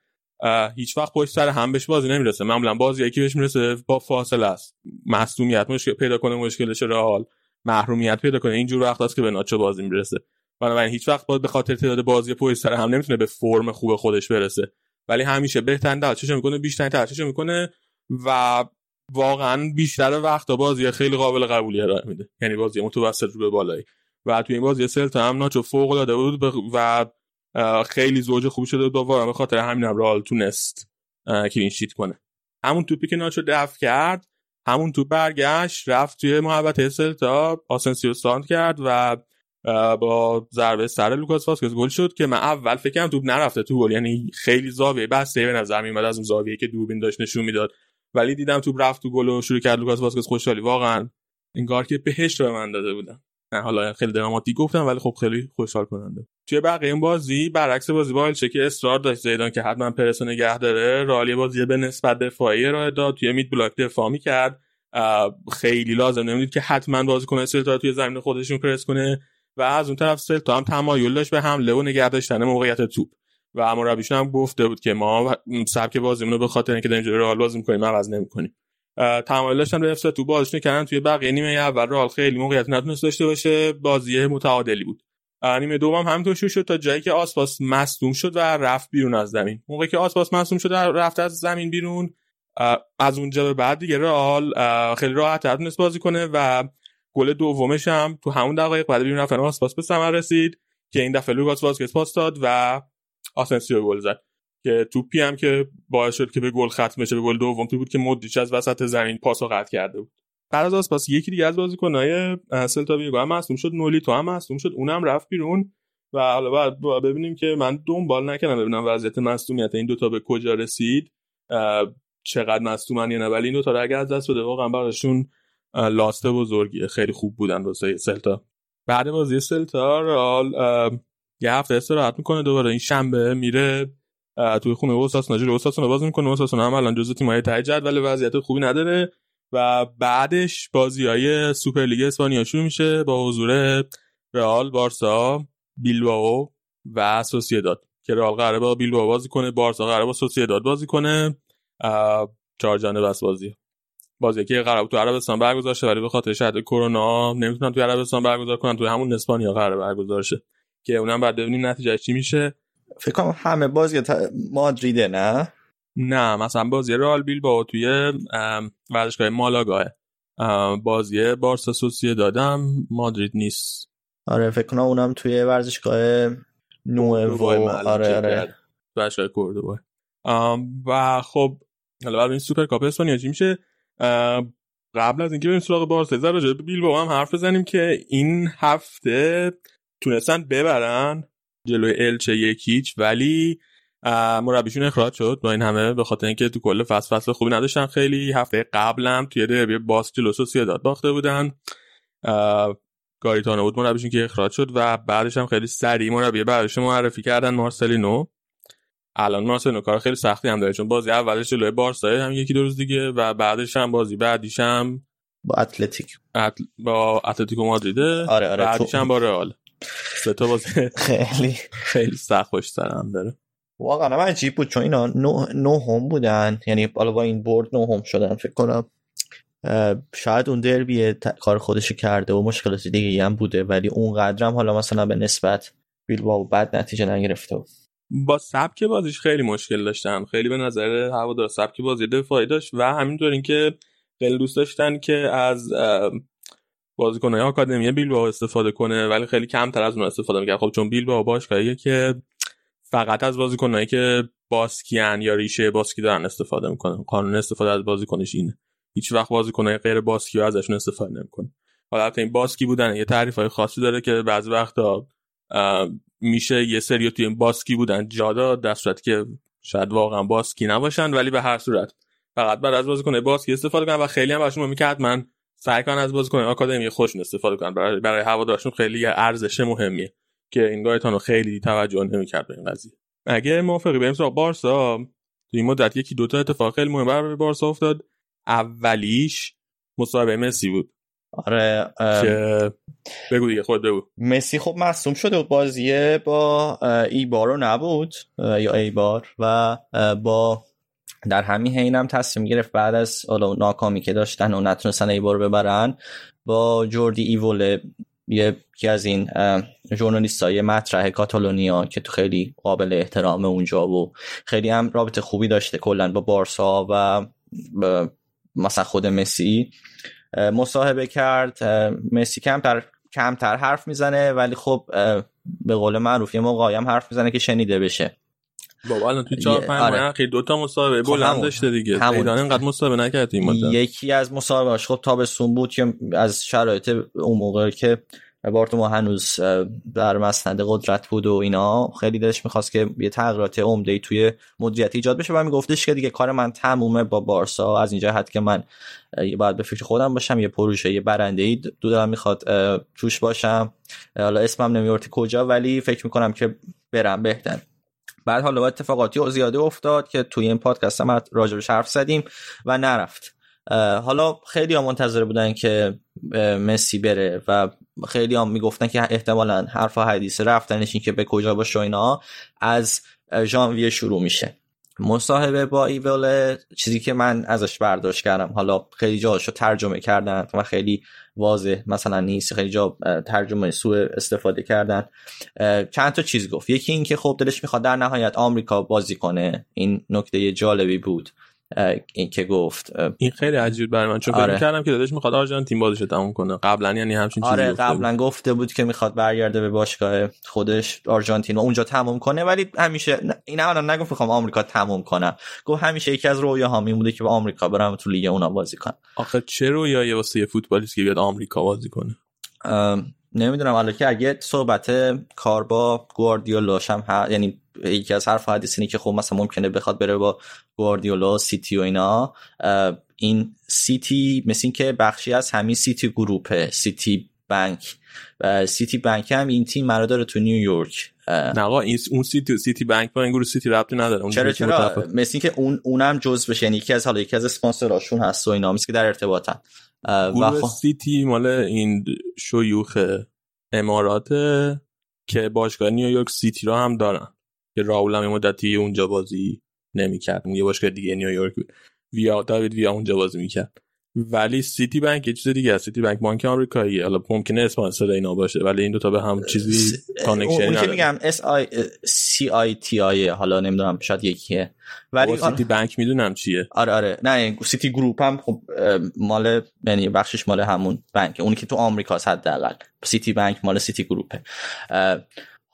هیچ وقت پشت سر هم بهش بازی نمی‌رسه. معمولا بازی یکی بهش می‌رسه با فاصله است. مصدومیت مشکل پیدا کنه مشکلش رئال. محرومیت پیدا کنه. اینجور وقت است که به ناچو بازی می‌رسه. بنابراین هیچ وقت به خاطر تعداد بازی پشت سر هم نمی‌تونه به فرم خوب خودش برسه. ولی همیشه بهترین تلاشش می‌کنه بیشترین تلاشش می‌کنه و واقعا بیشتر وقت بازی خیلی قابل قبولی ارائه میده. یعنی بازی متوسط رو به بالایی. و توی این بازی سلتا هم ناچو فوق العاده بود. و خیلی زوج خوب شده با به خاطر همین هم رئال تونست clean sheet کنه. همون توپی که ناچو دفع کرد همون توپ برگشت رفت توی محوطه سلتا. آسنسیو سانتر کرد و با ضربه سر لوکاس واسکز گل شد که من اول فکر کنم توپ نرفته تو گل. یعنی خیلی زاویه بسته به نظر از اون زاویه که دوربین داشت نشون می‌داد. ولی دیدم توپ رفت تو گل و شروع کرد لوکاس واسکز خوشحالی. واقعا انگار که بهشت به من داده بودم حالا خیلی دراماتیک گفتم ولی خب خیلی خوشحال کننده. توی بقیه این بازی برعکس بازی با که اصرار داشت زیدان که حتما پرس نگه داره. رئال این بازی به نسبت دفاعی راه داد. توی mid block دفاع کرد خیلی لازم نمی‌دید که حتما بازیکن سلتا توی زمین خودشون پرس کنه. و از اون طرف سلتا هم تمایل داشت به حمله و نگه داشتن موقعیت توپ. و مربیشون هم گفته بود که ما سبک بازیمون رو به خاطر اینکه داریم رئال بازی می‌کنیم عوض نمی‌کنیم. تمایل داشتن به افسا تو بازیشون کردن توی بقیه نیمه اول رئال خیلی موقعیت نتونست داشته باشه. بازی متعادلی بود. نیمه دوم همینطور شروع شد تا جایی که آسپاس مصدوم شد و رفت بیرون از زمین. موقعی که آسپاس مصدوم شد رفت از زمین بیرون از اونجا به بعد دیگه رئال خیلی راحت تونست بازی کنه و گل دومش هم تو همون دقایق بعد بیرون رفتن آسپاس به ثمر رسید که این دفعه لوکاس واسکز پاس داد و آسنسیو گل زد. که توپی هم که باعث شد که به گل ختم بشه به گل دوم تو بود که مودریچ از وسط زمین پاسو قطع کرده بود. بعد از آسپاس یکی دیگه از بازیکن‌های سلتا ویگو هم مصدوم شد نولیتو هم مصدوم شد اونم رفت بیرون. و حالا بعد ببینیم که من دنبال نکردم ببینم وضعیت مصدومیت این دوتا به کجا رسید. چقدر مصدومن یا نه ولی این دوتا رو اگر از دست بده واقعا براشون lost بزرگیه. خیلی خوب بودن واسه سلتا. بعد بازی سلتا رال یه هفته استراحت می‌کنه دوباره این شنبه میره توی خونه اوساسونا جلوی اوساسونا بازی می‌کنه اوساسونا هم الان جزو تیم‌های ته جدول وضعیت خوبی نداره و بعدش بازی های سوپرلیگ اسپانیا شروع میشه با حضور رئال بارسا بیلبائو و سوسیداد. که رئال قراره با بیلبائو بازی کنه بارسا قراره با سوسیداد بازی کنه. چهار جانب بس بازی بازی که قرار تو عربستان برگزار شه ولی به خاطر شرط کرونا نمی‌تونن تو عربستان برگزار کنن تو همون اسپانیا قرار برگزار شه. که اونم بعد ببینیم نتیجه چی میشه. فکر کنم همه بازی مادریده نه؟ نه مثلا بازی رئال بیلبائو توی ورزشگاه مالاگاه. بازی بارسا سوسیه دادم مادرید نیست. آره فکر کنم اونم توی ورزشگاه نوو آره آره. ورزشگاه کوردوبا و خب حالا بعد این سوپر کاپ اسپانیا چی میشه؟ قبل از اینکه بریم سراغ بارسا زر راجع به بیلبائو هم حرف بزنیم که این هفته تونستن ببرن جلوی الچه یکیچ ولی مربیشون اخراج شد با این همه به خاطر اینکه تو کل فصل فصل خوبی نداشتن. خیلی هفته قبلم توی دربی باس جلو سوسییداد باخته بودن. گاریتانو بود مربیشون که اخراج شد و بعدش هم خیلی سریع مربی بعدش معرفی کردن مارسلینو. الان مارسلینو کار خیلی سختی هم داره چون بازی اولش جلوی بارسا هم یکی دو روز دیگه و بعدش هم بازی بعدیش هم با اتلتیک اتل... با اتلتیکو مادریده. آره آره بعدیش هم با رئال. سه تا بازی. خیلی. خیلی سخت هم داره. واقعا من عجیب بود چون اینا نه هم بودن. یعنی بالا با این برد نه هم شدن فکر کنم. شاید اون دربی کار خودشو کرده و مشکلات دیگه هم بوده ولی اونقدر هم حالا مثلا به نسبت بیلباو بد نتیجه نگرفته. با سبک بازیش خیلی مشکل داشتن. خیلی به نظر هوادار سبک بازی دفاعی داشت و همینطور اینکه خیلی دوست داشتن که از بازیکنهای آکادمی بیلباو استفاده کنه ولی خیلی کمتر از اون استفاده می‌کرد. خب چون بیلباو باشگاهیه که فقط از بازیکنایی که باسکیان یا ریشه باسکی دارن استفاده می‌کنن. قانون استفاده از بازیکنش اینه. هیچ وقت بازیکنای غیر باسکی ازشون استفاده نمی‌کنه. حالا البته این باسکی بودن یه تعریف های خاصی داره که بعضی وقتا میشه یه سری توی این باسکی بودن جادا در صورتی که شاید واقعا باسکی نباشن ولی به هر صورت فقط بعد از بازیکن باسکی استفاده کنن و خیلی هم براشون می‌کرد من سعی کنن از بازیکن آکادمی خوشون استفاده کنن. برای, برای هوادارشون خیلی ارزش مهمیه که این گایتانو خیلی توجه نمی‌کرد به این قضیه. اگه موافقی بریم سراغ بارسا. تو این مدت یکی دوتا اتفاق خیلی مهم برای بارسا افتاد. اولیش مصاحبه مسی بود. آره که بگو دیگه خود بگو. مسی خب مصوم شده بود. بازیه با ایبار رو نبود یا ایبار و با در همین حین هم تصمیم گرفت بعد از ناکامی که داشتن و نتونستن ایبار رو ببرن با جوردی ایوله یکی از این ژورنالیست های مطرح کاتالونیا که تو خیلی قابل احترام اونجا و خیلی هم رابطه خوبی داشته کلا با بارسا و مثلا خود مسی مصاحبه کرد مسی کمتر کمتر حرف می‌زنه ولی خب به قول معروف یه موقعی هم حرف می‌زنه که شنیده بشه. بابا الان تو چهار پنج آره. ماه دو تا مصاحبه خب بلند داشته دیگه. ایران اینقدر مصاحبه نکرد این مدت یکی از مصاحبهاش خب تابستون بود که از شرایط اون موقع که بارتوما هنوز در مسند قدرت بود و اینا خیلی دلش می‌خواست که یه تغییرات عمده ای توی مدیریت ایجاد بشه. و میگفتش که دیگه کار من تمومه با بارسا. از اینجا حد که من باید به فکر خودم باشم یه پروژه یه برنده ای دو دلم می‌خواد توش باشم. حالا اسمم نمیورتی کجا ولی فکر می‌کنم که برم بهتر. بعد حالا اتفاقاتی و زیاده افتاد که توی این پادکست هم راجبش حرف زدیم و نرفت. حالا خیلی ها منتظر بودن که مسی بره و خیلی هم می‌گفتن که احتمالا حرف حدیث رفتنش این که به کجا باشه اینا از ژانویه شروع میشه. مصاحبه با ایول چیزی که من ازش برداشت کردم. حالا خیلی جاشو ترجمه کردن و خیلی واضح مثلا نیست خیلی جا ترجمه سوء استفاده کردن. چند تا چیز گفت. یکی این که خب دلش می‌خواد در نهایت آمریکا بازی کنه. این نکته جالبی بود. این که گفت. این خیلی عجیب برای من چون آره. فکر کردم که دادش می‌خواد آرژانتین بازیش تموم کنه. قبلا یعنی همچین چیزی آره قبلا گفته بود که می‌خواد برگرده به باشگاه خودش آرژانتین و اونجا تموم کنه ولی همیشه این الان نگفت می‌خوام آمریکا تموم کنم. گفت همیشه یکی از رویاهام این بوده که به آمریکا برم تو لیگ اونا بازی کنم. آخه چه رویایی واسه فوتبالیست که بیاد آمریکا بازی کنه؟ نمی‌دونم حالا که اگه صحبت کار با گواردیولا هم یعنی یکی از حرف حدیث اینه که خب مثلا ممکنه بخواد بره با گواردیولا سیتی و اینا. این سیتی مثل این که بخشی از همین سیتی گروپه سیتی بانک سیتی بانک هم این تیم ما رو داره تو نیویورک نه آقا این اون سیتی سیتی بانک با این گروه سیتی ربطی نداره. اون چرا چرا؟ مثل که اون اونم جزء بشه یعنی یکی از حالا یکی از اسپانسراشون هست و اینا که در ارتباطن. گروه خب سیتی مال این شیوخ امارات که باشگاه نیویورک سیتی رو هم دارن. که رائول هم مدتی اونجا بازی نمی‌کرد. یه باشگاه دیگه نیویورک بود. ویا داوید ویا اونجا بازی می‌کرد. ولی سیتی بانک یه چیز دیگه است. سیتی بانک بانک آمریکایی. حالا ممکنه اسپانسر اینا باشه ولی این دو تا به هم چیزی connection اون که میگم اس آی CITI حالا نمی‌دونم شاید یکیه. ولی سیتی بانک می‌دونم چیه. آره آره. نه سیتی گروپ هم خب مال یعنی بخشش مال همون بانک اونی که تو آمریکا حداقل. سیتی بانک مال سیتی گروپه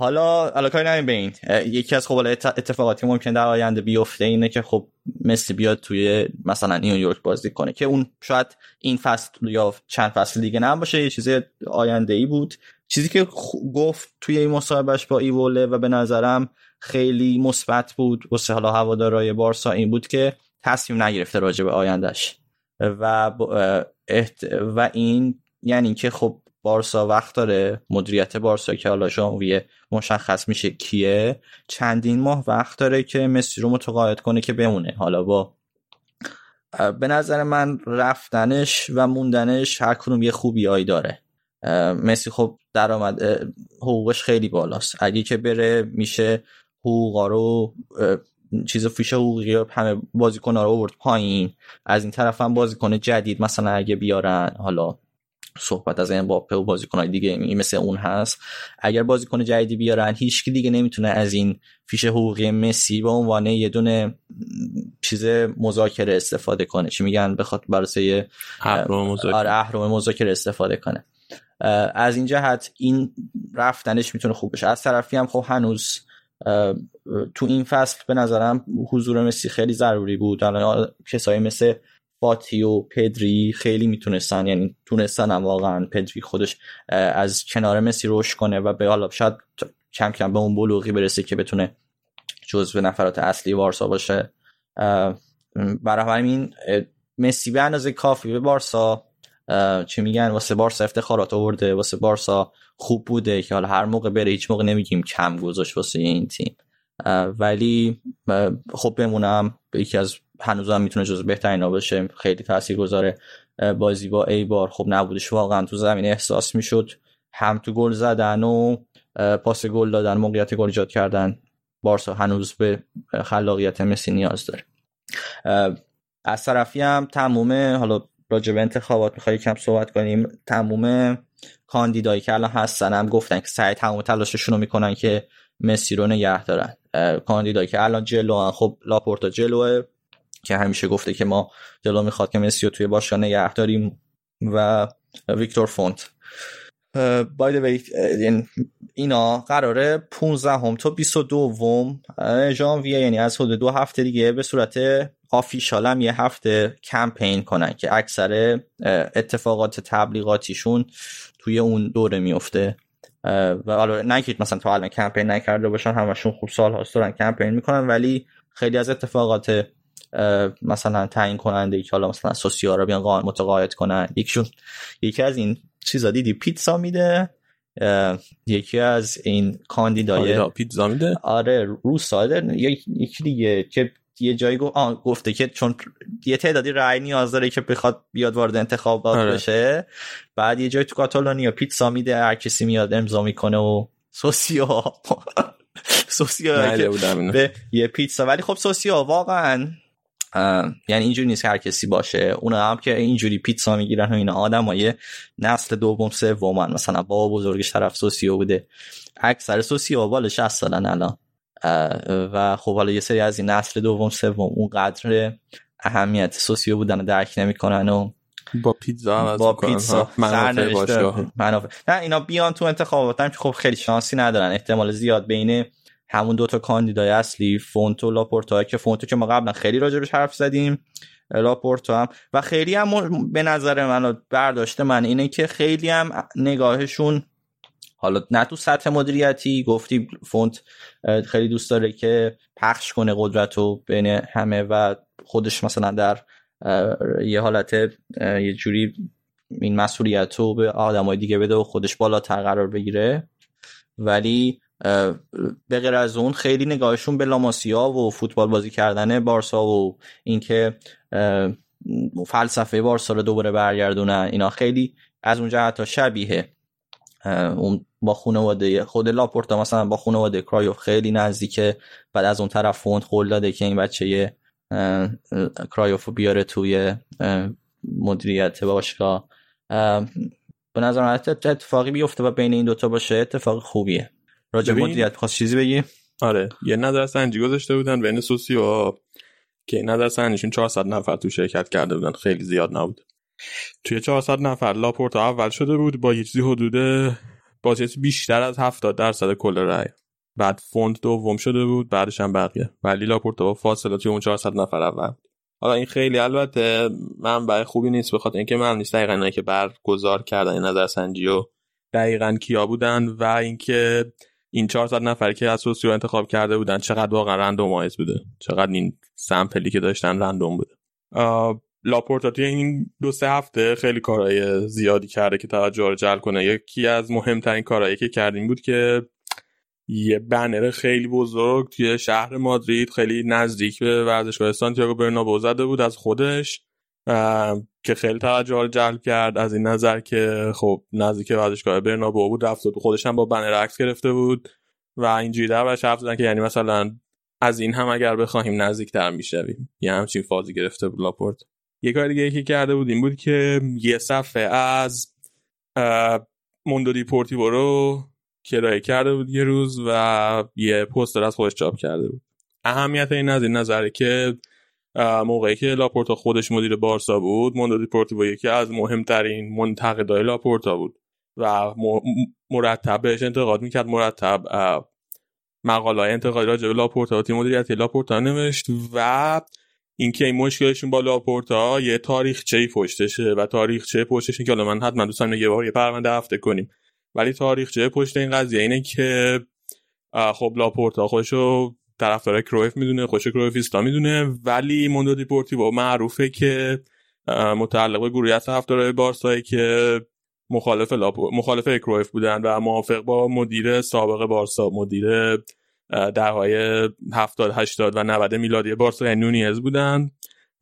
حالا حالا کاری نمیم به یکی از خب اتفاقاتی ممکن در آینده بیفته اینه که خب مثل بیاد توی مثلا نیویورک بازی کنه که اون شاید این فصل یا چند فصل دیگه نم باشه یه چیز آینده ای بود. چیزی که گفت توی این مصاحبهش با ایوله و به نظرم خیلی مثبت بود واسه حالا هوادارهای بارسا این بود که تصمیم نگرفته راجع به آیندهش و و این یعنی که خب بارسا وقت داره؟ مدیریت بارسا که حالا ژانویه مشخص میشه کیه. چندین ماه وقت داره که مسی رو متقاعد کنه که بمونه. حالا با به نظر من رفتنش و موندنش هر کنون یه خوبیایی داره. مسی خب درآمد حقوقش خیلی بالاست. اگه که بره میشه حقوقا رو چیز فیش حقوقی رو همه بازیکن رو آورد پایین. از این طرف هم بازیکن جدید مثلا اگه بیارن حالا صحبت از این باپه و بازیکنهای دیگه مثل اون هست. اگر بازیکن جدیدی بیارن هیچ دیگه نمی‌تونه از این فیش حقوقی مسی به عنوان یه دونه چیز مذاکره استفاده کنه. چی میگن؟ بخواد برای آره اهرم مذاکره استفاده کنه. از این جهت این رفتنش می‌تونه خوب بشه. از طرفی هم خب هنوز تو این فصل به نظرم حضور مسی خیلی ضروری بود. الان کسایی مثل فاتی و پدری خیلی می‌تونستن یعنی تونستن هم واقعا پدری خودش از کنار مسی روش کنه و به حالا شاید کم کم به اون بلوغی برسه که بتونه جزو نفرات اصلی بارسا باشه. برای همین مسی به اندازه کافی به بارسا. چی میگن؟ واسه بارسا افتخارات آورده واسه بارسا خوب بوده که حالا هر موقع بره هیچ موقع نمیگیم کم گذاشت واسه این تیم. ولی خب بمونم. یکی از هنوز هم می‌تونه جز بهترین باشه. خیلی تاثیر گذاره بازی با ای بار خب نبودش واقعا تو زمین احساس می‌شد. هم تو گل زدن و پاس گل دادن موقعیت گل ایجاد کردن. بارسا هنوز به خلاقیت مسی نیاز داره. از طرفی هم تموم حالا راجع به انتخابات می‌خوای کم صحبت کنیم. تموم کاندیدایی که الان هستن هم گفتن که سعی تمام تلاششون رو می‌کنن که مسی رو نگه دارن. کاندیدایی که الان جلو خب لاپورتا جلوه. که همیشه گفته که ما جلو می‌خواد که مسی رو توی باشگاه نگه داریم و ویکتور فونت. باید اینا قراره 15 هم تا 22 وم ژانویه یعنی از حدود دو هفته دیگه به صورت آفیشال هم یه هفته کمپین کنن که اکثر اتفاقات تبلیغاتیشون توی اون دوره میفته. و حالا نگید مثلا تا الان کمپین نکرده باشن همشون خوب سال هاست دارن کمپین می‌کنن ولی خیلی از اتفاقات مثلا تعیین کننده که حالا مثلا سوسیا رو بیان متقاعد کنن. یکیشون یکی از این چیزا دیدی؟ پیتزا میده. یکی از این کاندیدای پیتزا میده؟ آره رو ساده. یکی دیگه که یه جایی گفته که چون یه تعدادی رأی نیاز داره که بخواد بیاد وارد انتخابات آره. بشه. بعد یه جایی تو کاتالونیا پیتزا میده. هر کسی میاد امضا می‌کنه و سوسیا سوسیا به یه پیتزا. ولی خب سوسیا واقعا یعنی اینجوری نیست که هر کسی باشه. اونا هم که اینجوری پیتزا می‌گیرن و اینا آدم های نسل دوم سومن. مثلا بابا بزرگش طرف سوسیو بوده. اکثر سوسیو بالا 60 سالن الان. و خب حالا یه سری از این نسل دوم سوم اون قدر اهمیت سوسیو بودن رو درک نمی‌کنن و با پیتزا با پیتزا. منافع. نه اینا بیان تو انتخابات هم که خب خیلی شانسی ندارن. احتمال زیاد بین همون دوتا کاندیدای اصلی فونت و لاپورتا که فونتو که ما قبلا خیلی راجبش حرف زدیم لاپورتا هم. و خیلی هم به نظر من برداشت من اینه که خیلی هم نگاهشون حالا نه تو سطح مدیریتی گفتی فونت خیلی دوست داره که پخش کنه قدرت رو بین همه و خودش مثلا در یه حالت یه جوری این مسئولیت رو به آدمای دیگه بده و خودش بالاتر قرار بگیره. ولی به غیر از اون خیلی نگاهشون به لاماسیا و فوتبال بازی کردن بارسا و اینکه فلسفه بارسا رو دوباره برگردونن اینا خیلی از اونجا حتی شبیه اون با خانواده خود لاپورتا مثلا با خانواده کرایوف خیلی نزدیکه بعد از اون طرف فونت قول داده که این بچه کرایوف بیاره توی مدیریت باشگاه. به نظر اتفاقی بیفته و بین این دوتا باشه اتفاق خوبیه. راجع مدیریت خواست چیزی بگی؟ آره. یه نظر سنجی گذاشته بودن بین سوسیو که نظر سنجیشون 400 نفر تو شرکت کرده بودن. خیلی زیاد نبود. توی 400 نفر لاپورتا اول شده بود با یه چیزی حدود با بیشتر از 70 درصد کل رأی. بعد فونت دوم شده بود بعدش هم بقیه. ولی لاپورتا با فاصله توی اون 400 نفر اول. حالا این خیلی البته من برای خوبی نیست بخاطر اینکه من نیست دقیقا که برگزار کردن این نظرسنجی و دقیقا کیا بودن و اینکه این 400 نفر که سوسیو انتخاب کرده بودن چقدر واقعا randomize بوده؟ چقدر این sample ی که داشتن random بوده؟ لاپورتا توی این دو سه هفته خیلی کارهای زیادی کرده که توجه رو جلب کنه. یکی از مهمترین کارهایی که کردیم بود که یه بنر خیلی بزرگ توی شهر مادرید خیلی نزدیک به ورزشگاه سانتیاگو برنابو زده بود از خودش که خیلی توجه رو جلب کرد. از این نظر که خب نزدیک ورزشگاه برنابو بود. رفت و خودش هم با بنر عکس گرفته بود و اینجوری در و حرف زدن که یعنی مثلا از این هم اگر بخواهیم نزدیکتر می‌شویم. یه همچین فازی گرفته بود لاپورتا. یه کار دیگه که کرده بود این بود که یه صفحه از موندو دیپورتیو رو کرایه کرده بود یه روز و یه پوستر از خودش چاپ کرده بود. اهمیت این از این نظره که موقعی که لاپورتا خودش مدیر بارسا بود موندو دیپورتیو یکی از مهمترین منتقدای لاپورتا بود و مرتب بهش انتقاد می‌کرد مرتب مقاله انتقادی راجع به لاپورتا و تیم مدیریتی لاپورتا نوشت و اینکه این مشکلشون با لاپورتا یه تاریخچه پشتشه و تاریخچه پشتش که حالا من حتما دوستان یه بار یه پرونده هفته کنیم. ولی تاریخچه پشت این قضیه اینه که خب لاپورتا خودشو طرفدار کرایوف می‌دونه خودشو کرویفیستا می‌دونه ولی موندو دیپورتیو معروفه که متعلق به گروهی از طرفدارای بارسایی که مخالف مخالف کرویف بودن و موافق با مدیر سابق بارسا مدیر دههای 70 80 و 90 میلادی بارسا یعنی نونیز بودن.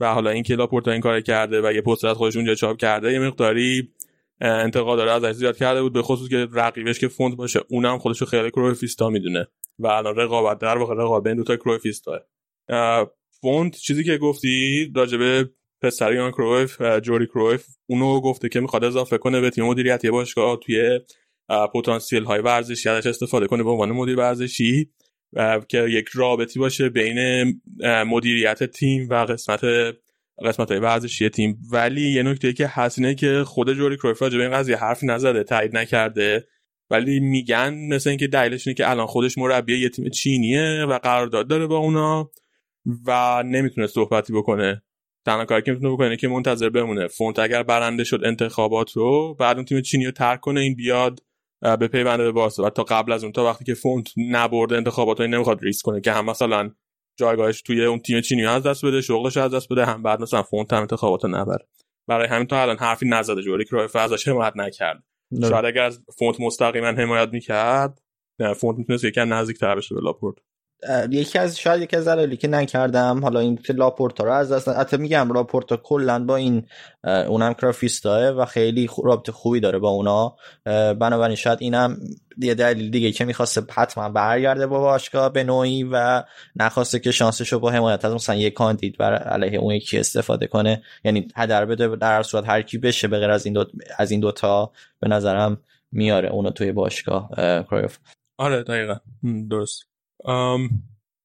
و حالا این که لاپورتا این کار کرده و یه از خودش اونجا چاپ کرده یه مقداری انتقاد داره ازش زیاد کرده بود به خصوص که رقیبش که فونت باشه اونم خودشو خیلی کرویفیستا می‌دونه. و الان رقابت در واقع رقابت بین دو تا کرویفیستا فونت چیزی که گفتی راجبه پسر یان کرویف جوری کرویف اونو گفته که می‌خواد اضافه کنه به تیم مدیریتی باشگاه توی پتانسیل های ورزشی ازش استفاده کنه به عنوان مدیر ورزشی که یک رابطی باشه بین مدیریت تیم و قسمت قسمت های ورزشی تیم. ولی یه نکته که حسینه که خود جوری کرویف راجع به این قضیه حرفی نزده تایید نکرده. ولی میگن مثل اینکه دلیلش اینه که الان خودش مربی یه تیم چینیه و قرارداد داره با اونا و نمی‌تونه صحبتی بکنه. تنها کاری که می‌تونه بکنه که منتظر بمونه. فونت اگر برنده شد انتخابات رو بعد اون تیم چینی رو ترک کنه این بیاد به پیونده به بارسا. و تا قبل از اون تا وقتی که فونت نبرده انتخابات رو نمی‌خواد ریسک کنه که هم مثلا جایگاهش توی اون تیم چینی از دست بده شغلش از دست بده هم بعد مثلا فونت هم انتخابات رو نبره. برای همین تا الان حرفی نزده. جوری کرایف ازش حمایت نکرد شاید اگر از فونت مستقیما حمایت می‌کرد فونت می‌تونست یکم نزدیکتر بشه به لاپورت. یکی از شاید یکی از دلایلی که نکردم حالا این که لاپورتا رو از دست حتی میگم لاپورتا کلا با این اونم کرافیستا و خیلی رابطه خوبی داره با اونا. بنابراین شاید اینم یه دلیل دیگه که می‌خواسته حتما برگرده با باشگاه به نوعی و نخواسته که شانسشو با حمایت از مثلا یه کاندید بر علیه اون یکی استفاده کنه. یعنی هدر بده در صورت هر کی بشه به غیر از این دو از این دوتا به نظرم میاره اونو توی باشگاه کرایف آره دقیقا. درست.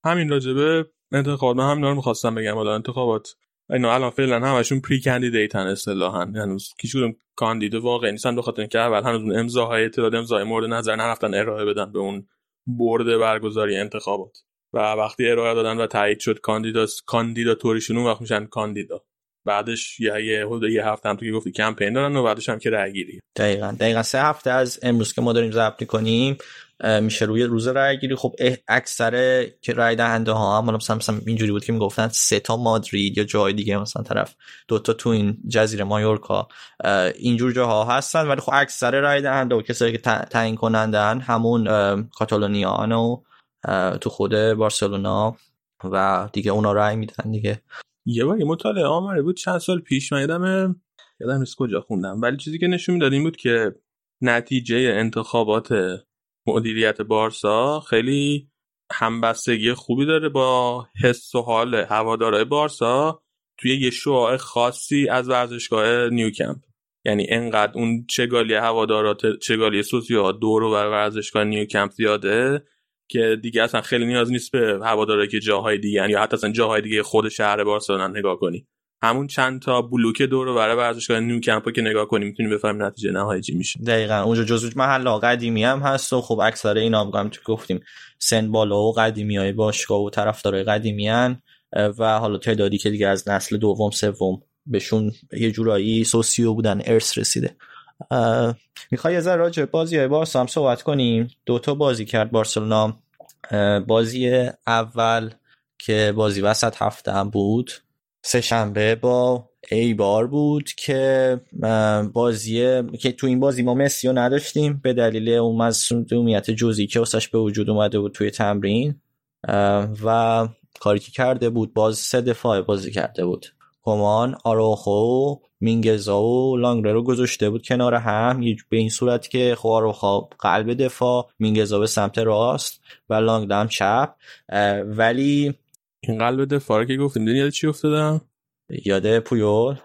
همین راجبه انتخابات من همین رو می‌خواستم بگم حالا انتخابات. اینا الان فعلا همشون pre-candidate ن اصطلاحا. هنوز کیشون کاندید واقعی نیستن بخاطر اینکه اول هنوز امضاهای اطلاع امضای مورد نظر نرفتن ارائه بدن به اون board برگزاری انتخابات. و وقتی ارائه دادن و تایید شد کاندیدا کاندیداتوریشون اون وقت میشن کاندیدا. بعدش یه یه حدود یه هفته هم تو گفتی کمپین دارن و بعدش هم که رأی گیری. دقیقاً. دقیقاً سه هفته از امروز که ما داریم ضبط کنیم میشه روی روز رای گیری. خب اکثر که رای دهنده ها هم مثلا مثلا اینجوری بود که می‌گفتن سه تا مادرید یا جای دیگه مثلا طرف دوتا تو این جزیره مایورکا اینجور جاها هستن. ولی خب اکثر رای دهنده و کسایی که تعیین کنندن همون کاتالونیان و تو خود بارسلونا و دیگه اونا رای میدن دیگه. یه بار یه مطالعه آماره بود چند سال پیش. من یادم یادم نیست کجا خوندم. ولی چیزی که نشون می‌داد این بود که نتیجه انتخابات مدیریت بارسا خیلی همبستگی خوبی داره با حس و حال هوادارهای بارسا توی یه شعاع خاصی از ورزشگاه نیوکمپ. یعنی انقدر اون چگالی هوادارات چگالی سوسیال دور و ورزشگاه نیوکمپ زیاده که دیگه اصلا خیلی نیاز نیست به هواداره که جاهای دیگه یا حتی اصلا جاهای دیگه خود شهر بارسلونا نگاه کنی. همون چند تا بلوک دور و برای ورزشگاه نیو کمپو که نگاه کنیم می‌تونیم بفهمیم نتیجه نهایی چی میشه. دقیقا. اونجا جزو محل قدیمی هم هست و خب اکثر اینا هم که گفتیم سن بالا و قدیمی های باشگاه و طرفدارای قدیمی هن و حالا تعدادی که دیگه از نسل دوم سوم بهشون یه جورایی سوسیو بودن ارث رسیده. می‌خوای یه ذره راجع بازی بارسا هم صحبت کنیم؟ دوتا بازی کرد بارسلونا. بازی اول که بازی وسط هفته هم بود سه شنبه با ایبار بود که بازی که تو این بازی ما مسی رو نداشتیم به دلیل اون مصدومیت جزئی که واسش به وجود اومده بود توی تمرین. و کاری که کرده بود باز سه دفاع بازی کرده بود. کمان آروخو مینگزا و لانگره رو گذاشته بود کنار هم. به این صورت که خب آروخو قلب دفاع مینگزا به سمت راست و لانگدم چپ. ولی این قلب دفاع که گفتیم یاد چی افتادم یاد پویول؟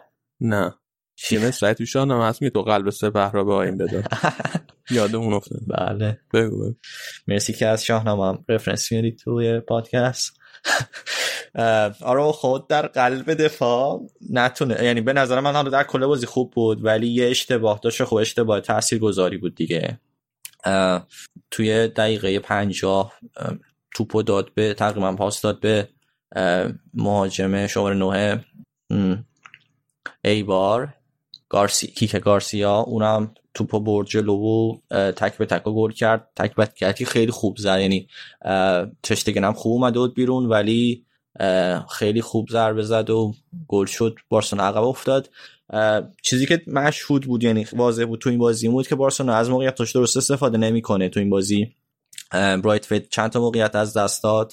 نه. چی؟ مثل توی شانم هست تو قلب سپه را به آین بده. یاد اون افتاد بله. بگو بگو. مرسی که از شاهنامه هم رفرنس میارید توی پادکست. آره خود در قلب دفاع نتونه یعنی به نظر من حالا در کل بازی خوب بود ولی یه اشتباه داشت خوب اشتباه تاثیر گذاری بود دیگه. توی دقیقه پنجاه توپو داد به تقریبا پاس داد به مهاجم شماره نوه ایبار گارسی کیک گارسیا. اونم توپو برد جلو و تک به تک گل کرد. تک به تک خیلی خوب زد. یعنی تشتگن هم خوب اومده بود بیرون ولی خیلی خوب ضربه زد و گل شد. بارسلونا عقب افتاد. چیزی که مشهود بود یعنی واضح بود تو این بازی بود که بارسلونا از موقعیتش درست استفاده نمی‌کنه تو این بازی. برایت فید چند تا موقعیت از دست داد.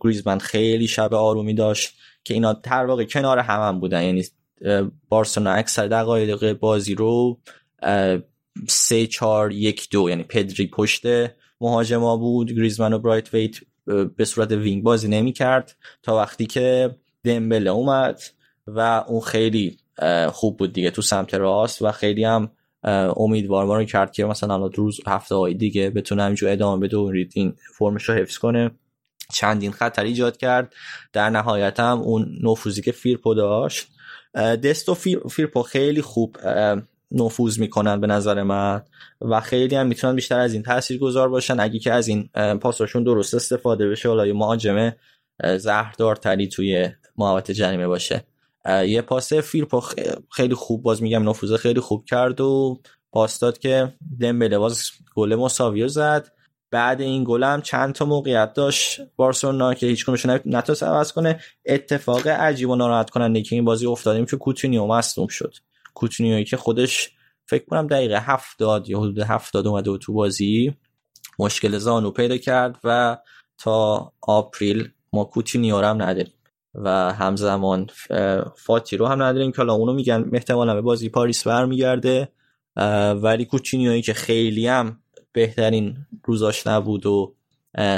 گریزمن خیلی شب آرومی داشت که اینا تر واقع کنار هم, هم بودن. یعنی بارسلونا اکثر دقایق بازی رو سه چار یک دو یعنی پدری پشت مهاجم ما بود. گریزمن و برایت ویت به صورت wing بازی نمی کرد تا وقتی که دمبله اومد و اون خیلی خوب بود دیگه تو سمت راست و خیلی هم امیدوار ما رو کرد که مثلا الان روز هفته های دیگه بتونه همینجور ادامه بده و این فرمش رو حفظ کنه. چندین خطر ایجاد کرد. در نهایت هم اون نفوذی که فیرپو داشت دست و فیرپو خیلی خوب نفوذ می‌کنن به نظر من و خیلی هم می‌تونن بیشتر از این تاثیر گذار باشن. اگه که از این پاساشون درست استفاده بشه حالا یه مهاجمه زهردارتری توی محوطه جریمه باشه. یه پاس فیرپو خیلی خوب باز میگم نفوذ خیلی خوب کرد و پاس داد که دمبله باز گل مساوی زد. بعد این گل هم چند تا موقعیت داشت. بارسلونا که هیچ کدومشون نتونست عوض کنه. اتفاق عجیب و ناراحت کننده که این بازی افتادیم که کوتینیو مصدوم شد. کوتینیوی که خودش فکر کنم دقیقه هفتاد یا حدود هفتاد اومده و تو بازی مشکل زانو پیدا کرد و تا April ما کوتینیو هم نداریم و همزمان فاتی رو هم نداریم که اونو میگن احتمالا به بازی پاریس برمیگرده. ولی کوتینیوی که خیلی هم بهترین روزاش نبود و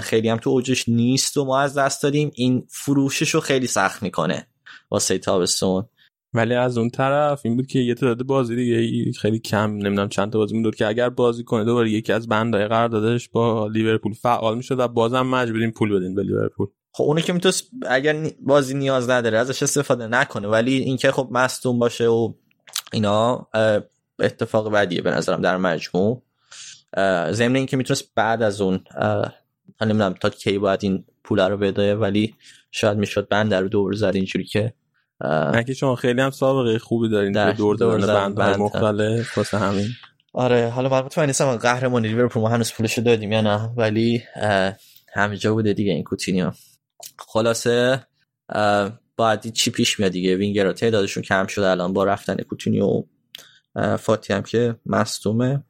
خیلی هم تو اوجش نیست و ما از دست دادیم این فروشش رو خیلی سخت می‌کنه واسه تابستون. ولی از اون طرف این بود که یه تعداد بازی دیگه خیلی کم نمی‌دونم چند تا بازی موند که اگر بازی کنه دوباره یکی از بندهای قراردادش با لیورپول فعال می‌شد و بازم مجبوریم پول بدین به لیورپول. خب اونو که می‌تونست اگر بازی نیاز نداره ازش استفاده نکنه. ولی اینکه خب مصدوم باشه و اینا اتفاق بدیه به نظرم در مجموع. ضمن اینکه می‌تونست بعد از اون نمی‌دونم تا کی باید این پول رو بده ولی شاید می‌شد بند رو دور زد اینجوری که که شما خیلی هم سابقه خوبی دارین در دور دادن بند مختلف واسه همین؟ آره حالا باید مطمئن نیستم قهرمانی لیورپول ما هنوز پولشو دادیم یا نه؟ ولی همینجا بوده دیگه این کوتینیو. خلاصه بعدی چی پیش میاد دیگه؟ وینگر تعدادشون کم شده الان با رفتن کوتینیو. فاتی هم که مصدومه.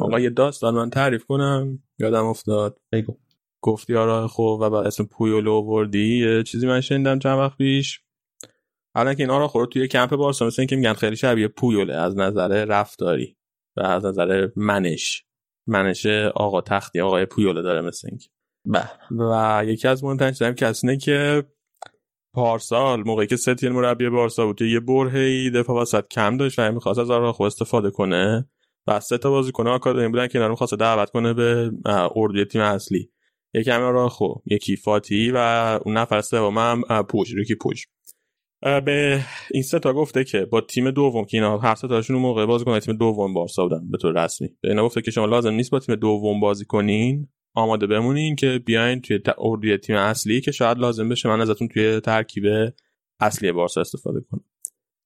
آقا یه داستان من تعریف کنم یادم افتاد. بگو. گفتی آرا خوب و بعد اسم پویولو وردی. یه چیزی من شنیدم چند وقت پیش. الان که این آرا خورد توی کمپ بارسا مثل که میگن خیلی شبیه پویوله. از نظر رفتاری و از نظر منش. منش آقا تختی آقای پویوله داره مثل اینکه. بله. و یکی از مهمترین چیزام کسی که پارسال موقعی که ستین مربی بارسا بود یه برهی دفاع وسط کم داشت و می‌خواست از آراخو استفاده کنه و سه تا بازیکن آکادمی بودن که اینا رو دعوت کنه به اردوی تیم اصلی. یکی همین راخو یکی فاتی و اون نفر سوم هم پوش ریکی پوش. به این سه تا گفته که با تیم دوم که اینا هر سه تاشون موقع بازی کنن تیم دوم بارسا بودن به طور رسمی. به اینا گفته که شما لازم نیست با تیم دوم بازی کنین آماده بمونین که بیاین توی اردوی تیم اصلی که شاید لازم بشه من ازتون توی ترکیب اصلی بارسا استفاده کنم.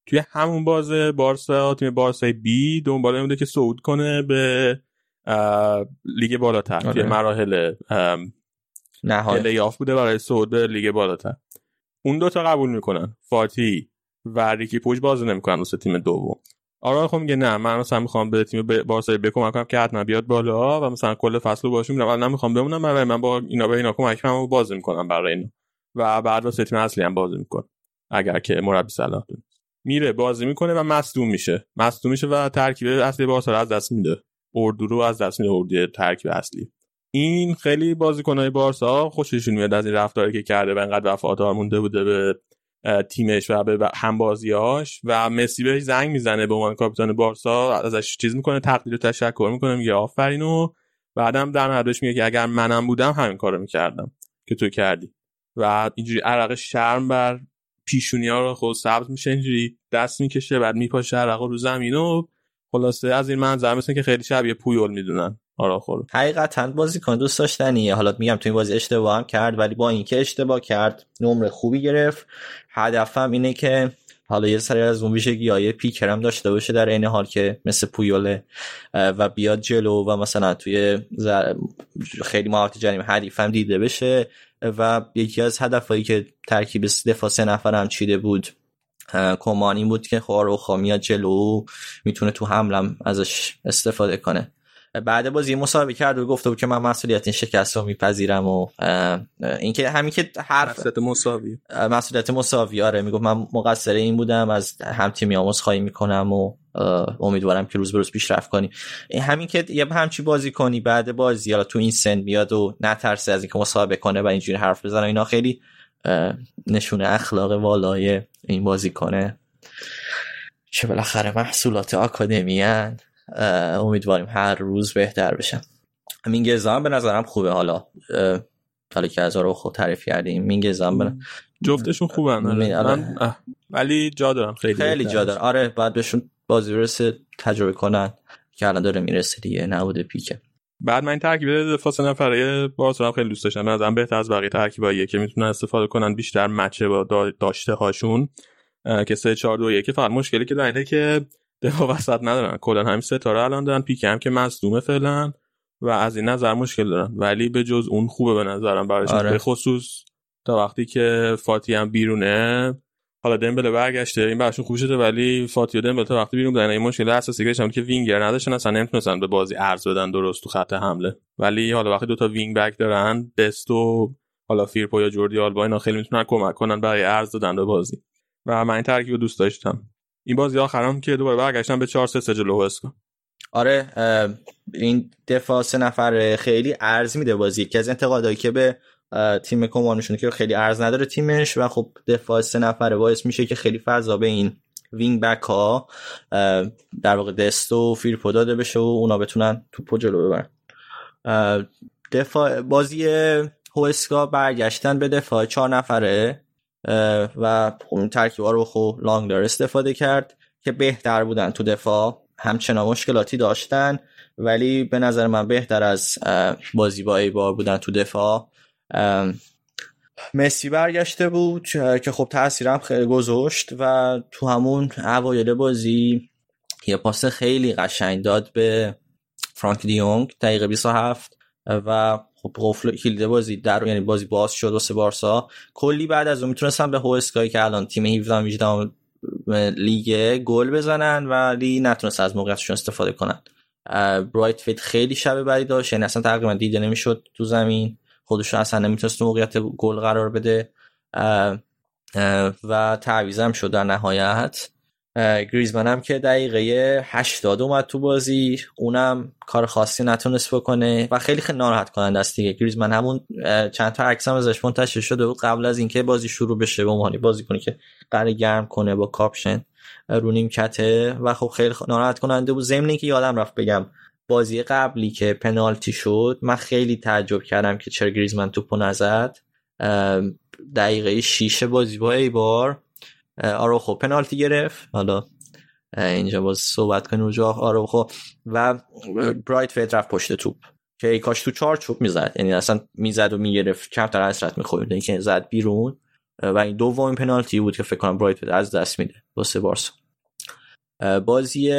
توی همون باز بارسا تیم بارسا بی دنبال بوده که صعود کنه به لیگ بالاتر آره. توی مراحل نهایی یافت بوده برای صعود لیگ بالاتر. اون دوتا قبول می‌کنن. فاتی و ریکی پوج بازی نمی‌کنن واسه تیم دوم. آرا خب میگه نه من مثلا می‌خوام به تیم بارسا بکمک کنم که حتما بیاد بالا و مثلا کل فصل رو باشون میرم نمی‌خوام بمونم من من با اینا به اینا کمک کنم بازی می‌کنم برای اینا. و بعد واسه تیم اصلی هم بازی می‌کنه اگر که مربی صلاح میره بازی می‌کنه و مصدوم میشه. مصدوم میشه و ترکیب اصلی بارسا از دست میده. اردو رو از دست میده اردو ترکیب اصلی. این خیلی بازیکنهای بارسا خوششون میاد از این رفتاری که کرده و انقدر وفادار مونده بوده به تیمش و به همبازیاش و مسی بهش زنگ می‌زنه به عنوان کاپیتان بارسا ازش چیز می‌کنه تقدیر و تشکر می‌کنه میگه آفرین و بعدم در نهایتش میگه که اگر منم بودم همین کارو می‌کردم که تو کردی. و اینجوری عرق شرم بر پیشونی ها رو خود سبز میشه اینجوری دست می‌کشه بعد میپاشه عرق رو زمین و خلاصه از این منظر مثل که خیلی شبیه پویول می‌دونن. آراخورو حقیقتا بازیکن دوست داشتنیه حالا میگم تو این بازی اشتباه هم کرد ولی با اینکه اشتباه کرد نمره خوبی گرفت. هدفم اینه که حالا یه سری از اون ویژگی های پیکرم داشته باشه در این حال که مثل پویوله و بیاد جلو و مثلا توی خیلی مهارت جریم حریفم دیده بشه. و یکی از هدفهایی که ترکیب دفاع سه نفرم چیده بود کمان بود که خواروخا میاد جلو می‌تونه تو حملم ازش استفاده کنه. بعد بازی مسابقه کرد و گفته بود که من مسئولیت این شکست رو میپذیرم و اینکه همین که حرف مسئولیت مساوی. مسئولیت مساوی آره می‌گفت من مقصر این بودم از هم تیمی آموز خواهی می‌کنم و امیدوارم که روز به روز پیشرفت کنی. همین که یه همچی بازی کنی بعد بازی حالا تو این سن بیاد و نترسه از اینکه مسابقه کنه و اینجوری حرف بزنه اینا خیلی نشونه اخلاق والای این بازی کنه. چه بالاخره محصولات آکادمی امیدواریم هر روز بهتر بشن مینگزا به نظرم خوبه. حالا حالا که از رو خود تعریف کردیم مینگزا به جفتشون خوبن من ولی جا دارم. خیلی خیلی جا دارم. آره بعد بهشون بازی برسه تجربه کنن که الان داره می‌رسه دیگه نبوده پیکه. بعد من این ترکیب دفاع سه نفره بارسا خیلی دوست داشتم. از بهتر از بقیه ترکیباییه که می‌تونن استفاده کنن بیشتر مچه با داشته هاشون که 3 4 2 1 فقط مشکلی که داره که دفاع وسط ندارن. کلا همین ستاره الان دارن پیک هم که مصدومه فعلا و از این نظر مشکل دارن. ولی به جز اون خوبه به نظرم برایشون آره. به خصوص تا وقتی که فاتی هم بیرونه. حالا دمبله برگشته این براشون خوب شده ولی فاتی و دمبله تا وقتی بیرون بودن این مشکل اساسی که که وینگر نداشتن اصلا نمی‌تونستن به بازی عرض بدن درست تو خط حمله. ولی حالا وقتی دوتا wing back دارن دست و حالا فیرپو یا جوردی آلبا اینا خیلی می‌تونن کمک کنن برای عرض دادن به بازی. و من این ترکیب دوست داشتم. این بازی آخرام که دوباره برگشتن به 4 3 جلو هوسکا آره این دفاع سه نفر خیلی عرض میده بازی. که از انتقادایی که به تیم کومانشون که خیلی عرض نداره تیمش و خب دفاع سه نفره باعث میشه که خیلی فضا به این wing back ها در واقع دست و فیرپو بشه و اونا بتونن توپو جلو ببرن. دفاع بازی هوسکا برگشتن به دفاع چهار نفره. و اون ترکیب رو خب لانگ دار استفاده کرد که بهتر بودن تو دفاع. همچنان مشکلاتی داشتن ولی به نظر من بهتر از بازی با ایبار بودن تو دفاع. مسی برگشته بود که خب تاثیرم خیلی گذاشت و تو همون اوایل بازی یه پاس خیلی قشنگ داد به فرانک دیونگ دقیقه 27 و خب قفل کلید بازی در یعنی بازی باز شد واسه بارسا. کلی بعد از اون می‌تونستن به هوسکای که الان تیم 17 18 لیگ گل بزنن ولی نتونست از موقعیتشون استفاده کنن. برایتویت خیلی شب بدی داشت یعنی اصلا تقریبا دیده نمی‌شد تو زمین. خودش اصلا نمی‌تونست موقعیت گل قرار بده. و تعویضم شد در نهایت. گریزمن هم که دقیقه 80 اومد تو بازی. اونم کار خاصی نتونست بکنه و خیلی خیلی ناراحت کننده است دیگه. گریزمن همون چند تا عکس هم ازش منتشر شده بود. قبل از اینکه بازی شروع بشه به عنوان بازیکنی که قراره گرم کنه با کاپشن رو نیمکته و خب خیلی ناراحت کننده بود. ضمن که یادم رفت بگم بازی قبلی که پنالتی شد من خیلی تعجب کردم که چرا گریزمن توپو نزد. دقیقه 6 بازی با ای بار آروخو پنالتی گرفت. حالا اینجا باز صحبت کنیم رو آروخو و برایت فیت رفت پشت توپ. که ای کاش تو چهار چوب می‌زد. یعنی اصلا می‌زد و می‌گرفت. کمتر حسرت می‌خورد. که زد بیرون. و این دومین پنالتی بود که فکر کنم برایتویت از دست میده. واسه بارسا. بازی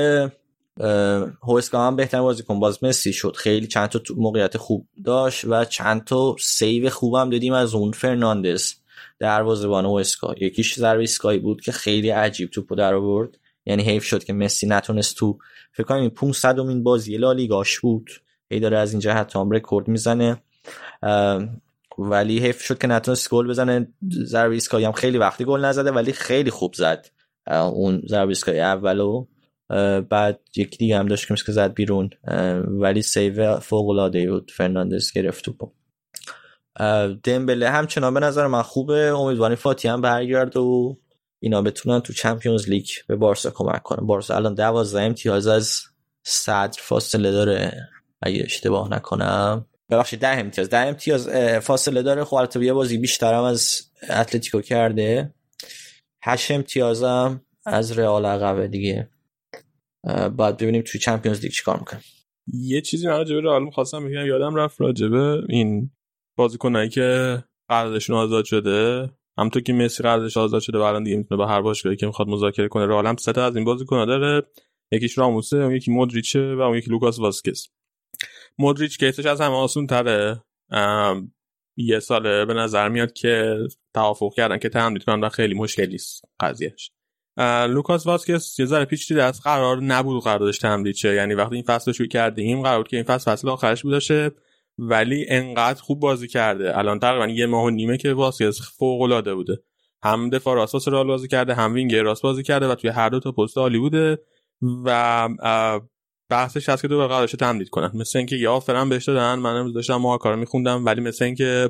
هوسکا هم بهترین بازیکن. باز مسی شد. خیلی چند تا موقعیت خوب داشت. و چند تا save خوبم دیدیم از اون فرناندز. دروازه‌بان هوسکا یکیش ضربه ایستگاهی بود که خیلی عجیب توپو در آورد. یعنی حیف شد که مسی نتونست تو فکر کنم این 500 امین بازی لالیگاش بود. هی داره از این جهت هم رکورد می‌زنه. ولی حیف شد که نتونست گل بزنه. ضربه ایستگاهی هم خیلی وقتی گل نزده ولی خیلی خوب زد. اون ضربه ایستگاهی اولو بعد یکی دیگه هم داشت که زد بیرون. ولی save فوق العاده بود. فرناندز گرفت تو دمبله. همچنان به نظر من خوبه. امیدواریم فاتی هم برگرده و اینا بتونن تو Champions League به بارسا کمک کنن. بارسا الان 12 امتیاز از صدر فاصله داره. اگه اشتباه نکنم. ببخشید ده امتیاز. ده امتیاز فاصله داره. خب البته یه بازی بیشترم از اتلتیکو کرده. هشت امتیازم از رئال عقبه دیگه. بعد ببینیم توی چمپیونز لیگ چیکار می‌کنه. یه چیزی من راجبه رئال می‌خواستم بگم یادم رفت راجبه این بازیکنایی که قراردادشون آزاد شده. همونطور که مسی قراردادش آزاد شده الان دیگه می‌تونه با هر باشگاهی که می‌خواد مذاکره کنه. رئال هم سه از این بازیکن‌ها داره. یکیش راموسه اون یکی مودریچه و اون یکی لوکاس واسکس مودریچ case ش از همه آسون تره یه ساله به نظر میاد که توافق کردن که تمدید کنن خیلی مشکلی نیست قضیهش لوکاس واسکس یه ذره پیچیده اس قرار نبود قراردادش تمدید شه. یعنی وقتی این فصل شروع کردیم قرار بود که این فصل فصل آخرش بودشه ولی انقدر خوب بازی کرده. الان تقریبا یه ماه و نیمه که واسکس فوق العاده بوده. هم دفاع راست رئال بازی کرده هم wing راست بازی کرده و توی هر دو تا پست عالی بوده و بحثش هست که دو قراردادش تمدید کنن. مثل اینکه یه offer هم بهش دادن. من امروز داشتم مارکارو میخوندم ولی مثل اینکه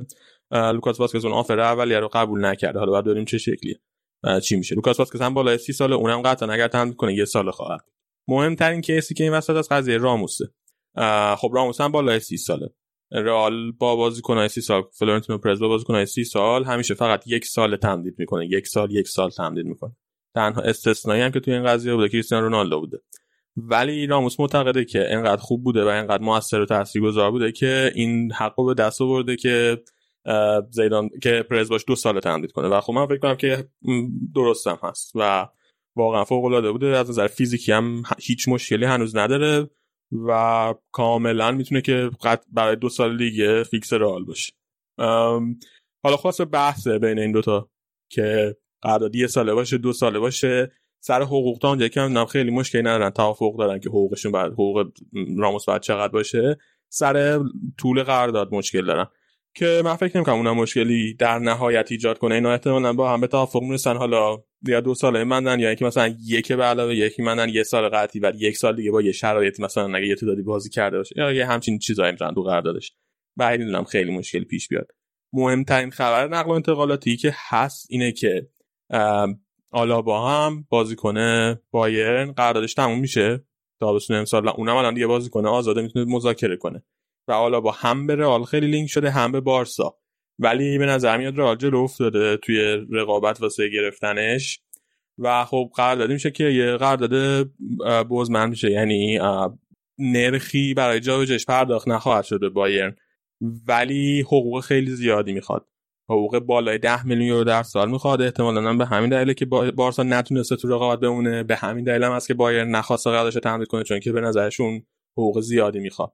لوکاس واسکز اون offer اولیه رو قبول نکرده. حالا باید ببینیم چه شکلیه. چی میشه. لوکاس واسکز هم بالای 30 ساله اونم قطعا اگر تمدید کنه یه سال خواهد مهمترین case ی که این وسط از قضیه راموسه. خب راموس هم بالای 30 ساله. رئال با بازیکنای 30 سال فلورنتینو پرز با بازیکنای 30 سال همیشه فقط یک سال تمدید می‌کنه. یک سال یک سال تمدید می‌کنه. تنها استثنایی هم که توی این قضیه بوده کریستیانو رونالدو بوده. ولی راموس معتقده که انقدر خوب بوده و انقدر موثر و تاثیرگذار بوده که این حقو به دست آورده که زیدان که پرز باش دو سال تمدید کنه. و خب من فکر کنم که درستم هست و واقعا فوق العاده بوده. از نظر فیزیکی هم هیچ مشکلی هنوز نداره. و کاملا می‌تونه که برای دو سال دیگه فیکس رئال باشه. حالا خواست بحثه بین این دوتا که قراردادی یه ساله باشه دو ساله باشه. سر حقوق تا اونجا که خیلی مشکلی ندارن توافق دارن که حقوقشون بعد حقوق راموس بعد چقدر باشه. سر طول قرارداد مشکل دارن. که من فکر نمی‌کنم اونم مشکلی در نهایت ایجاد کنه. اینا احتمالاً با هم به توافق می‌رسن. حالا یا دو ساله مندن یا اینکه مثلا یک به علاوه یکی مندن یه سال قطعی و یک سال دیگه با یه شرایطی مثلا اگه یه تعدادی بازی کرده باشه یا یه همچین چیزایی می‌تونن تو قراردادش. بعد می‌دونم خیلی مشکلی پیش بیاد. مهمترین خبر نقل و انتقالاتی که هست اینه که با هم بازیکن بایرن. قراردادش تموم میشه. تابستون امسال اونم الان دیگه بازیکن آزاده می‌تونه مذاکره کنه. و با هم به رئال خیلی لینک شده هم به بارسا. ولی به نظر میاد رئال جلو افتاده توی رقابت واسه گرفتنش. و خب قرارداد میشه که یه قرارداد بزمن میشه. یعنی نرخی برای جابجاش پرداخت نخواهد شده بایرن. ولی حقوق خیلی زیادی می‌خواد. حقوق بالای 10 میلیون یورو در سال می‌خواد. احتمالاً به همین دلیله که بارسا نتونسته تو رقابت بمونه. به همین دلیل هم هست که بایر نخواسته قراردادش تمدید کنه چون که به نظرشون حقوق زیادی می‌خواد.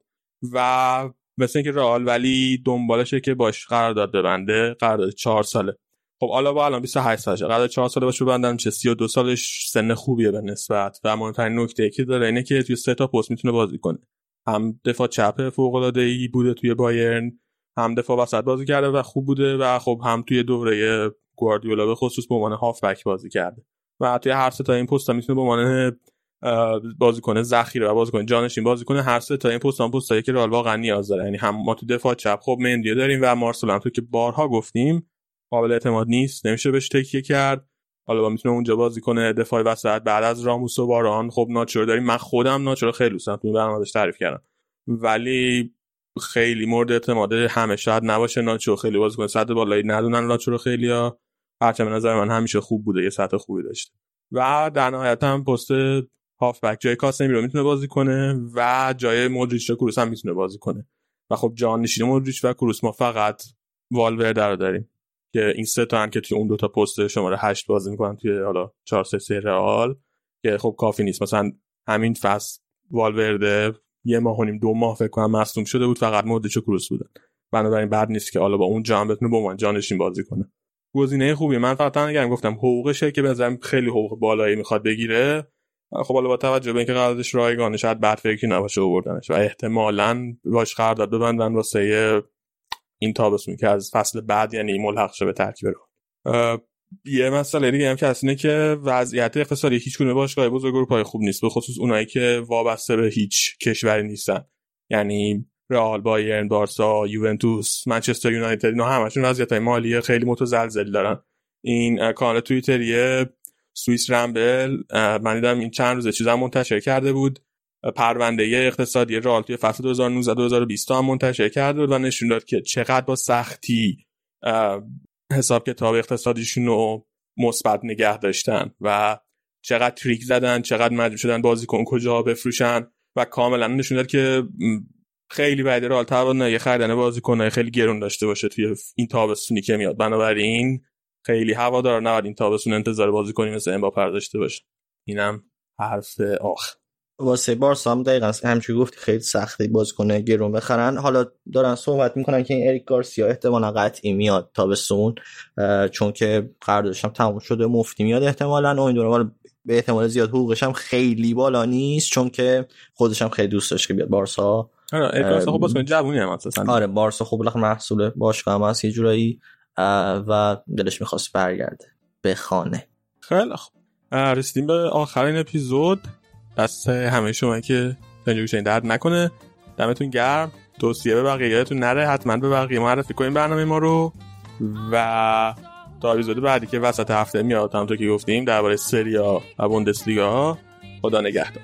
و مثل اینکه رئال ولی دنبالشه که باش قرارداد ببنده. قرارداد 4 ساله. خب حالا با الان 28 سالشه. قرارداد 4 ساله باشه ببندن چه 32 سالش سن خوبیه به نسبت. و مهمترین نکته که داره اینه که توی سه تا پست می‌تونه بازی کنه. هم دفاع چپ فوق العاده ای بوده توی بایرن هم دفاع وسط بازی کرده و خوب بوده و خب هم توی دوره گواردیولا به خصوص به عنوان هافبک بازی کرده. و توی هر سه تا این پست می‌تونه به عنوان بازیکن ذخیره و بازیکن جانشین بازیکن هر سه تا این پست هم پستایی که رئال واقعا نیاز داره. یعنی هم ما تو دفاع چپ خب مندیو داریم و مارسلو هم. تو که بارها گفتیم قابل اعتماد نیست نمیشه بهش تکیه کرد. حالا با می‌تونه اونجا بازی کنه دفاع وسط بعد از راموس و باران خب ناچور داریم. من خودم ناچور خیلی دوست دارم. تو برنامه‌اش تعریف کردم. ولی خیلی مورد اعتماد همه شاید نباشه. ناچو خیلی بازیکن سطح بالایی ندونن ناچو خیلی ها. هرچه به نظر من همیشه خوب بوده یه سطح خوبی داشته. و در نهایت هم پست هافبک جای کاسمی رو می‌تونه بازی کنه و جای مودریچ و کروس هم می‌تونه بازی کنه. و خب جان نشین مودریچ و کروس ما فقط والورده رو داریم که این سه تا که توی اون دوتا پست شماره 8 بازی می‌کنن توی حالا 4 3 رئال که خب کافی نیست. مثلا همین فصل والورده یه ماه و نیم دو ماه فکر کنم مصدوم شده بود فقط مودریچ و کروس بودن. بنابراین بعد نیست که حالا با اون جام بتونه با من جانشین بازی کنه. گزینه خوبی من فقط گفتم حقوقشه که بنظرم خیلی حقوق بالایی می‌خواد بگیره. خب حالا با توجه به اینکه قراردادش رایگانه شاید بعد فکری نباشه آوردنش. و احتمالا باش قرارداد ببندن واسه این تابستون که از فصل بعد یعنی ملحق شه به ترکیب رو یه مسئله دیگه هم که اینه که وضعیت اقتصادی هیچ گونه باشگاه بزرگ اروپایی خوب نیست به خصوص اونایی که وابسته به هیچ کشوری نیستن. یعنی رئال بایرن بارسا یوونتوس منچستر یونایتد اینا همشون وضعیت مالی خیلی متزلزل دارن. این کانال توییتری سوئیس رمبل من دیدم این چند روزه چیزا منتشر کرده بود. پرونده اقتصادی رئال توی فصل 2019 2020 هم منتشر کرده بود و نشون داد که چقدر با سختی حساب کتاب اقتصادیشون رو مثبت نگه داشتن و چقدر تریک زدن چقدر مجبور شدن بازیکن کجا بفروشن و کاملا نشون داد که خیلی بعد رئال توانایی خریدن بازیکنای خیلی گرون داشته باشه توی این تابستونی که میاد. بنابراین خیلی هوادار نباید این تابستون انتظار بازیکنی مثل امباپه داشته باشه اینم حرف آخ. واسه بارسا هم دقیقا همچون گفتی خیلی سخته بازیکن گرون بخرن. حالا دارن صحبت می‌کنن که این اریک گارسیا احتمالا قطعی میاد تابستون چون که قراردادش هم تموم شده مفتی میاد احتمالا. امیدوارم به احتمال زیاد حقوقش هم خیلی بالا نیست چون که خودش هم خیلی دوست داشت که بیاد بارسا. آره خب بازیکن جوونی هم اساسا. آره بارسا خب بالاخره محصول باشگاه هم هست یه جورایی و دلش می‌خواست برگرده به خانه. خیلی خوب. رسیدیم به آخرین اپیزود. دست همه شما که اینجا درد نکنه. دمتون گرم. توصیه به بقیه یادتون نره. حتما به بقیه معرفی کنیم برنامه ما رو. و تا اپیزود بعدی که وسط هفته میاد همونطور که گفتیم درباره سریا و بوندسلیگا خدا نگهدار.